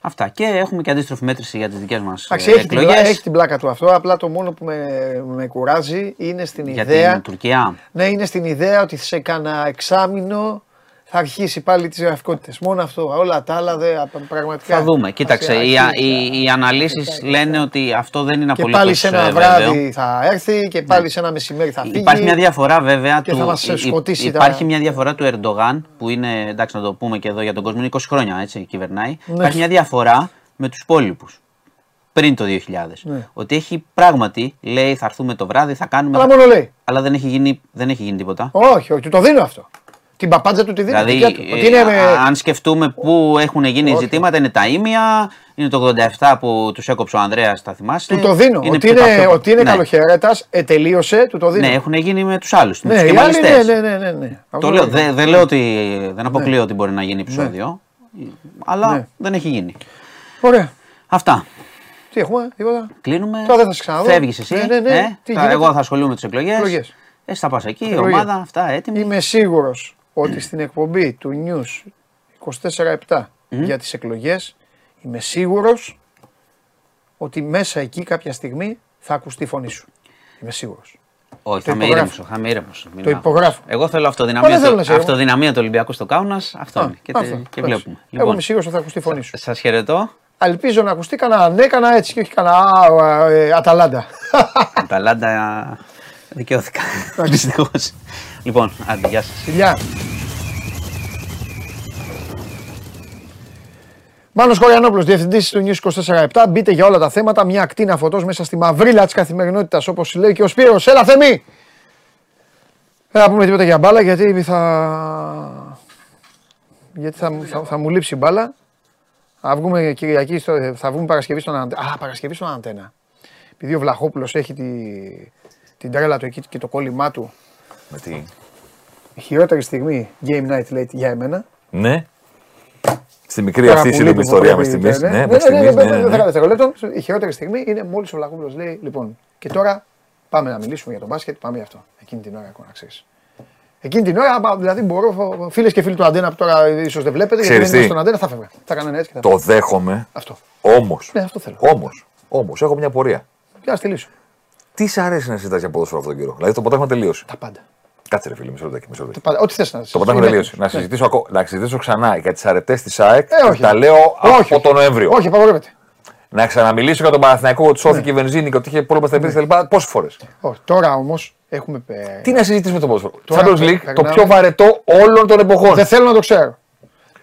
Αυτά. Και έχουμε και αντίστροφη μέτρηση για τις δικές μας Εντάξει, έχει, την, εκλογές. πλάκα- έχει την πλάκα του αυτό. Απλά το μόνο που με, με κουράζει είναι στην Για ιδέα. την Τουρκία. Ναι, είναι στην ιδέα ότι σε κάνα εξάμεινο θα αρχίσει πάλι τις γραφικότητες. Μόνο αυτό. Όλα τα άλλα δεν πραγματικά. Θα δούμε. Κοίταξε, θα οι, αρχίσει. οι, οι αναλύσεις λένε ότι αυτό δεν είναι Και απολύτως πάλι σε ένα βράδυ θα έρθει και πάλι σε ένα μεσημέρι θα φύγει. Ναι. Υπάρχει μια διαφορά βέβαια. Και του, θα μας υ- υ- σκοτήσει τα- Υπάρχει μια διαφορά του Ερντογάν που είναι, εντάξει να το πούμε και εδώ για τον κόσμο, είναι 20 χρόνια έτσι κυβερνάει. Ναι. Υπάρχει μια διαφορά με τους υπόλοιπους. Πριν το 2000. Ναι. Ότι έχει πράγματι, λέει θα έρθουμε το βράδυ, θα κάνουμε. Αλλά μόνο λέει. Αλλά δεν έχει γίνει, δεν έχει γίνει τίποτα. Όχι, όχι, του το δίνω αυτό. Την παπάντζα του τη δίνω. Δηλαδή, δικιά του. ε, Ότι είναι με... α- αν σκεφτούμε πού έχουν γίνει ζητήματα, είναι τα ίμια, είναι το 87 που τους έκοψε ο Ανδρέας, τα θυμάστε. Του το δίνω. Είναι ότι πιο- είναι, πιο- ότι είναι ναι. καλοχαιρέτας, ετελείωσε, του το δίνω. Ναι, έχουν γίνει με τους άλλους. Ναι, οι άλλοι, ναι, ναι, ναι, ναι, ναι. Το Αυτό λέω, είναι. δεν δεν λέω ότι. Δεν αποκλείω ότι μπορεί να γίνει επεισόδιο. Αλλά Ναι. δεν έχει γίνει. Ωραία. Αυτά. Τι έχουμε, τίποτα; Κλείνουμε. Τώρα δεν θα σε ξαναδώ. Φεύγεις εσύ. Ναι, ναι, ναι. ε, Τι θα- γίνεται; εγώ θα ασχολούμαι με τις εκλογές. Εκλογές. Εσύ θα πας εκεί, η Εκλογές. ομάδα, αυτά έτοιμη. Είμαι σίγουρος ότι στην εκπομπή του News 24-7 Μμμ. για τις εκλογές είμαι σίγουρος ότι μέσα εκεί κάποια στιγμή θα ακουστεί η φωνή σου. Είμαι σίγουρος. Όχι, Το θα είμαι υπογράφω. ήρεμος. Θα είμαι ήρεμος. Μην Το είμαι υπογράφω. Εγώ θέλω Μα αυτοδυναμία, δεν θέλω του, να είσαι ήρεμος. αυτοδυναμία του Ολυμπιακού στο Κάουνας. Αυτό Α, είναι. Και, αυτό. τε- και Εντάξει. βλέπουμε. Εγώ είμαι σίγουρος ότι θα ακουστεί η φωνή σου. Σας χαιρετώ. Ελπίζω να ακουστεί κανένα ναι, κανένα έτσι και όχι κανένα α, ε, Αταλάντα. Αταλάντα δικαιώθηκα. Δυστυχώς. Λοιπόν, άντε, γεια σας. Φιλιά. Μάνος Κοριανόπουλος, διευθυντής του News 24-7. Μπείτε για όλα τα θέματα. Μια ακτίνα φωτός μέσα στη μαυρίλα τη καθημερινότητας, όπως λέει και ο Σπύρος. Έλα, Θεμή! Δεν θα πούμε τίποτα για μπάλα γιατί θα. Γιατί θα, θα, θα μου λείψει η μπάλα. Θα βγούμε Κυριακή, στο, θα βγούμε Παρασκευή στον Αντένα. Α, Παρασκευή στον Αντένα. Επειδή ο Βλαχόπουλος έχει τη, την τρέλα του εκεί και το κόλλημά του. Με τι; Η χειρότερη στιγμή game night λέει για εμένα. Ναι. Στη μικρή Τώρα αυτή που σύντομη λείπει ιστορία που μες βλέπει, τιμή. ναι, Ναι, ναι, μες ναι, τιμή. ναι, ναι, Ναι, ναι, ναι. δέκα δευτερολέπτων. Η χειρότερη στιγμή είναι μόλις ο Βλαχόπουλος λέει: Λοιπόν, και τώρα πάμε να μιλήσουμε για τον μπάσκετ, πάμε για αυτό. Εκείνη την ώρα ακόμα να ξέρεις. Εκείνη την ώρα, άμα, δηλαδή μπορώ, φίλες και φίλοι του Αντένα που τώρα ίσως δεν βλέπετε, γιατί Ξέρεις δεν είμαστε τι; στον Αντένα, θα φεύγα. Θα κάνανε έτσι και θα Το δέχομαι. Αυτό. Όμως. Ναι, αυτό θέλω. Όμως. Όμως. Έχω μια πορεία. Για να τη λύσω. Τι σ' αρέσει να συζητάς για ποδόσφαιρο αυτόν τον καιρό; Δηλαδή το ποτάμι τελείωσε. Τα πάντα. Κάτσε ρε φίλε, μισό λεπτάκι. μισό λεπτάκι. Πάντα. Ό,τι θες να Το ποτάμι Είναι- τελείωσε. Να Ναι. συζητήσω, ακό- να συζητήσω ξανά για τις αρετές της ΑΕΚ. Ε, και όχι. Τα λέω Όχι. από τον Νοέμβριο. Όχι, απαγορεύεται. Να ξαναμιλήσω για τον Παναθηναϊκό ότι σώθηκε η βενζίνη και ότι είχε πρόβλημα στα υπήρχε κτλ. Πόσες φορές; Όχι, τώρα όμως έχουμε. ε, Τι να συζητήσουμε το ποδόσφαιρο. Τώρα Champions League, το περνάμε- πιο βαρετό όλων των εποχών. Δεν θέλω να το ξέρω.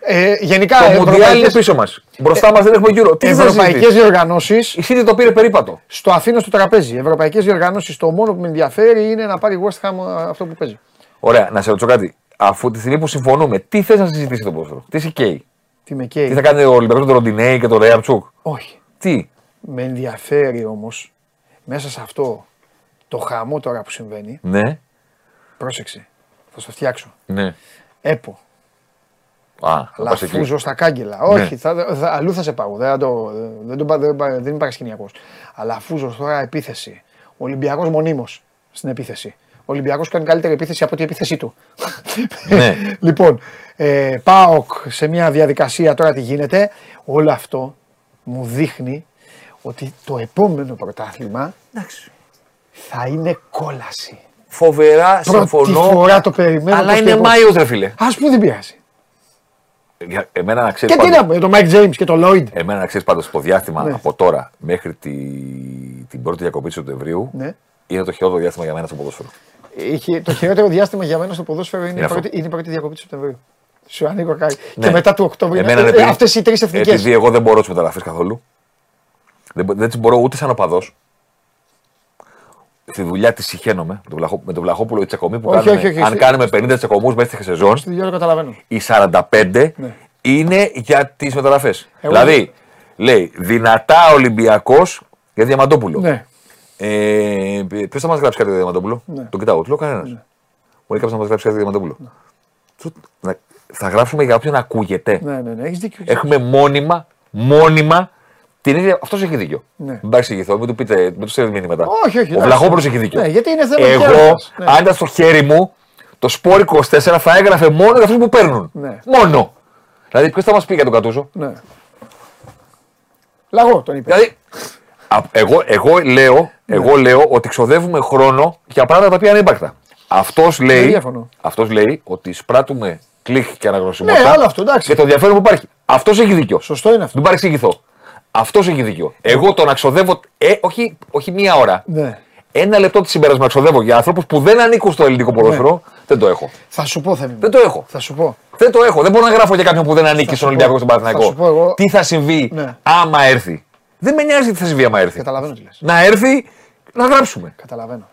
Ε, γενικά, Το Μουντιάλ είναι ευρωπαϊκές- πίσω μας. Μπροστά μας δεν έχουμε γύρω. Τι Ευρωπαϊκές διοργανώσει. Η City το πήρε περίπατο. Στο αφήνω στο τραπέζι. Ευρωπαϊκές διοργανώσεις, το μόνο που με ενδιαφέρει είναι να πάρει η West Ham ε, αυτό που παίζει. Ωραία, να σε ρωτήσω κάτι. Αφού τη στιγμή που συμφωνούμε, τι θες να συζητήσει το ποδόσφαιρο. Τι σε καίει; Τι με καίει; Τι θα κάνει ο Ολυμπιακό με τον Ροντινέη και τον Ρέαμτσουκ. Όχι. Τι; Με ενδιαφέρει όμως μέσα σε αυτό το χαμό τώρα που συμβαίνει. Ναι. Πρόσεξε. Θα στο φτιάξω. Ναι. Έπο. Α, θα πας εκεί. Λαφούζο στα κάγκελα. Ναι. Όχι, θα, θα, αλλού θα σε πάω. Δεν, θα το, δεν, το, δεν, δεν είμαι παρασκηνιακό. Αλλά Λαφούζος τώρα επίθεση. Ολυμπιακός μονίμως στην επίθεση. Ο Ολυμπιακός κάνει καλύτερη επίθεση από την επίθεσή του. Ναι. λοιπόν, ε, ΠΑΟΚ σε μια διαδικασία τώρα τι γίνεται. Όλο αυτό μου δείχνει ότι το επόμενο πρωτάθλημα θα είναι κόλαση. Φοβερά Πρώτη συμφωνώ. φορά το περιμένω. Αλλά πως είναι και πώς. Μάιος, ρε φίλε. Ας πούμε δεν πειράζει. Για εμένα να ξέρεις. Και τι να πούμε, το Mike James και το Lloyd. Εμένα να ξέρεις πάντως το διάστημα Ναι. από τώρα μέχρι τη, την πρώτη διακοπή του Σεπτεμβρίου Ναι. είναι το χειρότερο διάστημα για μένα στο ποδόσφαιρο. Είχε, το χειρότερο διάστημα για μένα στο ποδόσφαιρο είναι, Είναι η, αυτό. πρώτη, είναι η πρώτη διακοπή του Σεπτεμβρίου. Σου ανήκω κάτι. Ναι. Και μετά του Οκτώβρη. Εμένα είναι, είναι επειδή- αυτές οι τρεις εθνικές. Επειδή εγώ δεν μπορώ τις μεταγραφές καθόλου. Δεν, μπο- δεν τις μπορώ ούτε σαν οπαδός. Στη δουλειά τη συχαίνομαι με τον, Βλαχό, με τον Βλαχόπουλο η τσακωμή που Όχι, κάνουμε. όχι, όχι, αν στη- κάνουμε 50 τσακωμού μέσα στη σεζόν, Στη δουλειά το καταλαβαίνω. οι 45 Ναι. είναι για τις μεταγραφές. Εγώ- Δηλαδή, λέει δυνατά Ολυμπιακός για Διαμαντόπουλο. Ναι. Ε, Ποιος θα μας γράψει κάτι για Διαμαντόπουλο; Ναι. Τον κοιτάω, του λέω κανένας. Μου λέει κάποιος να μας γράψει κάτι για Διαμαντόπουλο. Του- να- Θα γράψουμε για όποιον ακούγεται. Ναι, ναι, ναι, έχεις δίκιο. Έχουμε μόνιμα, μόνιμα την ίδια. Αυτός έχει δίκιο. Ναι. Μην παρεξηγηθώ, μην του πείτε, μην του στέλνετε μήνυματα. Όχι, όχι, Ο εντάξει. Βλαχόπουλος έχει δίκιο. Ναι, γιατί είναι θέμα Εγώ, διάρκειας. Ναι. αν ήταν στο χέρι μου, το σπόρ 24 θα έγραφε μόνο για αυτούς που παίρνουν. Ναι. Μόνο. Δηλαδή, ποιος θα μας πει για τον Κατούζο; Ναι. Λαγό τον είπε. Δηλαδή, α, εγώ, εγώ, λέω, Ναι. εγώ λέω ότι ξοδεύουμε χρόνο για πράγματα τα οποία είναι ύπαρκτα. Αυτός λέει, διαφωνώ. αυτός λέει ότι σπράττουμε κλικ και αναγνωσιμότητα Ναι, άλλο αυτό, εντάξει. για το ενδιαφέρον που υπάρχει. Αυτός έχει δίκιο. Σωστό είναι αυτό. Μην παρεξηγηθώ. Αυτός έχει δίκιο. Εγώ το να ξοδεύω. Ε, όχι, όχι μία ώρα. Ναι. Ένα λεπτό τη συμπέρασμα να ξοδεύω για ανθρώπου που δεν ανήκουν στο ελληνικό ποδόσφαιρο. Δεν το έχω. Θα σου πω, Θέμη. μου. Δεν το έχω. Θα σου πω. Δεν το έχω. Δεν μπορώ να γράφω για κάποιον που δεν ανήκει σου στον πω. Ολυμπιακό και στον Θα σου πω Παναθηναϊκό. εγώ- Τι θα συμβεί Ναι. άμα έρθει; Δεν με νοιάζει τι θα συμβεί άμα έρθει. Καταλαβαίνω τι λες. Να έρθει να γράψουμε. Καταλαβαίνω.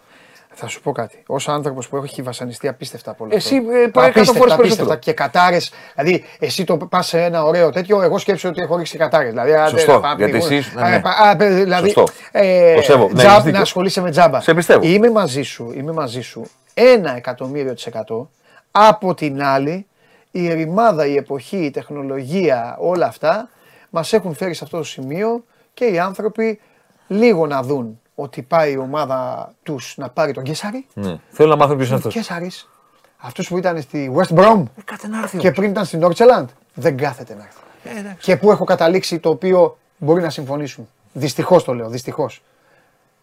Θα σου πω κάτι. Ω άνθρωπος που έχει βασανιστεί απίστευτα από όλο Εσύ, αυτό. ε, πάει εκατό Απίστευτα, φορές απίστευτα. περισσότερο. Και κατάρες. Δηλαδή, εσύ το πας σε ένα ωραίο τέτοιο, εγώ σκέψω ότι έχω ρίξει κατάρες. Δηλαδή, άντε, Σωστό, να πάμε γιατί πνιγούμε. εσείς, ναι, Α, ναι. πα- α, παι- δηλαδή, Σωστό. ε, Το σέβομαι. Ναι, τζαμπ- έχεις δίκιο. να ασχολείσαι με τζάμπα. Σε πιστεύω. Είμαι μαζί σου, είμαι μαζί σου. Ένα εκατομμύριο της εκατό. Από την άλλη, η ρημάδα, η εποχή, η τεχνολογία, όλα αυτά μας έχουν φέρει σε αυτό το σημείο και οι άνθρωποι λίγο να δουν ότι πάει η ομάδα τους να πάρει τον Κέσαρη. Ναι. Θέλω να μάθω ποιος είναι Ο αυτός. Κέσαρης, αυτός που ήταν στη West Brom Κάτε να έρθει. και πριν ήταν στην Nordsjælland, δεν κάθεται να έρθει. Και που έχω καταλήξει το οποίο μπορεί να συμφωνήσουν. Δυστυχώς το λέω, δυστυχώς.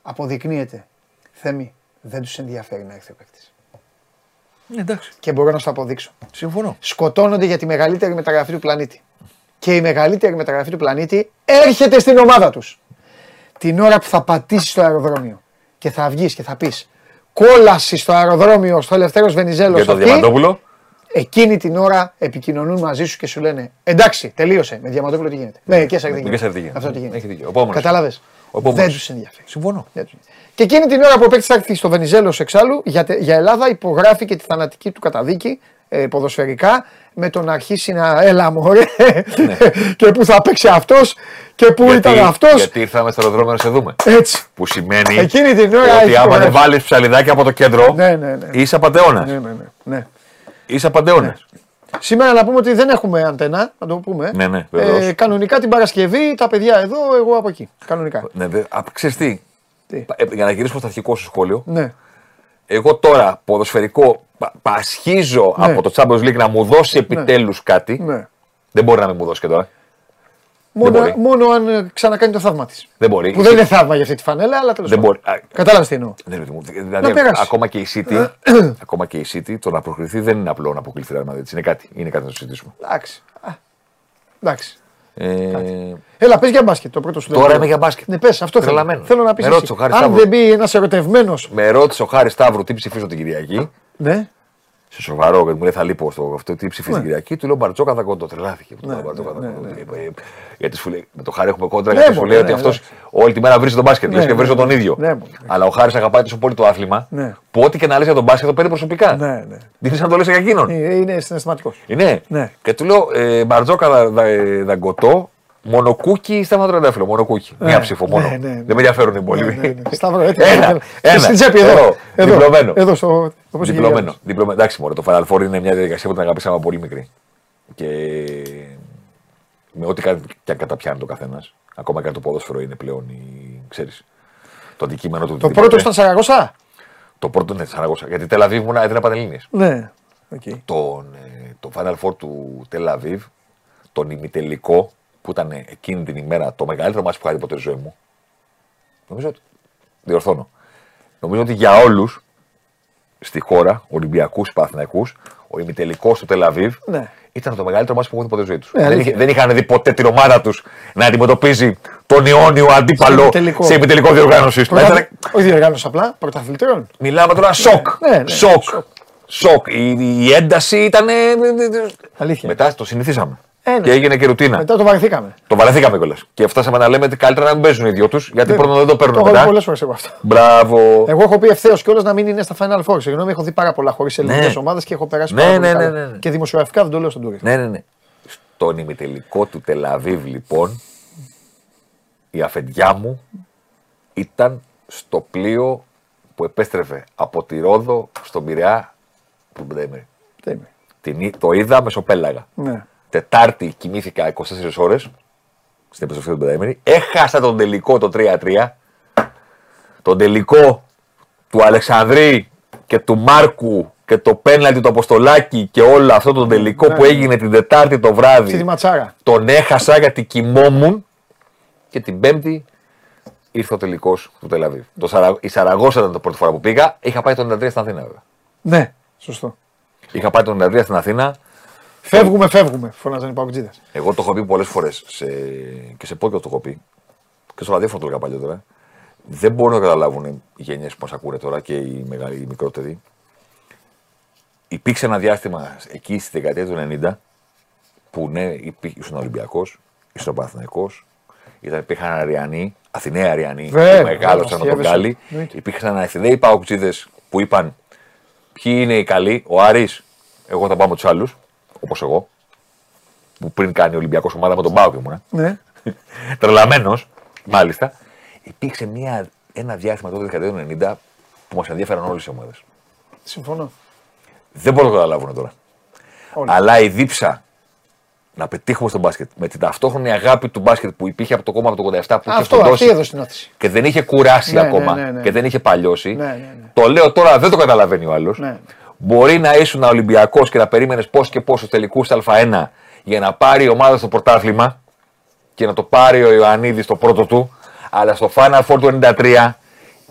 Αποδεικνύεται. Θέμη, δεν τους ενδιαφέρει να έρθει ο παίκτης. Ναι, εντάξει. Και μπορώ να σου το αποδείξω. Συμφωνώ. Σκοτώνονται για τη μεγαλύτερη μεταγραφή του πλανήτη. Και η μεγαλύτερη μεταγραφή του πλανήτη έρχεται στην ομάδα τους. Την ώρα που θα πατήσεις στο αεροδρόμιο και θα βγεις και θα πεις κόλαση στο αεροδρόμιο στο Ελευθέρω Βενιζέλος. Για τον Διαμαντόπουλο. Εκείνη την ώρα επικοινωνούν μαζί σου και σου λένε Εντάξει, τελείωσε. Με Διαμαντόπουλο τι γίνεται; Με Κέσσαρ τι Με Κέσσαρ τι γίνεται. γίνεται. Αυτό τι γίνεται. Έχει δίκιο. Ο επόμενος. Κατάλαβες; Ο επόμενος. Δεν τους ενδιαφέρει. Συμφωνώ. Δεν τους ενδιαφέρει. Και εκείνη την ώρα που ο παίκτη θα έρθει στο Βενιζέλος εξάλλου για, τε- για Ελλάδα υπογράφει και τη θανατική του καταδίκη ε, ποδοσφαιρικά με το να αρχίσει να έλα μωρέ και που θα παίξει αυτός και που ήταν αυτός. Γιατί ήρθαμε στο αεροδρόμιο να σε δούμε. Έτσι. Που σημαίνει Εκείνη την ώρα ότι έχει άμα δεν υπογράψει. βάλεις ψαλιδάκι από το κέντρο, Ναι, ναι, ναι. είσαι απαταιώνα. Ναι, ναι, ναι. ναι. Είσαι απαταιώνα. Σήμερα να πούμε ότι δεν έχουμε αντένα, να το πούμε. Ναι, ναι, βεβαίως. ε, κανονικά την Παρασκευή, τα παιδιά εδώ, εγώ από εκεί. Κανονικά. Ναι, δε, α, ξέρεις τι, Ε, για να γυρίσω στο αρχικό σου σχόλιο, Ναι. εγώ τώρα ποδοσφαιρικό πα- πασχίζω Ναι. από το Champions League να μου δώσει επιτέλους κάτι. Ναι. Δεν μπορεί να μην μου δώσει και τώρα. Μόνο, μπορεί. μόνο αν ε, ξανακάνει το θαύμα της. Δεν μπορεί. Που δεν είναι θαύμα για αυτή τη φανέλα, αλλά τέλος Δεν μπορεί. Α, Κατάλαβες τι εννοώ. Δεν είναι, Να δηλαδή, περάσει. ακόμα και η City, ακόμα και η City, το να προκριθεί δεν είναι απλό να αποκλειστεί. Real Madrid. Είναι κάτι, είναι κάτι να το συζητήσουμε. Εντάξει. Α, Εντάξει. Ε, Έλα, πες για μπάσκετ το πρώτο σου. Τώρα λεπτό. είμαι για μπάσκετ. Ναι, πες, αυτό θέλω. Τρελαμένος. Θέλω να πεις. Με ρώτησε ο Χάρης Αν Σταύρου. δεν μπει ένας ερωτευμένο. με ρώτησε ο Χάρης Σταύρου τι ψηφίζω την Κυριακή; Ναι. Σε σοβαρό, γιατί μου λέει θα λείπω στο αυτό. Τι ψηφίζει Ναι. την Κυριακή. Του λέω Μπαρτζόκα θα κοντό. Τρελάθηκε. που το Ναι, λέω, Μπαρτζόκα θα ναι, κοντό. ναι. Ε, Γιατί σου λέει, με το Χάρη έχουμε κόντρα. Ναι, Γιατί σου μωρέ, λέει ναι, ότι αυτός εντάξει. όλη τη μέρα βρίζει τον μπάσκετ. Ναι, Λες και ναι, βρίζω ναι. τον ίδιο. Ναι, μωρέ. Αλλά ο Χάρης αγαπάει τόσο πολύ το άθλημα Ναι. που ό,τι και να λες για τον μπάσκετ το παίρνει προσωπικά. Ναι, ναι. Δεν είναι να το λες για εκείνον. Ε, Είναι συναισθηματικός. Είναι. Ναι. Και του λέω ε, Μπαρτζόκα δα, δα, δαγκωτό, μονοκούκι Στέφανο Τρεντέφυλλο. Μονοκούκι. Ναι, Μία ψήφο μόνο. ναι, ναι, ναι. Δεν με ενδιαφέρουν οι υπόλοιποι. Ναι, ναι, ναι. Σταύρο, έτοιμο. Ένα, Και ένα. Στην τσέπη εδώ. Εδώ, Εδώ. διπλωμένο. Εδώ στο. το πώς είχε Διπλωμένο. γράψει. διπλωμένο. Εντάξει, μωρέ, το Final Four είναι μια διαδικασία που την αγαπήσαμε από πολύ μικρή. Και με ό,τι κα- και αν καταπιάνει το καθένας, ακόμα και αν το ποδόσφαιρο είναι πλέον η, ξέρεις, το αντικείμενο του. Το οτιδήποτε. πρώτο ήταν Σαραγώσα; Το πρώτο είναι Σαραγώσα. Γιατί Τελαβίβ ήμουν έδινα Πανελλήνιες. Ναι. Okay. Τον, ε, το Final Four του Τελαβίβ, τον ημιτελικό που ήταν εκείνη την ημέρα το μεγαλύτερο μάτι που είχα δει ποτέ στη ζωή μου. Νομίζω ότι. Διορθώνω. Νομίζω ότι για όλους στη χώρα, Ολυμπιακούς, Παθηνακού, ο ημιτελικός του Τελαβίβ Ναι. ήταν το μεγαλύτερο μάτι που έχω δει ποτέ στη ζωή τους. Ναι, δεν, αλήθεια. είχε- δεν είχαν δει ποτέ την ομάδα τους να αντιμετωπίζει τον αιώνιο αντίπαλο ημιτελικό. σε ημιτελικό διοργάνωση. Πρωτα- Όχι διοργάνωση απλά, πρωταθλητριών. Μιλάμε τώρα σοκ. Ναι, ναι, σοκ. Σοκ. Η, η ένταση ήταν. Αλήθεια. Μετά το συνηθίσαμε. Ε, ναι. Και έγινε και ρουτίνα. Μετά το βαρεθήκαμε. Το βαρεθήκαμε κιόλας. Και φτάσαμε να λέμε ότι καλύτερα να μην παίζουν οι δυο τους, γιατί Δεν- πρώτον δεν το παίρνουν Το έχω δει μετά. πολλές φορές εγώ αυτό. Μπράβο. Εγώ έχω πει ευθέως κιόλας να μην είναι στα Final Four. Συγγνώμη, έχω δει πάρα πολλά χωρίς ελληνικές Ναι. ομάδες και έχω περάσει Ναι, πάρα πολύ ναι, ναι, καλά. ναι, ναι. Και δημοσιογραφικά δεν το λέω στον τουρισμό. Ναι, ναι, ναι. Στον ημιτελικό του Τελαβίβ, λοιπόν, η αφεντιά μου ήταν στο πλοίο που επέστρεφε από τη Ρόδο στον Πειραιά του Πενταήμερη. Δεν είμαι. Την, εί- το είδα μεσοπέλαγα. Ναι. Τετάρτη κοιμήθηκα 24 ώρες στην επιστροφή του Πενταήμερη. Έχασα τον τελικό το 3-3. Τον τελικό του Αλεξανδρή και του Μάρκου και το πέναλτι του Αποστολάκη και όλο αυτό το τελικό Ναι. που έγινε την Τετάρτη το Αυτή τη βράδυ. ματσάρα. Τον έχασα γιατί κοιμόμουν και την Πέμπτη ήρθε ο τελικός του Τελαβίβ. Το Σαρα... Η Σαραγώσα ήταν το πρώτη φορά που πήγα. Είχα πάει το 93 στην Αθήνα βέβαια. Ναι, σωστό. Είχα πάει το 93 στην Αθήνα. Φεύγουμε, φεύγουμε. Φώναζαν οι παγκοτζίδε. Εγώ το έχω πει πολλές φορές σε... και σε podcast το έχω πει και στο ραδιόφωνο το έλεγα παλιότερα. Δεν μπορούν να καταλάβουν οι γενιές που μας ακούνε τώρα και οι, μεγάλοι, οι μικρότεροι. Υπήρξε ένα διάστημα εκεί στη δεκαετία του 90 που ναι, υπή- ήσουν Ολυμπιακός, ήσουν Παναθυναϊκό, υπήρχαν Αριανοί, Αθηναίοι Αριανοί Βέβαια, που μεγάλωσαν με τον αστείευεσαι. Γκάλι. Εννοείται. Υπήρχαν Αθηναίοι Παοξίδε που είπαν ποιοι είναι οι καλοί. Ο Άρης, εγώ θα πάω με τους άλλους, όπως εγώ, που πριν κάνει Ολυμπιακός ομάδα με τον Πάοκ ήμουνα. Ναι. Τρελαμένος, μάλιστα. Υπήρξε μια, ένα διάστημα τότε δεκαετία του 90 που μας ενδιαφέραν όλες οι ομάδες. Συμφωνώ. Δεν μπορώ να το καταλάβουν τώρα. Όλοι. Αλλά η δίψα να πετύχουμε στο μπάσκετ με την ταυτόχρονη αγάπη του μπάσκετ που υπήρχε από το κόμμα από το 87 που είχε Αυτό, φουντώσει αυτή έδωσε την όθηση. και δεν είχε κουράσει Ναι, ναι, ακόμα ναι, ναι. και δεν είχε παλιώσει. Ναι, ναι, ναι. Το λέω τώρα, δεν το καταλαβαίνει ο άλλος. Ναι. Μπορεί να ήσουν Ολυμπιακός και να περίμενες πώς και πώ στου τελικού Α1 για να πάρει η ομάδα στο πρωτάθλημα και να το πάρει ο Ιωαννίδης το πρώτο του. Αλλά στο Final Four του 93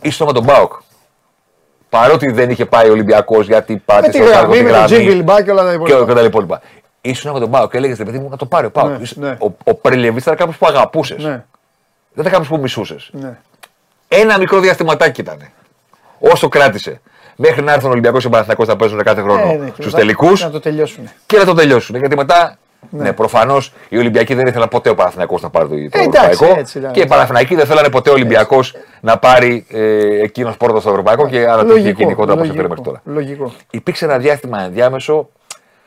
ήσουν με τον Μπάουκ. Παρότι δεν είχε πάει ο Ολυμπιακός γιατί Με πάτησε τη στο γραμμή, τη με το γραμμή τζίγκλ μπακ και όλα τα και, υπόλοιπα. και τα υπόλοιπα. Ήσουν με τον Μπάουκ και έλεγες ρε παιδί μου να το πάρει ο Πάουκ. Ναι, Ήσουν- ναι. Ο, ο Πρελεβή ήταν κάποιος που αγαπούσες. Ναι, Δεν ήταν κάποιος που μισούσες. ναι. Ένα μικρό διαστηματάκι ήταν. Όσο κράτησε. Μέχρι να έρθουν ο Ολυμπιακός και ο Παναθηναϊκός να παίζουν κάθε χρόνο Ε, ναι, και στους μετά τελικούς Να το τελειώσουν. και να το τελειώσουν. Γιατί μετά, ναι, Ναι. προφανώς οι Ολυμπιακοί δεν ήθελαν ποτέ ο Παναθηναϊκός να πάρει το, το Ε, εντάξει, Ευρωπαϊκό. έτσι ήταν. και οι Παναθηναϊκοί δεν θέλανε ποτέ ο Ολυμπιακός να πάρει ε, εκείνος πρώτος στο Ευρωπαϊκό και άρα το είχε γενικότερα όπω έφερε μέχρι τώρα. Λογικό. Υπήρξε ένα διάστημα ενδιάμεσο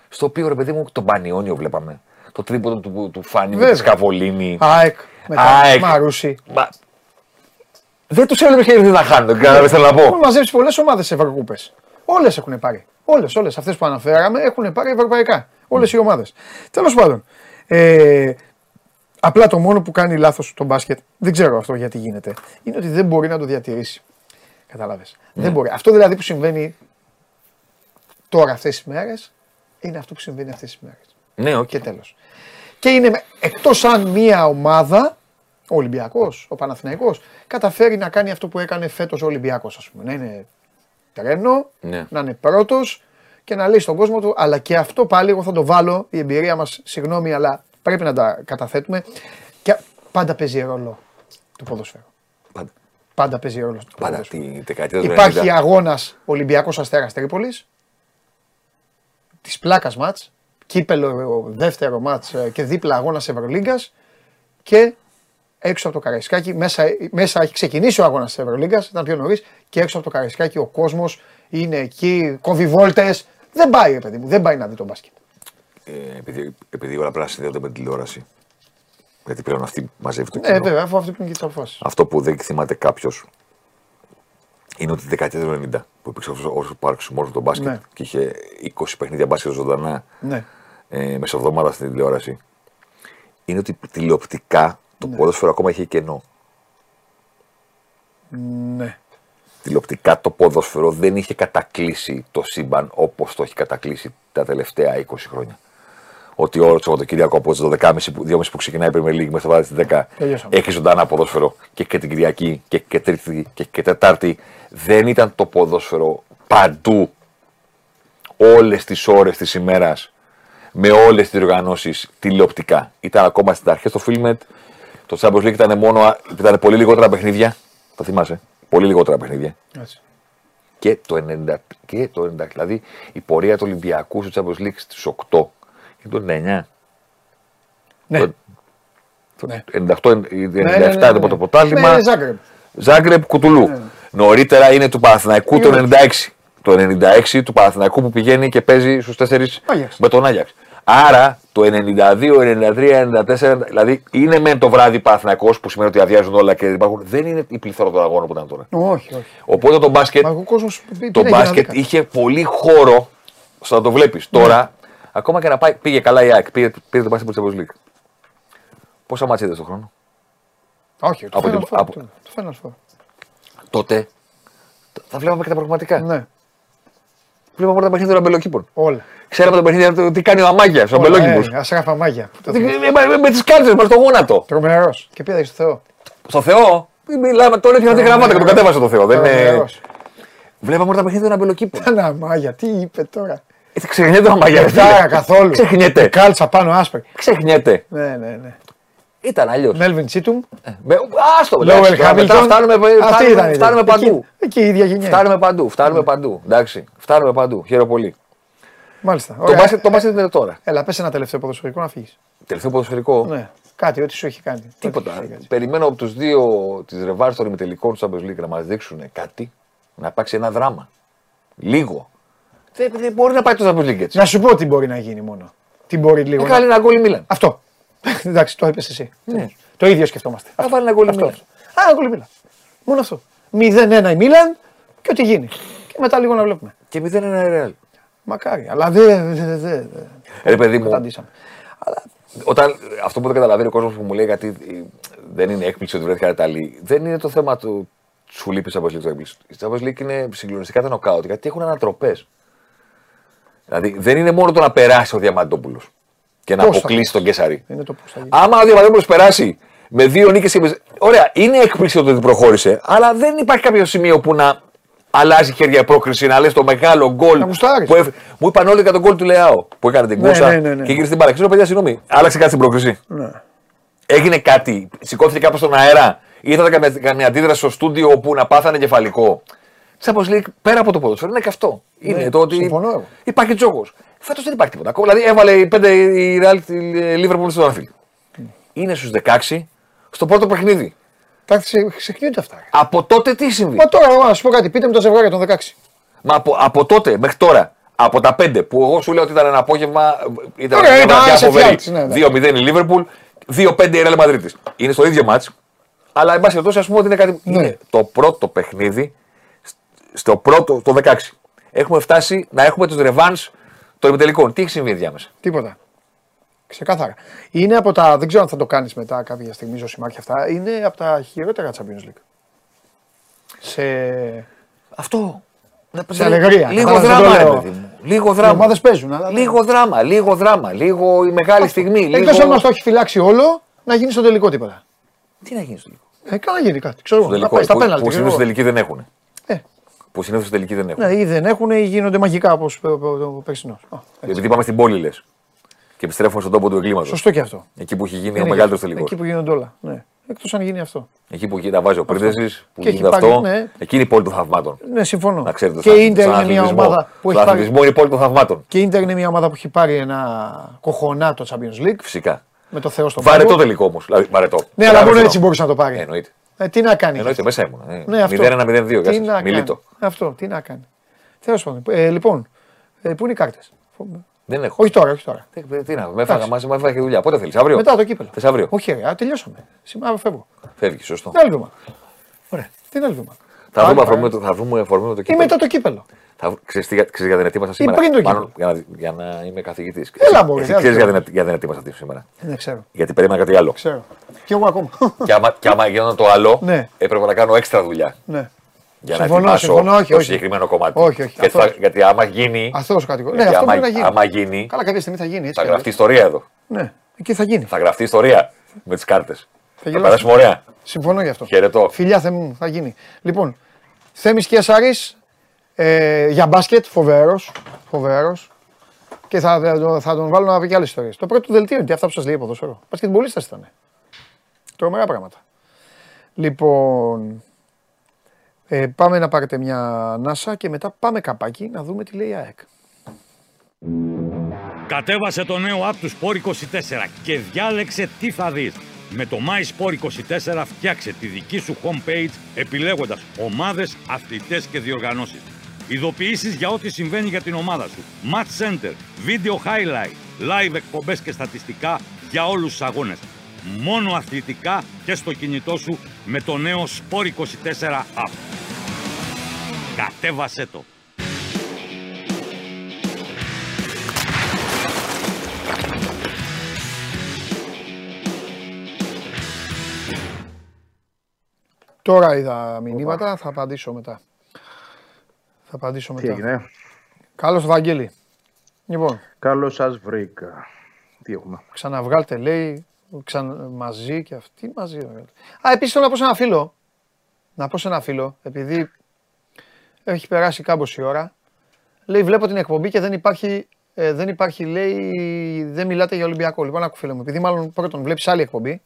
στο οποίο ρε παιδί μου τον Πανιόνιο βλέπαμε. Το τρίποντο του, του, του Φάνη με Βέβαια. τη Σκαβολίνη. ΑΕΚ, μετά, ΑΕΚ. Μαρούσι. Μα- Δεν τους έλεγε χέρι να χάνουν. Κατάλαβε θέλω να Έχουν πω. μαζέψει πολλές ομάδες σε Ευρωκούπες. Όλες έχουν πάρει. Όλες, όλες αυτές που αναφέραμε έχουν πάρει ευρωπαϊκά. Όλες οι ομάδες. Τέλος πάντων. Ε, απλά το μόνο που κάνει λάθος το μπάσκετ, δεν ξέρω αυτό γιατί γίνεται, είναι ότι δεν μπορεί να το διατηρήσει. Κατάλαβες. Ναι. Δεν μπορεί. Αυτό δηλαδή που συμβαίνει τώρα αυτές τις μέρες είναι αυτό που συμβαίνει αυτές τις μέρες. Ναι, οκ. Και τέλος. Και είναι εκτός αν μία ομάδα, ο Ολυμπιακός, ο Παναθηναϊκός, καταφέρει να κάνει αυτό που έκανε φέτος ο Ολυμπιακός, ας πούμε. Να είναι τρένο, Ναι. να είναι πρώτος και να λέει στον κόσμο του, αλλά και αυτό πάλι εγώ θα το βάλω, η εμπειρία μας, συγγνώμη, αλλά πρέπει να τα καταθέτουμε. Και πάντα παίζει ρόλο το ποδόσφαιρο. Πάντα. Πάντα παίζει ρόλο το Πάντα ποδόσφαιρο. τη δεκαετία του Υπάρχει 90. αγώνας Ολυμπιακός Αστέρας Τρίπολης. Της πλάκας ματ. Κύπελο δεύτερο ματ και δίπλα αγώνας Ευρωλίγκας. Και έξω από το Καραϊσκάκι, μέσα, μέσα έχει ξεκινήσει ο αγώνας της Ευρωλίγκας, ήταν πιο νωρίς. Και έξω από το Καραϊσκάκι ο κόσμος είναι εκεί, κόβει βόλτε. Δεν πάει, ρε παιδί μου, δεν πάει να δει τον μπάσκετ. Ε, επειδή, επειδή όλα πρέπει να συνδέονται με την τηλεόραση. Γιατί πλέον αυτή μαζεύει το Ναι, κοινό. βέβαια, αφού αυτή είναι και τι αποφάσει. Αυτό που δεν θυμάται κάποιος είναι ότι τη δεκαετία του 90 που υπήρξε αυτός ο παραξιμό του μπάσκετ Ναι. και είχε 20 παιχνίδια μπάσκετ ζωντανά Ναι. ε, μεσοβδομάδα στην τηλεόραση. Είναι ότι τηλεοπτικά το Ναι. ποδόσφαιρο ακόμα είχε κενό. Ναι. Τηλεοπτικά το ποδόσφαιρο δεν είχε κατακλείσει το σύμπαν όπως το έχει κατακλείσει τα τελευταία 20 χρόνια. Ότι όλο το Σαββατοκύριακο από τις 12.30 που, 2.30 που ξεκινάει η Premier League μέχρι το βράδυ στι 10 Τελειώσαμε. έχει ζωντανά ποδόσφαιρο και, και την Κυριακή και, και Τρίτη και, και Τετάρτη. Δεν ήταν το ποδόσφαιρο παντού όλες τις ώρες της ημέρας με όλες τις διοργανώσεις τηλεοπτικά. Ήταν ακόμα στις αρχές το Filmet. Το Champions League ήταν, μόνο, ήταν πολύ λιγότερα παιχνίδια. Το θυμάσαι. Πολύ λιγότερα παιχνίδια. Έτσι. Και το 90, και το 90 δηλαδή η πορεία του Ολυμπιακού στο Champions League στις 8 και το 99. Ναι. Το, το Ναι. 98, 97 ναι, ναι, το ναι. πρώτο πρωτάθλημα. Ναι, Ζάγκρεπ. Ζάγκρεπ Κουτουλού. Ναι. Νωρίτερα είναι του Παναθηναϊκού το Γιώργος. 96. Το 96 του Παναθηναϊκού που πηγαίνει και παίζει στους 4 Άγιαξ. με τον Άγιαξ. Άρα το 92, 93, 94, δηλαδή είναι μεν το βράδυ Παναθηναϊκός που σημαίνει ότι αδειάζουν όλα και δεν υπάρχουν. Δεν είναι η πληθώρα των αγώνων που ήταν τώρα. Όχι, όχι. Οπότε το μπάσκετ, Μα ο κόσμος πει- το πήγαινε μπάσκετ να είχε πολύ χώρο στο να το βλέπεις. Τώρα, ακόμα και να πάει, πήγε καλά η ΑΕΚ, πήρε, πήρε το μπάσκετ από τη Champions League. Πόσα μάτια είδες στον χρόνο; Όχι, το Από Final την- Four, από- το- Το Final Four. Τότε τα βλέπαμε και τα πραγματικά. Ναι. Βλέπαμε όλα τα παιχνίδια των αμπελοκήπων. Όλα. Ξέραμε τα παιχνίδια του τι κάνει ο Αμάγια στου αμπελόκηπου. Ε, Ασράφα μάγια. Με, με, με τις κάρτες μας στο γόνατο. Τρομερός. Και πήγα στο Θεό. Στο Θεό; Μιλάμε τώρα έφυγε τη γραμμάτα και τον κατέβασε το Θεό. Δεν είναι... Τρομερός. Βλέπαμε όλα τα παιχνίδια των αμπελοκήπων. Ήταν αμάγια, τι είπε τώρα; Ξεχνιέται ο Αμάγια. Δεν καθόλου. Ξεχνιέται. Κάλτσα πάνω άσπρη. Ξεχνιέται. Ναι, ναι, ναι. Ήταν αλλιώς. Μέλβιν Τσίτουμ. Άστο, Λόουελ εντάξει, τώρα μετά Χάμιλτον. φτάνουμε, Αυτή φτάνουμε, ήταν η φτάνουμε ιδέα. παντού. Εκεί, εκεί η ίδια γενιά. Φτάνουμε παντού, φτάνουμε παντού. Εντάξει, φτάνουμε παντού. Χαίρομαι πολύ. Μάλιστα. Το μπάσκετ, το μπάσκετ είναι τώρα. Έλα, πες ένα τελευταίο ποδοσφαιρικό να φύγεις. Τελευταίο ποδοσφαιρικό; Ναι. Κάτι, ό,τι σου έχει κάνει. Τίποτα. Περιμένω από τους δύο τη ρεβάρ των ημιτελικών του Champions League να μας δείξουν κάτι, να υπάρξει ένα δράμα. Λίγο. Δεν, δεν μπορεί να πάει το Champions League έτσι. Να σου πω τι μπορεί να γίνει μόνο. Τι μπορεί λίγο. Να κάνει ένα γκολ η Μίλαν. Αυτό. Εντάξει, το είπες εσύ. Ναι. Το ίδιο σκεφτόμαστε. Να βάλει ένα γκολ η Αυτό, Μίλαν. αυτό. Α, ένα γκολ η Μίλαν. Μόνο αυτό. 0-1 η Μίλαν και ό,τι γίνει. Και μετά λίγο να βλέπουμε. Και 0-1 η Real. Μακάρι. Αλλά δεν. Δε, δε, δε. Ρε παιδί μου, Καταντήσαμε. όταν, αυτό που δεν καταλαβαίνει ο κόσμος που μου λέει γιατί ε, δεν είναι έκπληξη ότι βρέθηκα Ιταλοί, δεν είναι το θέμα του σου λείπεις η Champions League. το έκπληξης. Η Champions League είναι συγκλονιστικά τα νοκάουτ γιατί έχουν ανατροπές. Δηλαδή δεν είναι μόνο το να περάσει ο Διαμαντόπουλος και να Πώς θα αποκλείσει τον Κεσαρή. Είναι το πώς θα γίνει. Άμα ο Διαμαντόπουλος περάσει Με δύο νίκες και με... Ωραία, είναι έκπληξη ότι προχώρησε, αλλά δεν υπάρχει κάποιο σημείο που να αλλάζει χέρια η πρόκριση, να λες το μεγάλο γκολ. Που έφ... Μου είπαν όλοι για τον γκολ του Λεάο που έκανε την Ναι, κούσα ναι, ναι, ναι. και γύρισε την μπάλα. Ξέρω, παιδιά, συγγνώμη, άλλαξε κάτι στην πρόκριση. Ναι. Έγινε κάτι, σηκώθηκε κάπου στον αέρα, ήρθατε καμία, καμία αντίδραση στο στούντιο όπου να πάθανε κεφαλικό. Champions League πέρα από το ποδόσφαιρο είναι και αυτό. Είναι Ναι, το ότι συμφωνώ εγώ. υπάρχει τζόγος. Φέτος δεν υπάρχει τίποτα. Ακόμα, Δηλαδή έβαλε οι πέντε η Real τη Liverpool στο Anfield. Είναι στους 16 στο πρώτο παιχνίδι. Εντάξει, ξεχνιούνται αυτά. ρε. Από τότε τι συμβεί; Μα τώρα, εγώ να σου πω κάτι, πείτε μου το ζευγάρι των 16. Μα από, από τότε μέχρι τώρα, από τα πέντε που εγώ σου λέω ότι ήταν ένα απόγευμα, ήταν Ωραία, μια ήταν, βραδιά άσε φοβερή. φτιάξεις, ναι, ναι. 2-0 η Liverpool, 2-5 η Real Madrid. Είναι στο ίδιο μάτς, αλλά εν πάση περιπτώσει ας πούμε ότι είναι κάτι. Ναι. Είναι το πρώτο παιχνίδι, στο πρώτο, το 16. Έχουμε φτάσει να έχουμε τους ρεβάν των ημιτελικών. Τι έχει συμβεί διάμεσα. Τίποτα. Ξεκάθαρα. Είναι από τα. Δεν ξέρω αν θα το κάνεις μετά κάποια στιγμή, Ζωσιμάρ και αυτά. Είναι από τα χειρότερα Champions League. Σε. Αυτό. Σε αλεγρία. Λίγο Κατάλαβες, δεν δράμα, το ρε λέω. παιδί μου. Λίγο Οι δράμα. ομάδες παίζουν. Αλλά... Λίγο δράμα, λίγο δράμα, λίγο η μεγάλη στιγμή. Εκτός λίγο... αν μας το έχει φυλάξει όλο, να γίνει στο τελικό τίποτα. Τι να γίνει στο τελικό; Ε, καλά γίνει κάτι. Ξέρω Στο εγώ. Να τελικό. πάει στα που, πέναλτι. που ξέρω συνήθως εγώ. τελικοί δεν έχουν. Ε. Που συνήθως τελικοί δεν έχουν. Ναι, ή δεν έχουν ή γίνονται μαγικά όπως ο περσινός. Επειδή πάμε στην πόλη, λες. Και επιστρέφουμε στον τόπο του εγκλήματος. Σωστό και αυτό. Εκεί που έχει γίνει Είναι ο και μεγαλύτερος αυτό. τελικός. Εκεί που γίνονται όλα. Ναι. Εκτός αν γίνει αυτό. Εκεί που εκεί τα βάζει ο Πρίντεζη, που Και έχει γίνεται πάρει, αυτό. ναι. Εκεί είναι η πόλη των θαυμάτων. Ναι, συμφωνώ. Να ξέρετε, και στον- η Ίντερ στον είναι μια αθλητισμό- ομάδα που στον έχει πάρει. αθλητισμό είναι η πόλη των θαυμάτων. Και η Ίντερ είναι μια ομάδα που έχει πάρει ένα κοχονά το Champions League. Φυσικά. Με το Θεό στον Βαρετό πάγκο. τελικό όμως. Δηλαδή, βαρετό. Ναι, αλλά μόνο Βαρετό. έτσι μπορούσε να το πάρει. Ε, Εννοείται. Ε, τι να κάνει. Εννοείται, μέσα ήμουν. Ε. Ναι, αυτό. 0-1-0-2. Τι γεια σας. να κάνει. Μιλήτο. Αυτό, τι να κάνει. Τέλος πάντων. Ε, λοιπόν, ε, πού είναι οι κάρτες; Δεν έχω. Όχι τώρα, όχι τώρα. Τι, τι να, με έφαγα μαζί, με έφαγα και δουλειά. Πότε θέλεις, αύριο; Μετά το κύπελο. Θες αύριο; Όχι, ρε, α, τελειώσαμε. Σήμερα φεύγω. Φεύγεις, σωστό. Τι άλλο βήμα. Ωραία. Τι είναι άλλο βήμα. Θα Πάλι, βρούμε πάλι. αφορμή με το- θα βρούμε αφορμή με το Ή κύπελο. μετά το κύπελο. Θα, ξέρεις, τι, ξέρεις για την ετοίμασα σήμερα; πριν το Μάλλον, για, να, για να είμαι καθηγητής. Έλα, μωρέ, Εσύ δεν ξέρεις για, ξέρω. την- για την ετοίμασα τι σήμερα; Δεν ξέρω. Γιατί περίμενα κάτι άλλο. Ξέρω. Και εγώ ακόμα. και, άμα, και άμα γινόταν το άλλο, Ναι. έπρεπε να κάνω έξτρα δουλειά. ναι. Για να Συμφωνώ, ετοιμάσω συμφωνώ, όχι, το όχι. συγκεκριμένο κομμάτι. Όχι, όχι, Γιατί, αυτό- θα, γιατί άμα γίνει. Αυτό κατηγορεί. Ναι, γιατί αυτό άμα, πρέπει να γίνει. άμα γίνει. Καλά, κάποια στιγμή θα γίνει. Έτσι, θα κι γραφτεί αλλιώς. ιστορία εδώ. Ναι, εκεί θα γίνει. Θα γραφτεί ιστορία με τις κάρτες. Θα γελάσω. περάσουμε ωραία. Συμφωνώ γι' αυτό. Χαιρετώ. Φιλιά Θέμη, θα γίνει. Λοιπόν, Θέμης Κιασάρης ε, για μπάσκετ, φοβερός, φοβερός. Και θα, θα, τον- θα τον βάλω να πει και άλλες ιστορίες. Το πρώτο του δελτίο είναι τι αυτά που σας λέει ποδόσφαιρο. Μπασκετμπολίστας ήταν. Τρομερά πράγματα. Λοιπόν, ε, πάμε να πάρετε μια ανάσα και μετά πάμε καπάκι να δούμε τι λέει η ΑΕΚ. Κατέβασε το νέο app του Sport 24 και διάλεξε τι θα δεις. Με το My Sport 24 φτιάξε τη δική σου homepage επιλέγοντας ομάδες, αθλητές και διοργανώσεις. Ειδοποιήσεις για ό,τι συμβαίνει για την ομάδα σου. Match Center, Video Highlight, Live εκπομπές και στατιστικά για όλους τους αγώνες. Μόνο αθλητικά και στο κινητό σου με το νέο Sport 24 app. Κατέβασέ το. Τώρα είδα μηνύματα, θα απαντήσω μετά. Θα απαντήσω Τι μετά. έγινε; Καλώς Βαγγέλη. Λοιπόν, Καλώς σας βρήκα. Τι έχουμε; ξαναβγάλτε λέει, ξανα, μαζί και αυτή μαζί. ρε. Α, επίσης θέλω να πω σε ένα φίλο, να πω σε ένα φίλο, επειδή έχει περάσει κάμποση ώρα, λέει βλέπω την εκπομπή και δεν υπάρχει, ε, δεν υπάρχει λέει, δεν μιλάτε για Ολυμπιακό. Λοιπόν, άκου φίλε μου, επειδή μάλλον πρώτον βλέπεις άλλη εκπομπή,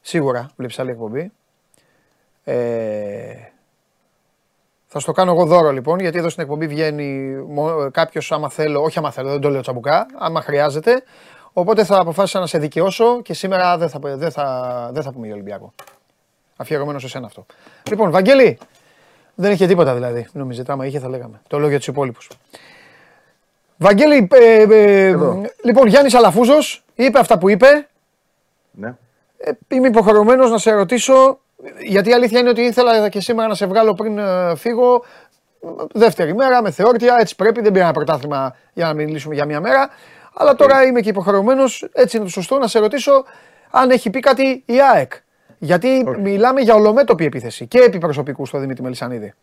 σίγουρα βλέπεις άλλη εκπομπή, ε, θα στο κάνω εγώ δώρο λοιπόν, γιατί εδώ στην εκπομπή βγαίνει κάποιος άμα θέλω, όχι άμα θέλω, δεν το λέω τσαμπουκά, άμα χρειάζεται. Οπότε θα αποφάσισα να σε δικαιώσω και σήμερα δεν θα, δεν θα, δεν θα πούμε για Ολυμπιακό. Αφιερωμένο σε σένα αυτό. Λοιπόν, Βαγγέλη, δεν είχε τίποτα δηλαδή. Μην νομίζετε, άμα είχε θα λέγαμε. Το λέω για τους υπόλοιπους. Βαγγέλη, ε, ε, λοιπόν, Γιάννης Αλαφούζος είπε αυτά που είπε. Ναι. Ε, είμαι υποχρεωμένος να σε ρωτήσω, γιατί η αλήθεια είναι ότι ήθελα και σήμερα να σε βγάλω πριν ε, φύγω. Δεύτερη μέρα με θεόρτια, έτσι πρέπει. Δεν πήρα ένα πρωτάθλημα για να μιλήσουμε για μία μέρα. Αλλά τώρα είμαι και υποχρεωμένος, έτσι είναι το σωστό, να σε ρωτήσω αν έχει πει κάτι η ΑΕΚ. Γιατί μιλάμε για ολομέτωπη επίθεση και επί προσωπικού στο Δημήτρη Μελισανίδη.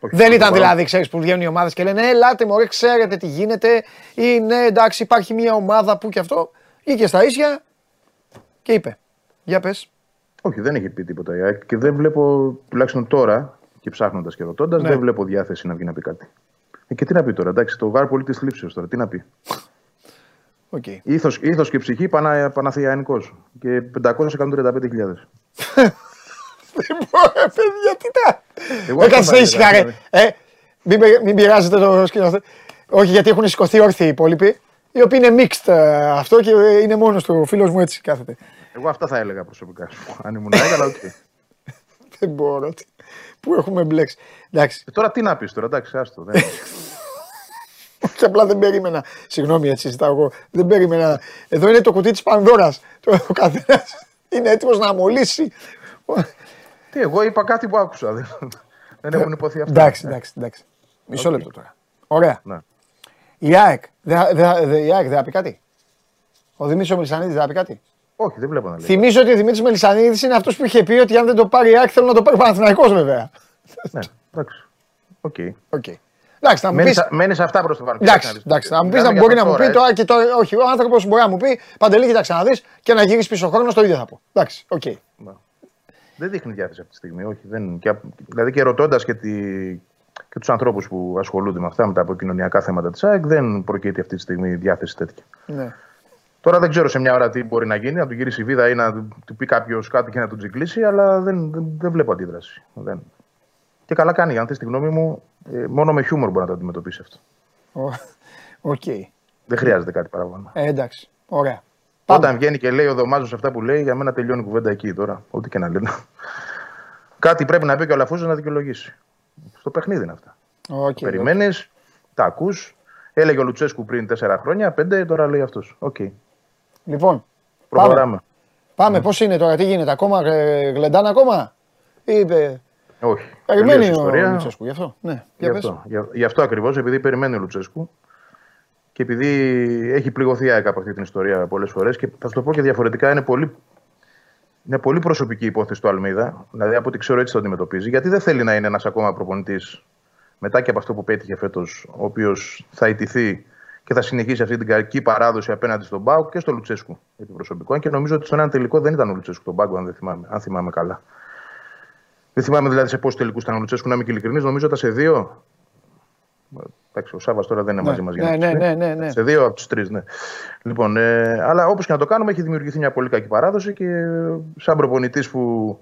Δεν ήταν δηλαδή, ξέρεις, που βγαίνουν οι ομάδες και λένε Ελάτε, μωρέ, ξέρετε τι γίνεται. Ή ναι, εντάξει, υπάρχει μια ομάδα που και αυτό. Βγήκε στα ίσια και είπε. Για πες. Όχι, δεν έχει πει τίποτα η ΑΕΚ και δεν βλέπω, τουλάχιστον τώρα και ψάχνοντας και ρωτώντας, Ναι. δεν βλέπω διάθεση να βγει να πει κάτι. Ε, και τι να πει τώρα, εντάξει, το βάρ πολύ της θλίψεως τώρα, τι να πει. Οκ. Ήθος, ήθος και ψυχή πανα, Παναθηναϊκός και 535.000. Δεν μπορώ, παιδιά, τι τα. Εγώ Έκατσε αυτό θα ήσυχα, έλεγα, ρε. Ε, μην, πε- μην πειράζετε το σκηνοθέτη. Όχι, γιατί έχουν σηκωθεί όρθιοι οι υπόλοιποι, οι οποίοι είναι mixed ε, αυτό και ε, είναι μόνος του. Ο φίλος μου έτσι κάθεται. Εγώ αυτά θα έλεγα προσωπικά. Αν ήμουν ΑΕΚ, αλλά οκ. Δεν μπορώ. τι- Πού έχουμε μπλέξει. Εντάξει. Ε, τώρα τι να πεις τώρα, εντάξει, άστο. Δεν... Όχι, απλά δεν περίμενα. Συγγνώμη, έτσι ζητάω εγώ. Δεν περίμενα. Εδώ είναι το κουτί της Πανδώρας. Ο καθένας είναι έτοιμος να μολύσει. τι, εγώ είπα κάτι που άκουσα. Δεν, δεν έχουν ειπωθεί αυτά. Εντάξει, εντάξει, εντάξει. Μισό Οκ. λεπτό τώρα. Ωραία. Ναι. Η ΑΕΚ δεν δε, δε, η ΑΕΚ δεν θα πει κάτι; Ο Δημήτρης ο Μελισανίδης δεν θα πει κάτι; Όχι, δεν βλέπω να λέει. Θυμίζω ότι ο Δημήτρης Μελισανίδης είναι αυτός που είχε πει ότι αν δεν το πάρει η ΑΕΚ θέλω να το πάρει ο Παναθηναϊκός βέβαια. Ναι, εντάξει. OK. Okay. Εντάξει, να μου Μένεις, πει. α- μένεις σε αυτά προς το παρόν. Εντάξει, εντάξει, να μου πεις να Μιλάμε μπορεί για να μου τώρα, πει ε. τώρα και τώρα. Όχι, ο άνθρωπος μπορεί να μου πει Παντελή, κοίταξε να δεις και να γυρίσει πίσω ο χρόνος, το ίδιο θα πω. Εντάξει, οκ. Δεν δείχνει διάθεση αυτή τη στιγμή. Όχι, δεν, και, απ- δηλαδή και ρωτώντας και, τη, και τους ανθρώπους που ασχολούνται με αυτά, με τα επικοινωνιακά θέματα της ΑΕΚ, δεν προκύπτει αυτή τη στιγμή διάθεση τέτοια. Ναι. Τώρα δεν ξέρω σε μια ώρα τι μπορεί να γίνει, να του γυρίσει η βίδα ή να του του πει κάποιος κάτι και να τον τσιγκλίσει, αλλά δεν, δεν, δεν βλέπω αντίδραση. Δεν. Και καλά κάνει, αν θες τη γνώμη μου, ε, μόνο με χιούμορ μπορεί να το αντιμετωπίσει αυτό. Ο- Οκ. Δεν χρειάζεται κάτι παραπάνω. Ε, εντάξει. Ωραία. Όταν βγαίνει και λέει ο Δωμάζος αυτά που λέει, για μένα τελειώνει η κουβέντα εκεί τώρα. Ό,τι και να λένε. Κάτι πρέπει να πει και ο Λαφούζος να δικαιολογήσει. Στο παιχνίδι είναι αυτά. Οκ, Περιμένεις, τα ακούς. Έλεγε ο Λουτσέσκου πριν τέσσερα χρόνια, πέντε, τώρα λέει αυτός. Οκ. Λοιπόν, Προχωράμε. πάμε. Πώς είναι τώρα, τι γίνεται, ακόμα ε, γλεντάνε ακόμα; Ή, ε, Όχι. περιμένει Τελείωσε η ο ιστορία. Λουτσέσκου γι' αυτό. Ναι, Γι' για πες. αυτό, γι' γι' αυτό ακριβώς, επειδή περιμένει ο Λουτσέσκου και επειδή έχει πληγωθεί η ΑΕΚ από αυτή την ιστορία πολλές φορές και θα σου το πω και διαφορετικά, είναι πολύ, είναι πολύ προσωπική υπόθεση του Αλμίδα. Δηλαδή, από ό,τι ξέρω, έτσι το αντιμετωπίζει. Γιατί δεν θέλει να είναι ένας ακόμα προπονητής μετά και από αυτό που πέτυχε φέτος, ο οποίος θα ιτηθεί και θα συνεχίσει αυτή την κακή παράδοση απέναντι στον Μπάουκ και στο Λουτσέσκου επί προσωπικό. Αν και νομίζω ότι στον ένα τελικό δεν ήταν ο Λουτσέσκου τον Μπάουκ, αν, δεν θυμάμαι, αν θυμάμαι καλά. Δεν θυμάμαι δηλαδή σε πόσους τελικούς ήταν ο Λουτσέσκου, να είμαι και ειλικρινής. Νομίζω ήταν σε δύο. Εντάξει, ο Σάβα τώρα δεν είναι Ναι, μαζί μας για ναι, να ναι, τους πει. ναι, ναι, ναι. Σε δύο από τους τρεις, ναι. Λοιπόν, ε, αλλά όπως και να το κάνουμε, έχει δημιουργηθεί μια πολύ κακή παράδοση και ε, σαν προπονητής που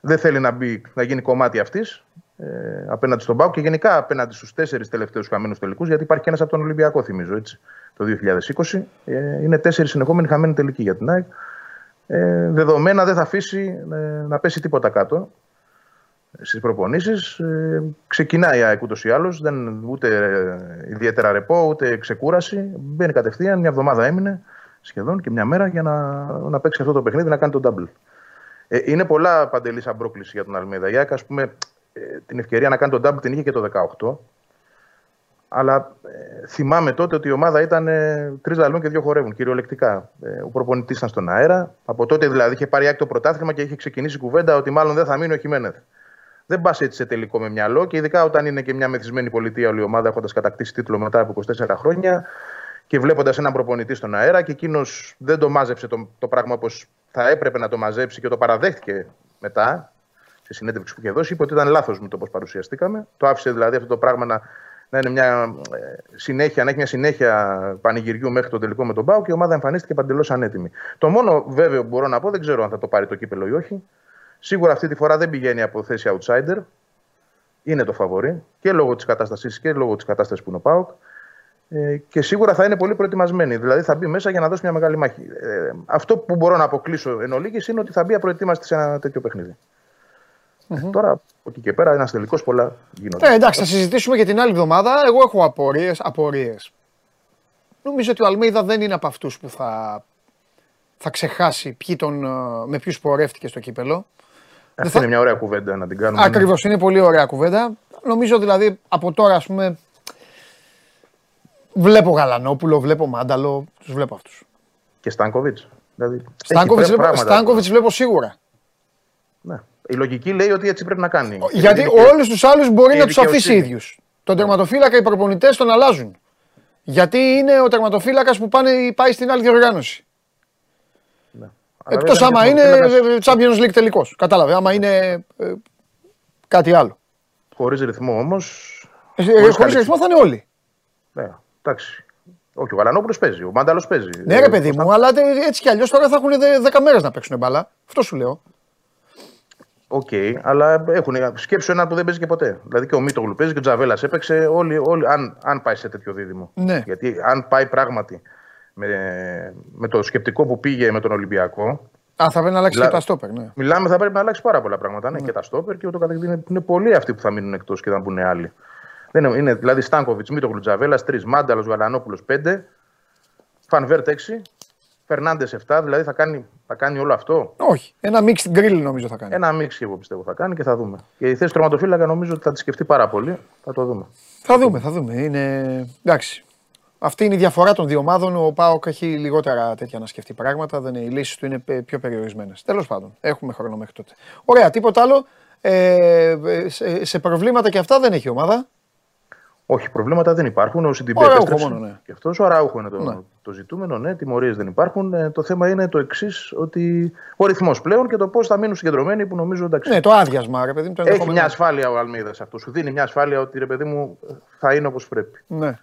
δεν θέλει να, μπει, να γίνει κομμάτι αυτής ε, απέναντι στον Πάο και γενικά απέναντι στους τέσσερις τελευταίους χαμένους τελικούς, γιατί υπάρχει και ένας από τον Ολυμπιακό, θυμίζω έτσι, το 2020. Ε, είναι τέσσερις συνεχόμενοι χαμένοι τελικοί για την ΑΕΚ. Ε, δεδομένα δεν θα αφήσει ε, να πέσει τίποτα κάτω στις προπονήσεις. Ε, ξεκινάει η ΑΕΚ ούτως ή άλλως. Δεν ούτε ε, ιδιαίτερα ρεπό, ούτε ξεκούραση. Μπαίνει κατευθείαν. Μια εβδομάδα έμεινε σχεδόν και μια μέρα για να, να παίξει αυτό το παιχνίδι, να κάνει τον double. Ε, είναι πολλά παντελής σαν πρόκληση για τον Αλμίδα. Η ΑΕΚ, ας πούμε, ε, την ευκαιρία να κάνει τον double την είχε και το 18. Αλλά ε, θυμάμαι τότε ότι η ομάδα ήταν ε, τρεις λαλούν και δύο χορεύουν, κυριολεκτικά. Ε, ο προπονητής ήταν στον αέρα. Από τότε δηλαδή είχε πάρει η ΑΕΚ το πρωτάθλημα και είχε ξεκινήσει η κουβέντα ότι μάλλον δεν θα μείνει ο Χιμένεθ. Δεν πας έτσι σε τελικό με μυαλό και ειδικά όταν είναι και μια μεθυσμένη πολιτεία όλη η ομάδα έχοντας κατακτήσει τίτλο μετά από 24 χρόνια και βλέποντας έναν προπονητή στον αέρα και εκείνος δεν το μάζεψε το, το πράγμα όπως θα έπρεπε να το μαζέψει και το παραδέχτηκε μετά σε συνέντευξη που είχε δώσει. Είπε ότι ήταν λάθος με το πώς παρουσιαστήκαμε. Το άφησε δηλαδή αυτό το πράγμα να, να, είναι μια ε, συνέχεια, να έχει μια συνέχεια πανηγυριού μέχρι τον τελικό με τον Πάο και η ομάδα εμφανίστηκε παντελώς ανέτοιμη. Το μόνο βέβαιο που μπορώ να πω, δεν ξέρω αν θα το πάρει το κύπελο ή όχι. Σίγουρα αυτή τη φορά δεν πηγαίνει από θέση outsider. Είναι το φαβορή και λόγω της κατάσταση και λόγω της κατάστασης που είναι ο Πάοκ. Ε, και σίγουρα θα είναι πολύ προετοιμασμένη. Δηλαδή θα μπει μέσα για να δώσει μια μεγάλη μάχη. Ε, αυτό που μπορώ να αποκλείσω εν ολίγης είναι ότι θα μπει απροετοίμαστη σε ένα τέτοιο παιχνίδι. Ε, τώρα από εκεί και πέρα ένας τελικός πολλά γίνονται. Ε, εντάξει, θα συζητήσουμε και την άλλη εβδομάδα. Εγώ έχω απορίες. Απορίες. Νομίζω ότι ο Αλμίδα δεν είναι από αυτούς που θα, θα ξεχάσει ποιοι τον, ε, με ποιους πορεύτηκε στο κύπελο. Αυτή είναι μια ωραία κουβέντα να την κάνουμε. Ακριβώς, είναι πολύ ωραία κουβέντα. Νομίζω δηλαδή από τώρα, ας πούμε. Βλέπω Γαλανόπουλο, βλέπω Μάνταλο, τους βλέπω αυτούς. Και Στάνκοβιτς. Δηλαδή, Στάνκοβιτς έχει βλέπω, πράγματα. Στάνκοβιτς βλέπω σίγουρα. Ναι. Η λογική λέει ότι έτσι πρέπει να κάνει. Γιατί Και όλους τους άλλους μπορεί και να η τους αφήσει δικαιοσύνη. ίδιους. Τον τερματοφύλακα οι προπονητές τον αλλάζουν. Γιατί είναι ο τερματοφύλακας που πάνε, πάει στην άλλη διοργάνωση. Εκτός βέβαια άμα είναι είναι τερματοφύλακας ε, Champions League τελικός. Κατάλαβε. Άμα είναι ε, κάτι άλλο. Χωρίς ρυθμό όμως. Ε, Χωρίς ρυθμό θα είναι όλοι. Ναι, εντάξει. Όχι, ο Γαλανόπουλος παίζει, ο Μάνταλος παίζει. Ναι, ρε παιδί μου, αλλά τε- έτσι κι αλλιώς τώρα θα έχουν 10 μέρες να παίξουν μπάλα. Αυτό σου λέω. Οκ, αλλά έχουν, σκέψου ένα που δεν παίζει και ποτέ. Δηλαδή και ο Μίτογλου παίζει και ο Τζαβέλας έπαιξε. Όλοι, όλοι, αν, αν πάει σε τέτοιο δίδυμο. Ναι. Γιατί αν πάει πράγματι με, με το σκεπτικό που πήγε με τον Ολυμπιακό. Α, θα πρέπει να αλλάξει Μιλά- και τα στόπερ. Ναι. Μιλάμε, θα πρέπει να αλλάξει πάρα πολλά πράγματα. Ναι, και τα στόπερ και ούτω καθεξή. Είναι, είναι πολλοί αυτοί που θα μείνουν εκτός και θα μπουν άλλοι. Δεν είναι, είναι δηλαδή Στάνκοβιτς, Μίτογλου, Τζαβέλας, τρεις, Μάνταλος, Γαλανόπουλος, πέντε, Φανβέρτ 6, Φερνάντες 7. Δηλαδή θα κάνει, θα κάνει όλο αυτό. Όχι. Ένα mixed grill νομίζω θα κάνει. Ένα μίξ εγώ πιστεύω θα κάνει και θα δούμε. Και η θέση τροματοφύλακα νομίζω ότι θα τη σκεφτεί πάρα πολύ. Θα το δούμε. Θα δούμε, θα δούμε. Είναι... Εντάξει. Αυτή είναι η διαφορά των δύο ομάδων. Ο Πάοκ έχει λιγότερα τέτοια να σκεφτεί πράγματα. Δεν είναι, οι λύσεις του είναι πε- πιο περιορισμένες. Τέλος πάντων, έχουμε χρόνο μέχρι τότε. Ωραία, τίποτα άλλο. Ε, σε, σε προβλήματα και αυτά δεν έχει η ομάδα. Όχι, προβλήματα δεν υπάρχουν. Ο Σιντιμπέ Ο Αράουχο επέστρεψε. μόνο, ναι. Και αυτός ο Αράουχο είναι το, Ναι. το ζητούμενο. Ναι, τιμωρίες δεν υπάρχουν. Ε, το θέμα είναι το εξής, ότι ο ρυθμός πλέον και το πώς θα μείνουν συγκεντρωμένοι που νομίζω εντάξει. Ναι, το άδειασμα, ρε παιδί μου. Το Έχει ενδεχόμενο. μια ασφάλεια ο Αλμίδας αυτό. Σου δίνει μια ασφάλεια ότι ρε παιδί μου θα είναι όπως πρέπει. Ναι.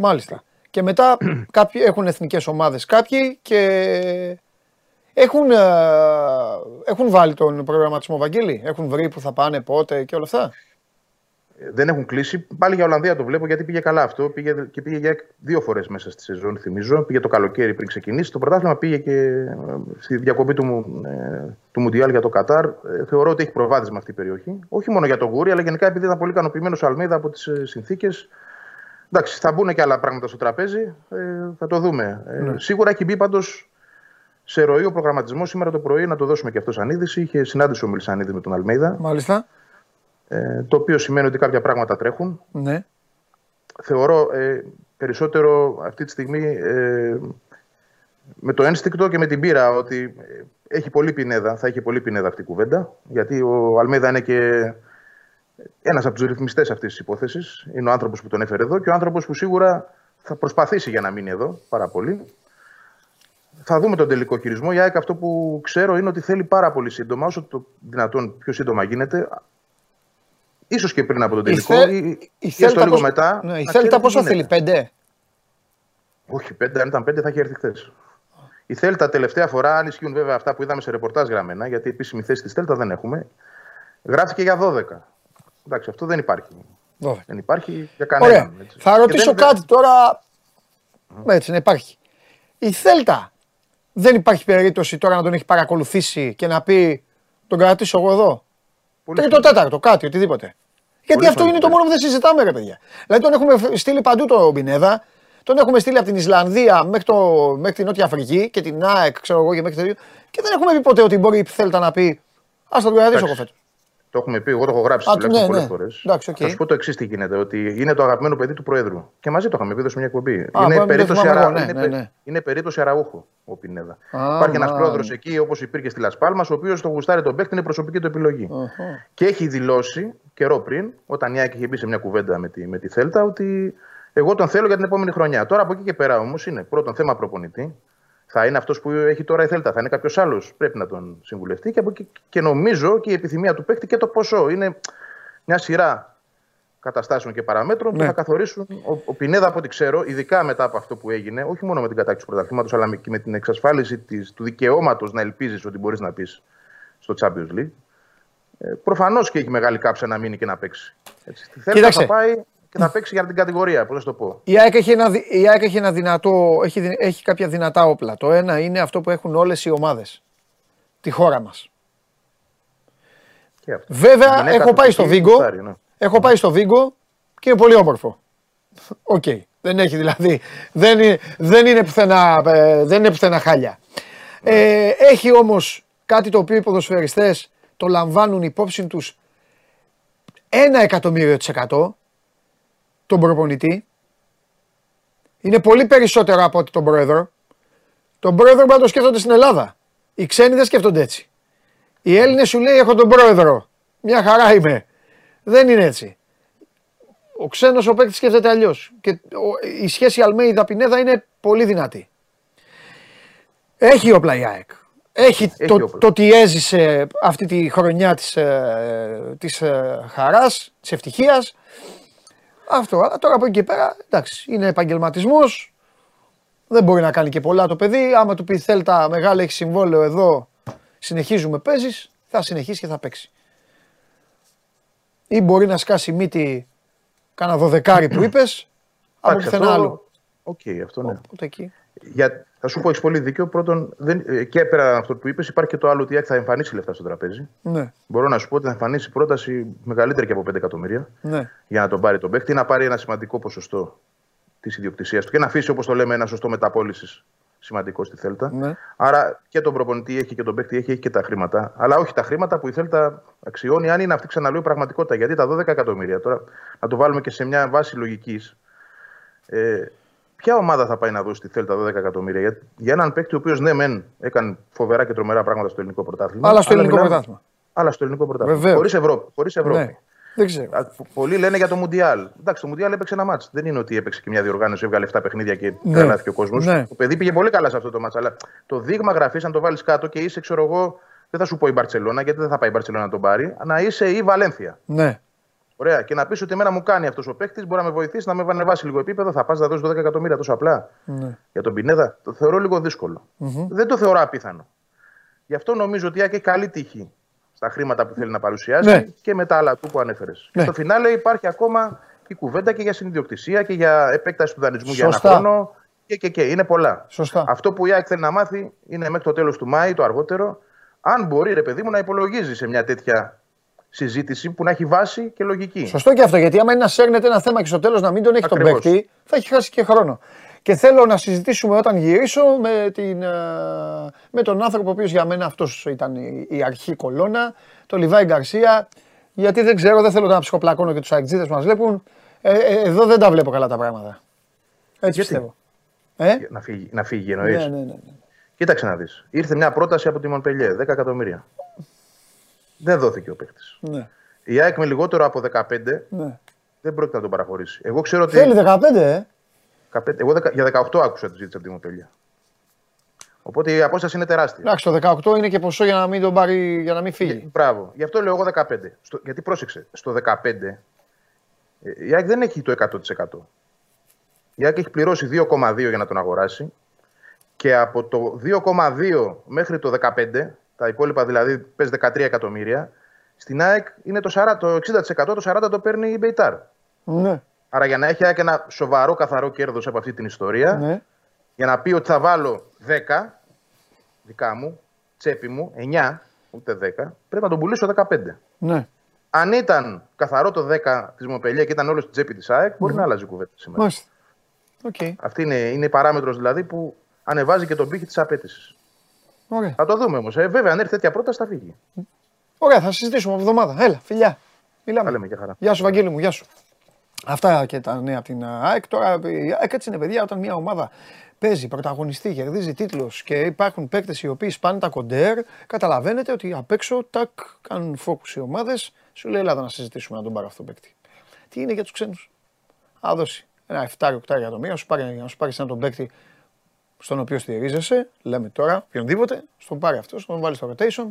Μάλιστα. Και μετά κάποιοι έχουν εθνικές ομάδες κάποιοι και έχουν, ε, έχουν βάλει τον προγραμματισμό Βαγγέλη. Έχουν βρει που θα πάνε πότε και όλα αυτά. Ε, Δεν έχουν κλείσει. Πάλι για Ολλανδία το βλέπω γιατί πήγε καλά αυτό. Πήγε, και πήγε για δύο φορές μέσα στη σεζόν, θυμίζω. Πήγε το καλοκαίρι πριν ξεκινήσει. Το πρωτάθλημα πήγε και ε, στη διακοπή του, Μου- ε, του Μουντιάλ για το Κατάρ. Ε, θεωρώ ότι έχει προβάδισμα αυτή η περιοχή. Όχι μόνο για τον Γούρι, αλλά γενικά επειδή ήταν πολύ ικανοποιημένος ο Αλμίδα από τις συνθήκες. Εντάξει, θα μπουν και άλλα πράγματα στο τραπέζι. Ε, θα το δούμε. Ε, Ναι. Σίγουρα έχει μπει πάντως σε ροή ο προγραμματισμός σήμερα το πρωί, να το δώσουμε και αυτό σαν είδηση. Είχε συνάντηση ο Μιλσανίδη με τον Αλμίδα. Μάλιστα. Ε, το οποίο σημαίνει ότι κάποια πράγματα τρέχουν Ναι. θεωρώ ε, περισσότερο αυτή τη στιγμή ε, με το ένστικτο και με την πείρα ότι ε, έχει πολύ πινέδα, θα έχει πολύ πινέδα αυτή η κουβέντα. Γιατί ο Αλμίδα είναι και ένας από τους ρυθμιστές αυτής της υπόθεσης. Είναι ο άνθρωπος που τον έφερε εδώ και ο άνθρωπος που σίγουρα θα προσπαθήσει για να μείνει εδώ πάρα πολύ. Θα δούμε τον τελικό χειρισμό. Η ΑΕΚ αυτό που ξέρω είναι ότι θέλει πάρα πολύ σύντομα, όσο το δυνατόν πιο σύντομα γίνεται, ίσως και πριν από τον Η τελικό Θε- ή, η ή έστω Θέλτα λίγο πώς- μετά. Ναι, η να Θέλτα ξέρει τι πόσα γίνεται. θέλει, πέντε; Όχι, πέντε, αν ήταν πέντε θα είχε έρθει χθες. Η Θέλτα τελευταία φορά, αν ισχύουν βέβαια αυτά που είδαμε σε ρεπορτάζ γραμμένα, γιατί επίσημη θέση της Θέλτα δεν έχουμε, γράφτηκε για 12. Εντάξει, αυτό δεν υπάρχει. 12. Δεν υπάρχει για κανέναν. Ωραία. έτσι. Θα Και ρωτήσω δεν- κάτι τώρα. Έτσι, να υπάρχει. Η Θέλτα δεν υπάρχει περίπτωση τώρα να τον έχει παρακολουθήσει και να πει τον κρατήσω εγώ εδώ. Τρίτο, τέταρτο, κάτι, οτιδήποτε. Γιατί αυτό είναι το μόνο που δεν συζητάμε, ρε παιδιά. Δηλαδή τον έχουμε στείλει παντού τον Πινέδα, τον έχουμε στείλει από την Ισλανδία μέχρι, το, μέχρι την Νότια Αφρική και την ΑΕΚ, ξέρω εγώ, και μέχρι τέτοιο. Και δεν έχουμε πει ποτέ ότι μπορεί η Θέλτα να πει θα τον κρατήσω εγώ φέτος. Το έχουμε πει, εγώ το έχω γράψει Α, τουλάχιστον ναι, πολλές ναι. φορές. Εντάξει, οκ. Θα σου πω το εξής τι γίνεται. Ότι είναι το αγαπημένο παιδί του Προέδρου. Και μαζί το είχαμε πει εδώ σε μια εκπομπή. μπορεί να είναι, μην το περίπτωση θυμάμαι αρα... εγώ, ναι, είναι, ναι, πε- ναι. είναι περίπτωση Αραούχο ο Πινέδα. Α, Υπάρχει ένας μπα. πρόεδρος εκεί, όπως υπήρχε στη Λασπάλμα, ο οποίος το γουστάρει τον παίκτη, είναι προσωπική του επιλογή. Και έχει δηλώσει καιρό πριν, όταν η Άκη είχε μπει σε μια κουβέντα με τη, με τη Θέλτα, ότι εγώ τον θέλω για την επόμενη χρονιά. Τώρα από εκεί και πέρα όμως είναι πρώτον θέμα προπονητή. Θα είναι αυτός που έχει τώρα η Θέλτα, θα είναι κάποιος άλλος. Πρέπει να τον συμβουλευτεί. Και, από εκεί, και νομίζω και η επιθυμία του παίκτη και το ποσό. Είναι μια σειρά καταστάσεων και παραμέτρων που Ναι. θα καθορίσουν. Ο, ο Πινέδα, από ό,τι ξέρω, ειδικά μετά από αυτό που έγινε, όχι μόνο με την κατάκτηση του πρωταθλήματος, αλλά και με την εξασφάλιση της, του δικαιώματος να ελπίζεις ότι μπορείς να πεις στο Champions League. Ε, Προφανώς και έχει μεγάλη κάψα να μείνει και να παίξει. Έτσι. Στη Θέλτα Κοίταξε. θα πάει και θα παίξει για την κατηγορία, πώς να το πω. Η ΑΕΚ έχει ένα, δι- η ΑΕΚ έχει ένα δυνατό, έχει, δι- έχει κάποια δυνατά όπλα. Το ένα είναι αυτό που έχουν όλες οι ομάδες. Τη χώρα μας. Και αυτό. Βέβαια, Η γυναίκα έχω του πάει εκεί στο Βίγκο. γουστάρει, ναι. Έχω πάει στο Βίγκο και είναι πολύ όμορφο. Οκ. Δεν έχει δηλαδή. Δεν είναι, δεν είναι, πουθενά, ε, δεν είναι πουθενά χάλια. Ε, έχει όμως κάτι το οποίο οι ποδοσφαιριστές το λαμβάνουν υπόψη τους ένα εκατομμύριο της εκατό τον προπονητή. Είναι πολύ περισσότερο από ότι τον πρόεδρο. Τον πρόεδρο μπορεί να το σκέφτονται στην Ελλάδα. Οι ξένοι δεν σκέφτονται έτσι. Οι Έλληνες σου λέει: Έχω τον πρόεδρο. Μια χαρά είμαι. Δεν είναι έτσι. Ο ξένος ο παίκτης σκέφτεται αλλιώς. Και ο- η σχέση Αλμέιδα Πινέδα είναι πολύ δυνατή. Έχει όπλα η ΑΕΚ. Έχει, το, όπως. το ότι έζησε αυτή τη χρονιά της, ε, της ε, χαράς, της ευτυχίας. Αυτό. Αλλά τώρα από εκεί και πέρα, εντάξει, είναι επαγγελματισμός. Δεν μπορεί να κάνει και πολλά το παιδί. Άμα του πει Θέλτα μεγάλο έχεις συμβόλαιο εδώ, συνεχίζουμε παίζεις, θα συνεχίσει και θα παίξει. Ή μπορεί να σκάσει μύτη κάνα δωδεκάρι που είπες, από Εντάξει, πουθενά αυτό- άλλο. Οκ, αυτό ναι. Οπότε εκεί. Για, θα σου πω, έχεις πολύ δίκιο. Πρώτον, δεν, ε, και πέρα από αυτό που είπες, υπάρχει και το άλλο ότι η ΑΕΚ θα εμφανίσει λεφτά στο τραπέζι. Ναι, Μπορώ να σου πω ότι θα εμφανίσει πρόταση μεγαλύτερη και από 5 εκατομμύρια ναι. για να τον πάρει τον παίκτη, να πάρει ένα σημαντικό ποσοστό της ιδιοκτησίας του και να αφήσει, όπως το λέμε, ένα σωστό μεταπώλησης σημαντικό στη Θέλτα. ναι. Άρα και τον προπονητή έχει και τον παίκτη έχει, έχει και τα χρήματα. Αλλά όχι τα χρήματα που η Θέλτα αξιώνει, αν είναι αυτή ξαναλέω η πραγματικότητα. Γιατί τα 12 εκατομμύρια, τώρα να το βάλουμε και σε μια βάση λογικής. Ε, ποια ομάδα θα πάει να δώσει τη Θέλτα 12 εκατομμύρια; Για, για έναν παίκτη ο οποίος ναι, μεν έκανε φοβερά και τρομερά πράγματα στο ελληνικό πρωτάθλημα. Αλλά στο ελληνικό μιλάμε- πρωτάθλημα. Αλλά στο ελληνικό πρωτάθλημα. Βεβαίως. Χωρίς Ευρώπη. Χωρίς Ευρώπη. Ναι. Δεν ξέρω. Α, πο- Πολλοί λένε για το Μουντιάλ. Εντάξει, το Μουντιάλ έπαιξε ένα μάτς. Δεν είναι ότι έπαιξε και μια διοργάνωση, έβγαλε 7 παιχνίδια και Ναι. τρελάθηκε ο κόσμος. Ναι. Το παιδί πήγε πολύ καλά σε αυτό το μάτς. Αλλά το δείγμα γραφής, αν το βάλεις κάτω και είσαι, ξέρω εγώ, δεν θα σου πω η Μπαρσελόνα, γιατί δεν θα πάει η Μπαρσελόνα να τον πάρει, να είσαι η Βαλένθια. Ναι. Ωραία. Και να πεις ότι εμένα μου κάνει αυτός ο παίκτης, μπορεί να με βοηθήσει να με ανεβάσει λίγο επίπεδο, θα πας να δώσεις 12 εκατομμύρια τόσο απλά. ναι. Για τον Πινέδα το θεωρώ λίγο δύσκολο. Μμμ. Δεν το θεωρώ απίθανο. Γι' αυτό νομίζω ότι η ΑΕΚ έχει καλή τύχη στα χρήματα που θέλει να παρουσιάσει Ναι. και με τα άλλα του που ανέφερες. Ναι. Στο φινάλε υπάρχει ακόμα η κουβέντα και για συνειδιοκτησία και για επέκταση του δανεισμού για Σωστά. ένα χρόνο. Και, και, και. Είναι πολλά. Σωστά. Αυτό που η ΑΕΚ θέλει να μάθει είναι μέχρι το τέλος του Μάη, το αργότερο, αν μπορεί, ρε παιδί μου, να υπολογίζει σε μια τέτοια συζήτηση που να έχει βάση και λογική. Σωστό και αυτό, γιατί άμα είναι να σέρνεται ένα θέμα και στο τέλος να μην τον έχει τον Ακριβώς. παίκτη, θα έχει χάσει και χρόνο. Και θέλω να συζητήσουμε όταν γυρίσω με, την, ε, με τον άνθρωπο ο οποίος για μένα αυτός ήταν η, η αρχή κολόνα, τον Λιβάη Γκαρσία, γιατί δεν ξέρω, δεν θέλω να ψυχοπλακώνω και τους αεκτζίδες που μας βλέπουν. Ε, ε, εδώ δεν τα βλέπω καλά τα πράγματα. Έτσι Γιατί; πιστεύω. Ε; Να φύγει, να φύγει εννοείς; Ναι, ναι, ναι. ναι. Κοίταξε να δεις. Ήρθε μια πρόταση από τη Μονπελιέ, 10 εκατομμύρια. Δεν δόθηκε ο παίκτης. ναι. Η ΑΕΚ με λιγότερο από 15 ναι. δεν πρόκειται να τον παραχωρήσει. Εγώ ξέρω ότι. Θέλει 15, ε. 15 εγώ δεκα- για 18 άκουσα τη ζήτηση από τη Μονπελιέ. Οπότε η απόσταση είναι τεράστια. Εντάξει, το 18 είναι και ποσό για να μην τον πάρει, για να μην φύγει. Μπράβο. Γι' αυτό λέω εγώ 15. Στο, γιατί πρόσεξε, στο 15 ε, η ΑΕΚ δεν έχει το 100%. Η ΑΕΚ έχει πληρώσει 2,2 για να τον αγοράσει και από το 2,2 μέχρι το 15, τα υπόλοιπα δηλαδή πες 13 εκατομμύρια, στην ΑΕΚ είναι το, 40, το 60%, το 40% το παίρνει η Μπεϊτάρ. Ναι. Άρα για να έχει η ΑΕΚ ένα σοβαρό καθαρό κέρδος από αυτή την ιστορία, ναι. για να πει ότι θα βάλω 10 δικά μου, τσέπη μου, 9, ούτε 10, πρέπει να τον πουλήσω 15. ναι. Αν ήταν καθαρό το 10 της Μομπίλια και ήταν όλο στην τσέπη της ΑΕΚ, μπορεί Μμμ. να άλλαζε η κουβέντα σήμερα. Μάλιστα. Οκ. Αυτή είναι, είναι η παράμετρος δηλαδή που ανεβάζει και τον πήχη της απαίτησης. Ωραία. Θα το δούμε όμως. Ε, βέβαια, αν έρθει τέτοια πρόταση, θα φύγει. Ωραία, θα συζητήσουμε από εβδομάδα. Έλα, φιλιά. Μιλάμε. Θα λέμε για χαρά. Γεια σου, Βαγγέλη μου, γεια σου. Αυτά και τα νέα από την ΑΕΚ. Τώρα η ΑΕΚ έτσι είναι, παιδιά, όταν μια ομάδα παίζει, πρωταγωνιστεί, κερδίζει τίτλο και υπάρχουν παίκτες οι οποίοι σπάνε τα κοντέρ, καταλαβαίνετε ότι απ' έξω τάκ, κάνουν focus οι ομάδες. Σου λέει, Ελλάδα να συζητήσουμε να τον πάρω αυτό το παίκτη. Τι είναι για τους ξένους; Α δώσει ένα 7-8 εκατομμύρια, να σου πάρει, να σου πάρει έναν τον παίκτη στον οποίο στηρίζεσαι, λέμε τώρα, οποιονδήποτε, στον πάρει αυτός, τον βάλει στο rotation.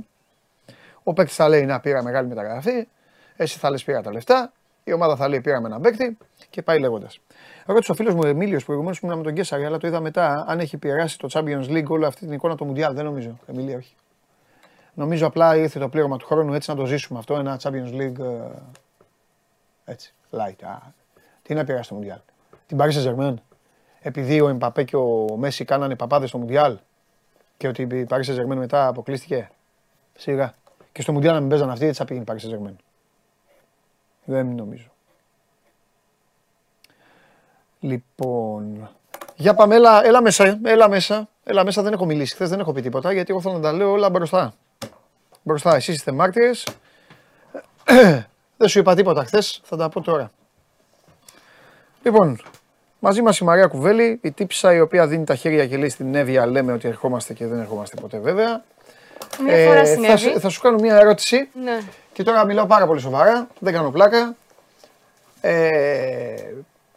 Ο παίκτης θα λέει να πήρα μεγάλη μεταγραφή, εσύ θα λες πήρα τα λεφτά, η ομάδα θα λέει πήραμε έναν παίκτη και πάει λέγοντας. Ρώτησε ο φίλος μου Εμίλιος προηγουμένως που ήμουν με τον Κέσσαρη, αλλά το είδα μετά αν έχει πειράσει το Champions League όλη αυτή την εικόνα του Μουντιάλ. Δεν νομίζω. Εμίλια, όχι. Νομίζω απλά ήρθε το πλήρωμα του χρόνου έτσι να το ζήσουμε αυτό. Ένα Champions League ε, έτσι. Light. Α, τι να πειράσει το Μουντιάλ. Την Paris Saint-Germain. Επειδή ο Εμπαπέ και ο Μέση κάνανε παπάδες στο Μουντιάλ και ότι η Paris Saint-Germain μετά αποκλείστηκε. Σιγά. Και στο Μουντιάλ να μην παίζανε αυτοί, έτσι θα πήγαινε η Paris Saint-Germain. Δεν νομίζω. Λοιπόν, για πάμε, έλα, έλα μέσα, έλα μέσα, έλα μέσα, δεν έχω μιλήσει χθες, δεν έχω πει τίποτα, γιατί εγώ θέλω να τα λέω όλα μπροστά. Μπροστά, εσείς είστε μάρτυρες. δεν σου είπα τίποτα χθες, θα τα πω τώρα. Λοιπόν, μαζί μας η Μαρία Κουβέλη, η τύψα η οποία δίνει τα χέρια και λέει στην Εύβοια, λέμε ότι ερχόμαστε και δεν ερχόμαστε ποτέ βέβαια. Μια φορά θα, συνέβη. σου- θα σου κάνω μια ερώτηση Ναι. και τώρα μιλάω πάρα πολύ σοβαρά, δεν κάνω πλάκα. Ε,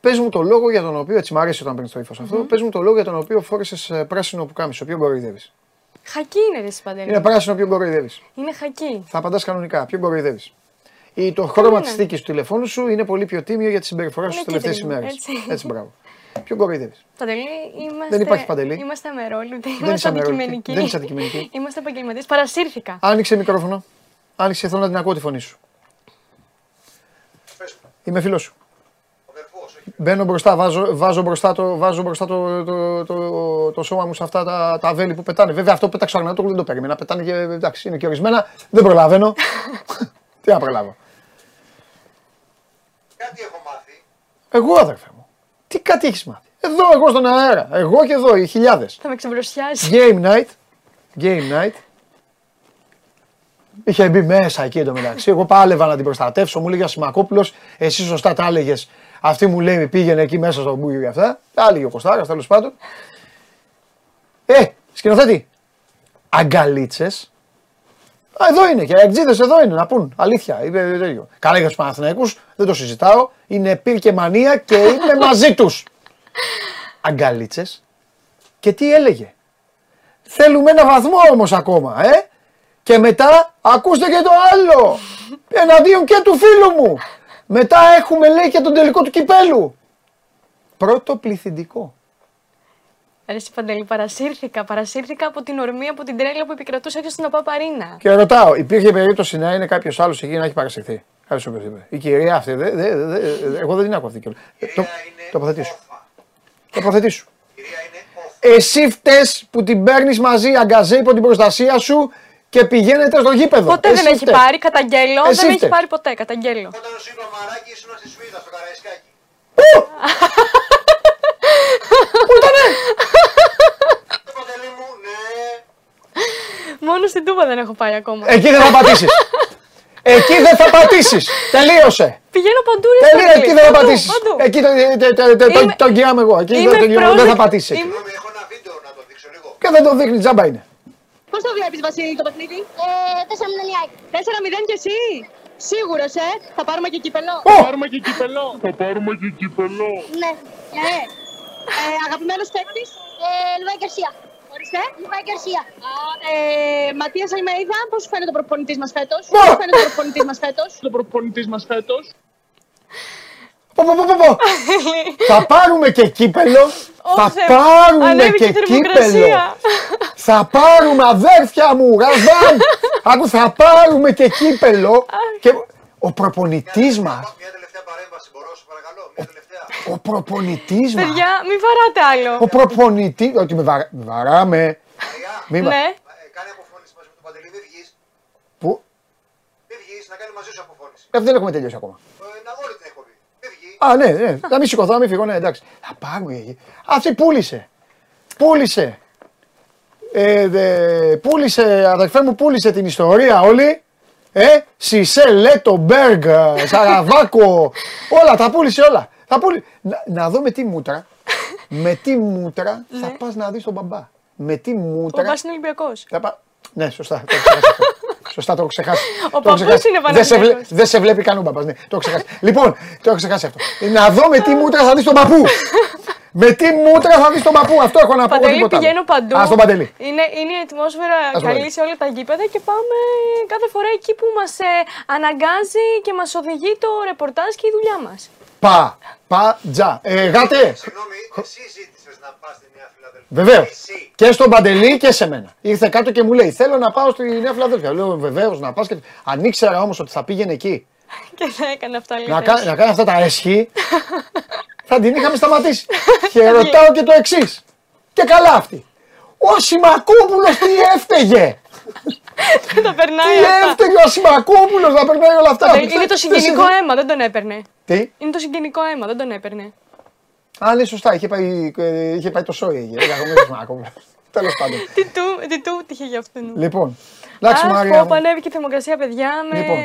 πες μου το λόγο για τον οποίο, έτσι μ' αρέσει όταν παίρνεις το ύφος αυτό, πες μου το λόγο για τον οποίο φόρεσες ε, πράσινο που κάμισο, ποιο κοροϊδεύεις. Χακί είναι ρε εσύ, Παντελή. Είναι πράσινο, ποιον κοροϊδεύεις. Είναι χακί. Θα απαντάς κανονικά. Ποιον κοροϊδεύεις. Ή το χρώμα είναι. της θήκης του τηλεφώνου σου είναι πολύ πιο τίμιο για τη συμπεριφοράς σου Είναι τις τελευταίες κίτρινο, ημέρες. έτσι. Έτσι, μπράβο. Ποιον κοροϊδεύεις; Παντελή, είμαστε. Δεν υπάρχει Παντελή. Είμαστε αμερόληπτοι. Δεν Είμαστε είσαι αμερόληπτη. αντικειμενικοί. Δεν είσαι αντικειμενική. Είμαστε επαγγελματίες. Παρασύρθηκα. Άνοιξε μικρόφωνο. Άνοιξε, θέλω να την ακούω τη φωνή σου. Είμαι φίλος σου. Μπαίνω μπροστά, βάζω, βάζω μπροστά, το, βάζω μπροστά το, το, το, το, σώμα μου σε αυτά τα, τα βέλη που πετάνε. Βέβαια αυτό που πέταξε ο Αγνατόκλου δεν το περίμενα. Πετάνε και εντάξει, είναι και ορισμένα. Δεν προλαβαίνω. Τι να προλάβω. Κάτι έχω μάθει. Εγώ αδερφέ μου. Τι κάτι έχεις μάθει. Εδώ, εγώ στον αέρα. Εγώ και εδώ, οι χιλιάδες. Θα με ξεμπροσιάσει. Game night. Game night. Είχε μπει μέσα εκεί εντωμεταξύ. Εγώ πάλευα να την προστατεύσω. Μου λέγε Σιμακόπουλο, εσύ σωστά τα έλεγες. Αυτή μου λέει πήγαινε εκεί μέσα στο μπούγιο για αυτά. Τα έλεγε ο Κωστάρας τέλος πάντων. Ε, σκηνοθέτη. Αγκαλίτσες. Α, εδώ είναι και οι αεξίδε εδώ είναι να πούν. Αλήθεια. Είπε τέτοιο. Καλά για τους Παναθηναϊκούς, δεν το συζητάω. Είναι πυρ και μανία και είμαι μαζί τους. Αγκαλίτσες. Και τι έλεγε; Θέλουμε ένα βαθμό όμως ακόμα, ε; Και μετά ακούστε και το άλλο. Εναντίον και του φίλου μου. Μετά έχουμε λέει και τον τελικό του κυπέλου. Πρώτο πληθυντικό. Ρε εσύ, Παντελή, παρασύρθηκα. Παρασύρθηκα από την ορμία, από την τρέλα που επικρατούσε έξω στην Απαπαρίνα. Και ρωτάω, υπήρχε περίπτωση να είναι κάποιος άλλος εκεί να έχει παρασυρθεί; Κάποιος είπε. Η κυρία αυτή, δε, δε, δε, εγώ δεν την άκουγα αυτή κιόλας. Το, τοποθετήσου. Τοποθετήσου. Εσύ φταίς που την παίρνεις μαζί αγκαζέ υπό την προστασία σου και πηγαίνετε στο γήπεδο. Ποτέ Εσύ δεν έχει φταίς. πάρει, καταγγέλω. Εσύ δεν έχει φταίς. πάρει ποτέ, καταγγέλω. Όταν σου είπα μαράκι ήσουν στη Σουήδα στο Καραϊσκάκι. Πού ήτανε; Μόνο στην Τούμπα δεν έχω πάει ακόμα. Εκεί δεν θα πατήσεις. Εκεί δεν θα πατήσεις. Τελείωσε. Πηγαίνω παντού, ρε Τελείωσε. Παντελή. Εκεί δεν θα Παντού, πατήσεις. παντού. Εκεί το- το- το- το- το- Είμαι- τον κοιάμαι εγώ. Εκεί είμαι δεν τελειώνω, δεν θα πρόσδεκτη. πατήσεις. εκεί. Είμαι- Και δεν το δείχνει, τζάμπα είναι. Πώς το βλέπεις, Βασίλη, το παιχνίδι; Ε, 4-0 4-0 και εσύ. Σίγουρος, ε. Θα πάρουμε και κύπελο. Ω! Θα πάρουμε και κύπελο. Θα πάρουμε και κύπελο. Ναι. ναι. Ε, Αγαπημένος παίκτης; Ε, Λουβάη Γκαρσία. Ορίστε. Λουβάη Γκαρσία. Ε, Ματίας Αλμέιδα, πώς σου φαίνεται ο προπονητής μας φέτος; Πώς σου φαίνεται ο προπονητής μας φέτος; Ο προπονητής μας φέτος. Πω, πω, πω, πω, πω. Θα πάρουμε και κύπελο. Θα Θεέ. πάρουμε Ανέβηκε και η κύπελο. θερμοκρασία. Θα πάρουμε αδέρφια μου, Ρασβάν. Άκου, θα πάρουμε και κύπελο. Και ο προπονητής μα. Ο προπονητής μας. Παιδιά, μην βαράτε άλλο. Ο προπονητή. Ότι με, βαρα... με βαράμε. Μη βα- Ναι. Πού; Μην βγεις να κάνει μαζί σου αποφώνηση. Ε, δεν έχουμε τελειώσει ακόμα. Να όλη την εκπομπή. Α, ναι, ναι. Να μην σηκωθώ, να μην φύγω, ναι, εντάξει. Θα πάρουμε εκεί. Αυτή πούλησε. Πούλησε. Ε, δε, πούλησε, αδερφέ μου, πούλησε την ιστορία όλη. Ε, Σισε, Λέτο, Μπέργκ, Σαραβάκο, όλα, τα πούλησε όλα. Θα πούλη... να, να δω με τι μούτρα, με τι μούτρα θα πας να δεις τον μπαμπά. Με τι Ο μούτρα... Μπάς είναι Ολυμπιακός. θα πα... Ναι, σωστά. Το έχω ξεχάσει αυτό. σωστά, το έχω ξεχάσει. Ο Το έχω παππούς ξεχάσει. είναι δεν σε, βλέ... Παναθηναϊκός. δεν σε βλέπει καν ο μπαμπάς, ναι. Το έχω ξεχάσει. λοιπόν, το έχω ξεχάσει αυτό. να δω με τι μούτρα θα δεις τον παππού. με τι μούτρα θα δεις τον παππού. Αυτό έχω να πω. Παντελή, τίποτα άλλο. πηγαίνω παντού. Α, στον Παντελή. Είναι, είναι η ατμόσφαιρα τον καλή Παντελή. σε όλα τα γήπεδα και πάμε κάθε φορά εκεί που μας ε, αναγκάζει και μας οδηγεί το ρεπορτάζ και η δουλειά μας. Πα, πα, τζα. Ε, γάτε. Συγγνώμη, εσύ ζήτησες να πας στη Νέα Φιλαδέλφια. Βεβαίως. Και στον Παντελή και σε μένα. Ήρθε κάτω και μου λέει: Θέλω να πάω στη Νέα Φιλαδέλφια. Λέω: Βεβαίως να πας. Και... Αν ήξερα όμως ότι θα πήγαινε εκεί Και θα έκανε αυτά να, λίγο. κα... να κάνει αυτά τα έσχη, θα την είχαμε σταματήσει. και ρωτάω και το εξής. Και καλά αυτή. Ο Σιμακόπουλο τι έφταιγε; τα περνάει Τι αυτά. έφταιγε ο Σιμακόπουλο να περνάει όλα αυτά; Παντελή, Είναι το συγγενικό αίμα, δεν τον έπαιρνε. Τι; Είναι το συγγενικό αίμα, δεν τον έπαιρνε. Α, ναι, σωστά. Είχε πάει, ε, είχε πάει το σόι. Είχε. Δεν είχαμε Σιμακόπουλο. Τέλος πάντων. Τι του, τι του τύχε για αυτόν. Λοιπόν, εντάξει, Αχ, Μαρία. πω, μου. που ανέβηκε η θερμοκρασία, παιδιά, με, Λοιπόν.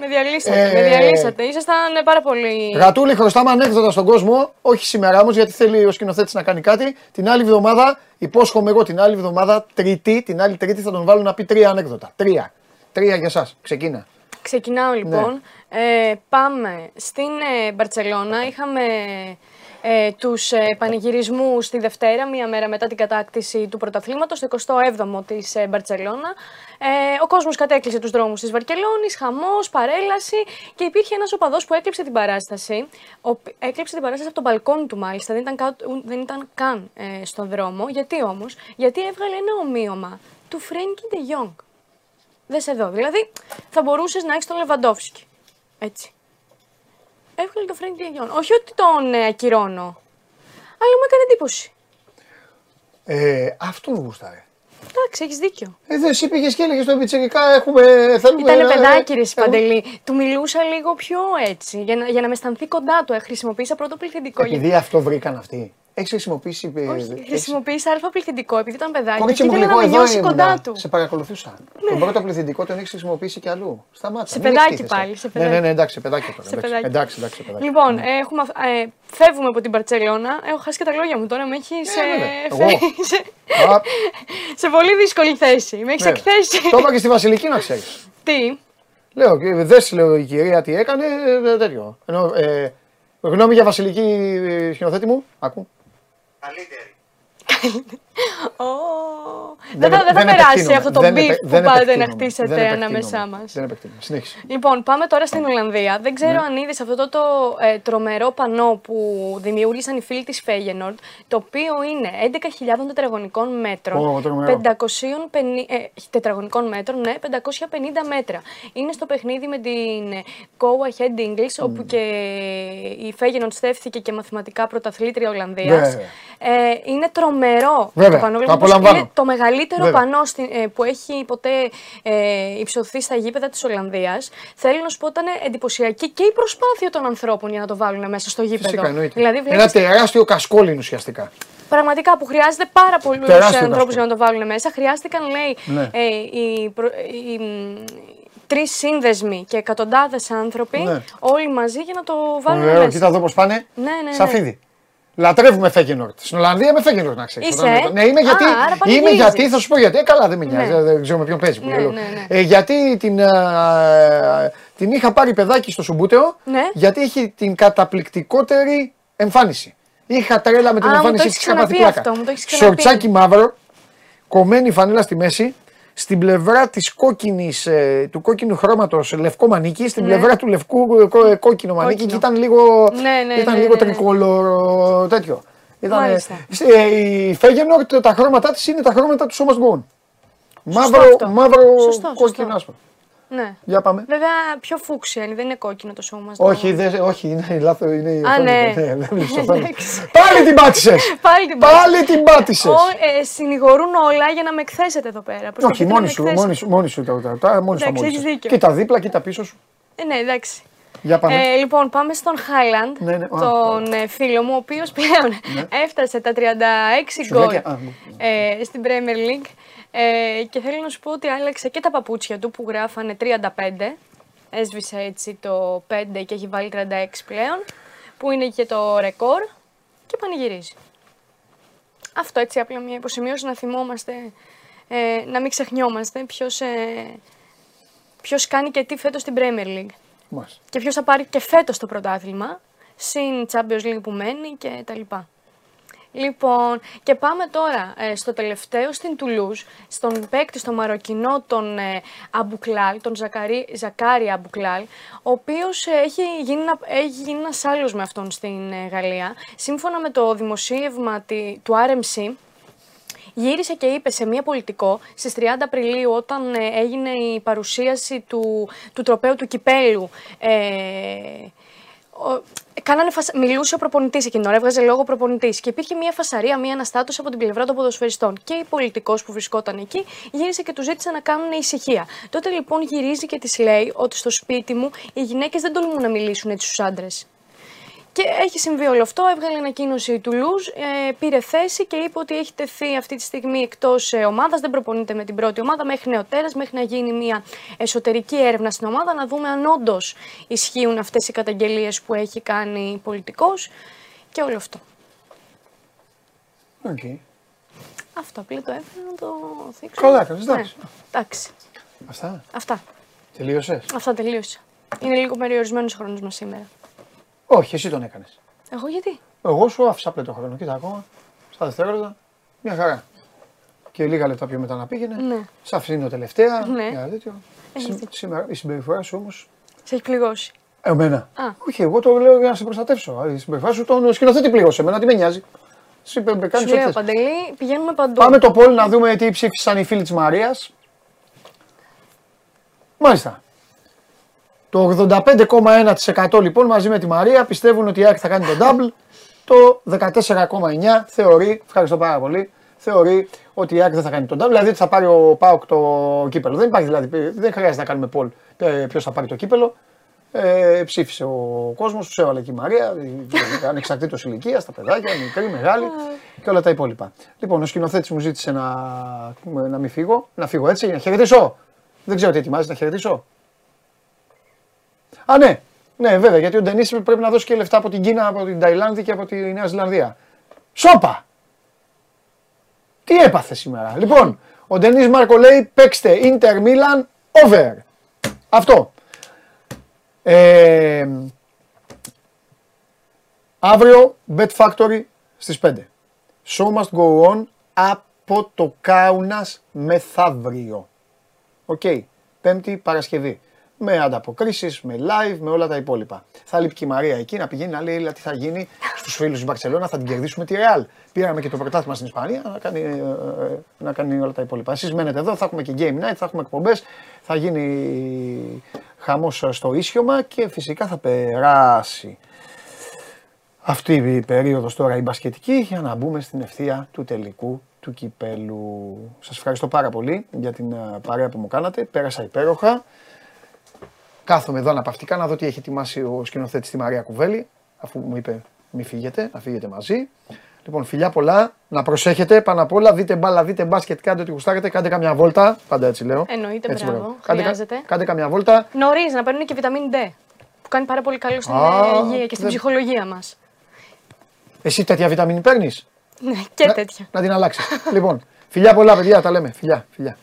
με διαλύσατε. Ε, με διαλύσατε. Ήσασταν ε, πάρα πολύ. Γατούλη, χρωστάμε ανέκδοτα στον κόσμο. Όχι σήμερα όμως, γιατί θέλει ο σκηνοθέτης να κάνει κάτι. Την άλλη εβδομάδα, υπόσχομαι εγώ την άλλη εβδομάδα, Τρίτη, την άλλη Τρίτη θα τον βάλω να πει τρία ανέκδοτα. Τρία. Τρία για εσάς. Ξεκίνα. Ξεκινάω λοιπόν. Ναι. Ε, πάμε στην ε, Μπαρτσελώνα. Είχαμε ε, τους ε, πανηγυρισμούς τη Δευτέρα, μία μέρα μετά την κατάκτηση του πρωταθλήματος, το 27ο της ε, Μπαρτσελώνα. Ε, ο κόσμος κατέκλυσε τους δρόμους της Βαρκελόνης, χαμός, παρέλαση και υπήρχε ένας οπαδός που έκλειψε την παράσταση. Ο, έκλειψε την παράσταση από τον μπαλκόνι του μάλιστα, δεν ήταν, κα- ου- δεν ήταν καν ε, στον δρόμο. Γιατί όμως, γιατί έβγαλε ένα ομοίωμα του Φρένκι Ντε Γιόγκ. Δες εδώ, δηλαδή θα μπορούσες να έχεις τον Λεβαντόφσκι. Έτσι. Έβγαλε τον Φρένκι Ντε Γιόγκ. Όχι ότι τον ε, ακυρώνω, αλλά μου έκανε εντύπωση. Ε, αυτόν γούσταρε. Εντάξει, έχεις δίκιο. Ε, δεν εσύ πήγες και έλεγες στο πιτσερικά έχουμε, θέλουμε... Ήταν ε, παιδάκι, ρε ε, Παντελή. Του μιλούσα λίγο πιο έτσι, για να, για να με αισθανθεί κοντά του. Ε, χρησιμοποίησα πρώτο πληθυντικό. Επειδή αυτό βρήκαν αυτοί. Έχεις χρησιμοποιήσει. ε, Όχι, έχεις- χρησιμοποίησα αλφα πληθυντικό επειδή ήταν παιδάκι Κορίτσι και μου ήθελα να γλυκό, με εδώ νιώσει ήμουνα. κοντά του. Σε παρακολουθούσα. Τον πρώτο πληθυντικό τον έχεις χρησιμοποιήσει και αλλού. Σταμάτα. Σε μην παιδάκι εκτίθεσαι. πάλι, σε Ναι, παιδάκι. ναι, ναι, εντάξει, σε παιδάκι τώρα. Σε εντάξει. παιδάκι. Εντάξει, εντάξει, σε παιδάκι. Λοιπόν, έχουμε, αυ- ε, φεύγουμε από την Παρσελώνα. Έχω χάσει και τα λόγια μου τώρα. Με έχεις σε, βέβαια. φέρει Εγώ. σε, Α, σε πολύ δύσκολη θέση. Με έχεις ναι. εκθέσει. Το είπα και στη Βασιλική να ξέρεις. Τι; Λέω, δες λέω η κυρία τι έκανε, ε, τέτοιο. Ενώ, ε, γνώμη για Βασιλική ε, σκηνοθέτη μου, άκου. Ω, Δεν θα, δεν θα δεν περάσει επεκτείνομαι, αυτό το δεν beef επε- που δεν πάτε να επεκτείνομαι, χτίσετε δεν επεκτείνομαι, ανάμεσά μας. Δεν επεκτείνομαι. Συνέχισε. Λοιπόν, πάμε τώρα στην Ολλανδία. Δεν ξέρω Ναι. αν είδες αυτό το, το ε, τρομερό πανό που δημιούργησαν οι φίλοι της Φέγενορντ, το οποίο είναι 11.000 τετραγωνικών μέτρων. Ω, τρομερό. 550, ε, τετραγωνικών μέτρων, ναι, 550 μέτρα. Είναι στο παιχνίδι με την ε, Go Ahead English, όπου και η Φέγενορντ στέφθηκε και μαθηματικά πρωταθλήτρια Ολλανδίας. Βέβαια. Ε, είναι τρομερό Βέβαια, το πανό. το λοιπόν, πως απολαμβάνω. Είναι το μεγαλύτερο Βέβαια. πανό στην- ε, που έχει ποτέ ε, υψωθεί στα γήπεδα της Ολλανδίας. Θέλω να σου πω ήταν εντυπωσιακή και η προσπάθεια των ανθρώπων για να το βάλουν μέσα στο γήπεδο. Φυσικά εννοείται. Δηλαδή, Ένα βλέπεις τεράστιο κασκόλιν ουσιαστικά. πραγματικά που χρειάζεται πάρα πολλούς Τεράστιο ανθρώπους κασκόλ. για να το βάλουν μέσα. Χρειάστηκαν, λέει, Ναι. ε, οι, προ- οι, μ, τρεις σύνδεσμοι και εκατοντάδες άνθρωποι Ναι. όλοι μαζί για να το βάλουν Ωραίο, μέσα. κοίτα εδώ πώς πάνε. Ναι, ναι, ναι. Σαφίδι. Λατρεύουμε Φέγενορτ. Στην Ολλανδία με Φέγενορτ να ξέρεις. Είσαι, ε; Ναι, είμαι Α, γιατί, άρα είμαι πανηγυρίζεις. γιατί, θα σου πω γιατί. Ε, καλά, δεν με νοιάζει. Ναι. Δεν ξέρω με ποιον παίζει. που Ναι, λέω. ναι, ναι. Ε, γιατί την, α, την είχα πάρει παιδάκι στο Σουμπούτεο. Ναι. Γιατί έχει την καταπληκτικότερη εμφάνιση. Είχα τρέλα με την Α, μου το εμφάνισή έχεις τη. Είχα πάθει ξαναπεί πλάκα. αυτό, μου το έχεις ξαναπεί. Σορτσάκι μαύρο, κομμένη φανέλα στη μέση. Στην πλευρά της κόκκινης, ε, του κόκκινου χρώματος λευκό μανίκι, στην Ναι. πλευρά του λευκού ε, κό- ε, κόκκινο μανίκι και Κόκκινο. ήταν λίγο, Ναι, ναι, ήταν ναι, λίγο ναι, ναι. τρικολόρο τέτοιο. Ήταν, Μάλιστα. ε, η Φέγενορτ τα χρώματά της είναι τα χρώματα του Σόμας Γκόν. Σωστό Μαύρο, αυτό. μαύρο Σωστό, κόκκινο σωστό. άσπρο. Ναι. Για πάμε. Βέβαια πιο φούξια είναι, δεν είναι κόκκινο το σώμα. στο- Όχι, δεν, όχι, είναι λάθο. Είναι η Α, οθόνη. ναι. δεν βλέπεις το οθόνη. Εντάξει. Πάλι την πάτησες. Πάλι την Πάλι την πάτησες. Ο, ε, συνηγορούν όλα για να με εκθέσετε εδώ πέρα. Όχι, Προσπαθείτε να μόνη με σου, εκθέσετε. μόνη σου, μόνη σου τα ρωτάω. Μόνη σου τα Εντάξει, μόνη έχεις σου. δίκιο. Κοίτα δίπλα, κοίτα πίσω σου. Ε, ναι, εντάξει. Για πάμε. Ε, λοιπόν, πάμε στον Χάιλαντ, Ναι, ναι. Α, τον ε, φίλο μου, ο οποίος πλέον έφτασε τα 36 γκολ Σουδέκια. Α, ε, στην Premier League. Ε, και θέλω να σου πω ότι άλλαξε και τα παπούτσια του που γράφανε 35. Έσβησε έτσι το 5 και έχει βάλει 36 πλέον, που είναι και το ρεκόρ και πανηγυρίζει. Αυτό έτσι απλά μια υποσημείωση να θυμόμαστε, ε, να μην ξεχνιόμαστε ποιος, ε, ποιος κάνει και τι φέτος στην Premier League. Μάλιστα. Και ποιος θα πάρει και φέτος το πρωτάθλημα, συν Champions League που μένει και τα λοιπά. Λοιπόν, και πάμε τώρα ε, στο τελευταίο στην Τουλούζ, στον παίκτη, στο Μαροκινό, τον ε, Αμπουκλάλ, τον Ζακαρί, Ζακάρι Αμπουκλάλ, ο οποίος ε, έχει, γίνει, ένα- έχει γίνει ένας άλλος με αυτόν στην ε, Γαλλία. Σύμφωνα με το δημοσίευμα τη- του RMC, Γύρισε και είπε σε μία πολιτικό στις 30 Απριλίου όταν ε, έγινε η παρουσίαση του, του τροπέου του κυπέλου. Ε, ο, κάνανε φασα... Μιλούσε ο προπονητής εκείνη την ώρα, έβγαζε λόγο προπονητής. Και υπήρχε μια φασαρία, μια αναστάτωση από την πλευρά των ποδοσφαιριστών. Και η πολιτικός που βρισκόταν εκεί γύρισε και του ζήτησε να κάνουν ησυχία. Τότε λοιπόν γυρίζει και της λέει ότι στο σπίτι μου οι γυναίκες δεν τολμούν να μιλήσουν έτσι στους άντρες. Και έχει συμβεί όλο αυτό. Έβγαλε ανακοίνωση η Τουλούζ, ε, πήρε θέση και είπε ότι έχει τεθεί αυτή τη στιγμή εκτός ε, ομάδας. Δεν προπονείται με την πρώτη ομάδα μέχρι νεοτέρας, μέχρι να γίνει μια εσωτερική έρευνα στην ομάδα, να δούμε αν όντως ισχύουν αυτές οι καταγγελίες που έχει κάνει πολιτικός και όλο αυτό. Οκ. Αυτό απλά το έφερα να το θίξω. Καλά έκανες, εντάξει. Ναι, εντάξει. Αυτά. Αυτά. Τελείωσες. Αυτά τελείωσα. Είναι λίγο περιορισμένος ο χρόνος μας σήμερα. Όχι, εσύ τον έκανες. Εγώ γιατί; Εγώ σου άφησα απλά το χρόνο. Κοίτα ακόμα. Στα δευτερόλεπτα. Μια χαρά. Και λίγα λεπτά πιο μετά να πήγαινε. Ναι. Σ' αφήνω τελευταία. Ναι. για τέτοιο. Έχεις Σι- δίκιο. Σήμερα η συμπεριφορά σου όμως. Σε έχει πληγώσει. Εμένα. Α. Όχι, εγώ το λέω για να σε προστατεύσω. Η συμπεριφορά σου τον σκηνοθέτη πλήγωσε. Εμένα τι με νοιάζει. Εσύ πε- κάνεις Σου ό,τι λέω, θες. Παντελή, πηγαίνουμε παντού. Πάμε το poll να δούμε τι ψήφισαν οι φίλοι της Μαρίας. Μάλιστα. Το 85,1% λοιπόν μαζί με τη Μαρία πιστεύουν ότι η ΑΕΚ θα κάνει τον double. Το 14,9% θεωρεί, ευχαριστώ πάρα πολύ, θεωρεί ότι η ΑΕΚ δεν θα κάνει τον double. Δηλαδή ότι θα πάρει ο ΠΑΟΚ το κύπελο. Δεν υπάρχει δηλαδή, δεν χρειάζεται να κάνουμε poll ποιος θα πάρει το κύπελο. Ε, ψήφισε ο κόσμος, τους έβαλε και η Μαρία, ανεξαρτήτως ηλικίας, τα παιδάκια, μικρή, μεγάλη και όλα τα υπόλοιπα. Λοιπόν, ο σκηνοθέτης μου ζήτησε να, να μην φύγω, να φύγω έτσι, να χαιρετήσω. Δεν ξέρω τι ετοιμάζεις, να χαιρετήσω. Α, ναι, ναι, βέβαια, γιατί ο Ντενίς πρέπει να δώσει και λεφτά από την Κίνα, από την Ταϊλάνδη και από τη Νέα Ζηλανδία. Σόπα! Τι έπαθε σήμερα. Λοιπόν, ο Ντενίς Μάρκο λέει παίξτε Inter Milan over. Αυτό. Ε, αύριο Bet Factory στις 5. Show must go on από το Κάουνας μεθαύριο. Οκ. Πέμπτη Παρασκευή. Με ανταποκρίσεις, με live, με όλα τα υπόλοιπα. Θα λείπει και η Μαρία εκεί να πηγαίνει να λέει «Έλα, τι θα γίνει στους φίλους της Μπαρσελόνα, θα την κερδίσουμε τη Real. Πήραμε και το πρωτάθλημα στην Ισπανία να κάνει, ε, ε, να κάνει όλα τα υπόλοιπα. Εσείς μένετε εδώ, θα έχουμε και game night, θα έχουμε εκπομπές, θα γίνει χαμός στο ίσιωμα και φυσικά θα περάσει αυτή η περίοδος τώρα η μπασκετική για να μπούμε στην ευθεία του τελικού του κυπέλου. Σας ευχαριστώ πάρα πολύ για την ε, παρέα που μου κάνατε. Πέρασα υπέροχα. Κάθομαι εδώ αναπαυτικά να δω τι έχει ετοιμάσει ο σκηνοθέτης τη Μαρία Κουβέλη, αφού μου είπε μη φύγετε, να φύγετε μαζί. Λοιπόν, φιλιά πολλά, να προσέχετε πάνω απ' όλα, δείτε μπάλα, δείτε μπάσκετ, κάντε ό,τι γουστάρετε, κάντε καμιά βόλτα, πάντα έτσι λέω. Εννοείται, Έτσι, μπράβο, Κάντε, κα- χρειάζεται. κάντε καμιά βόλτα. Νωρίς να παίρνουν και βιταμίνη D. Που κάνει πάρα πολύ καλό στην Α, ε, υγεία και στην δεν- ψυχολογία μας. Εσύ τέτοια βιταμίνη παίρνεις, Ναι, και τέτοια. να την αλλάξεις. λοιπόν, φιλιά πολλά παιδιά, τα λέμε, φιλιά, φιλιά.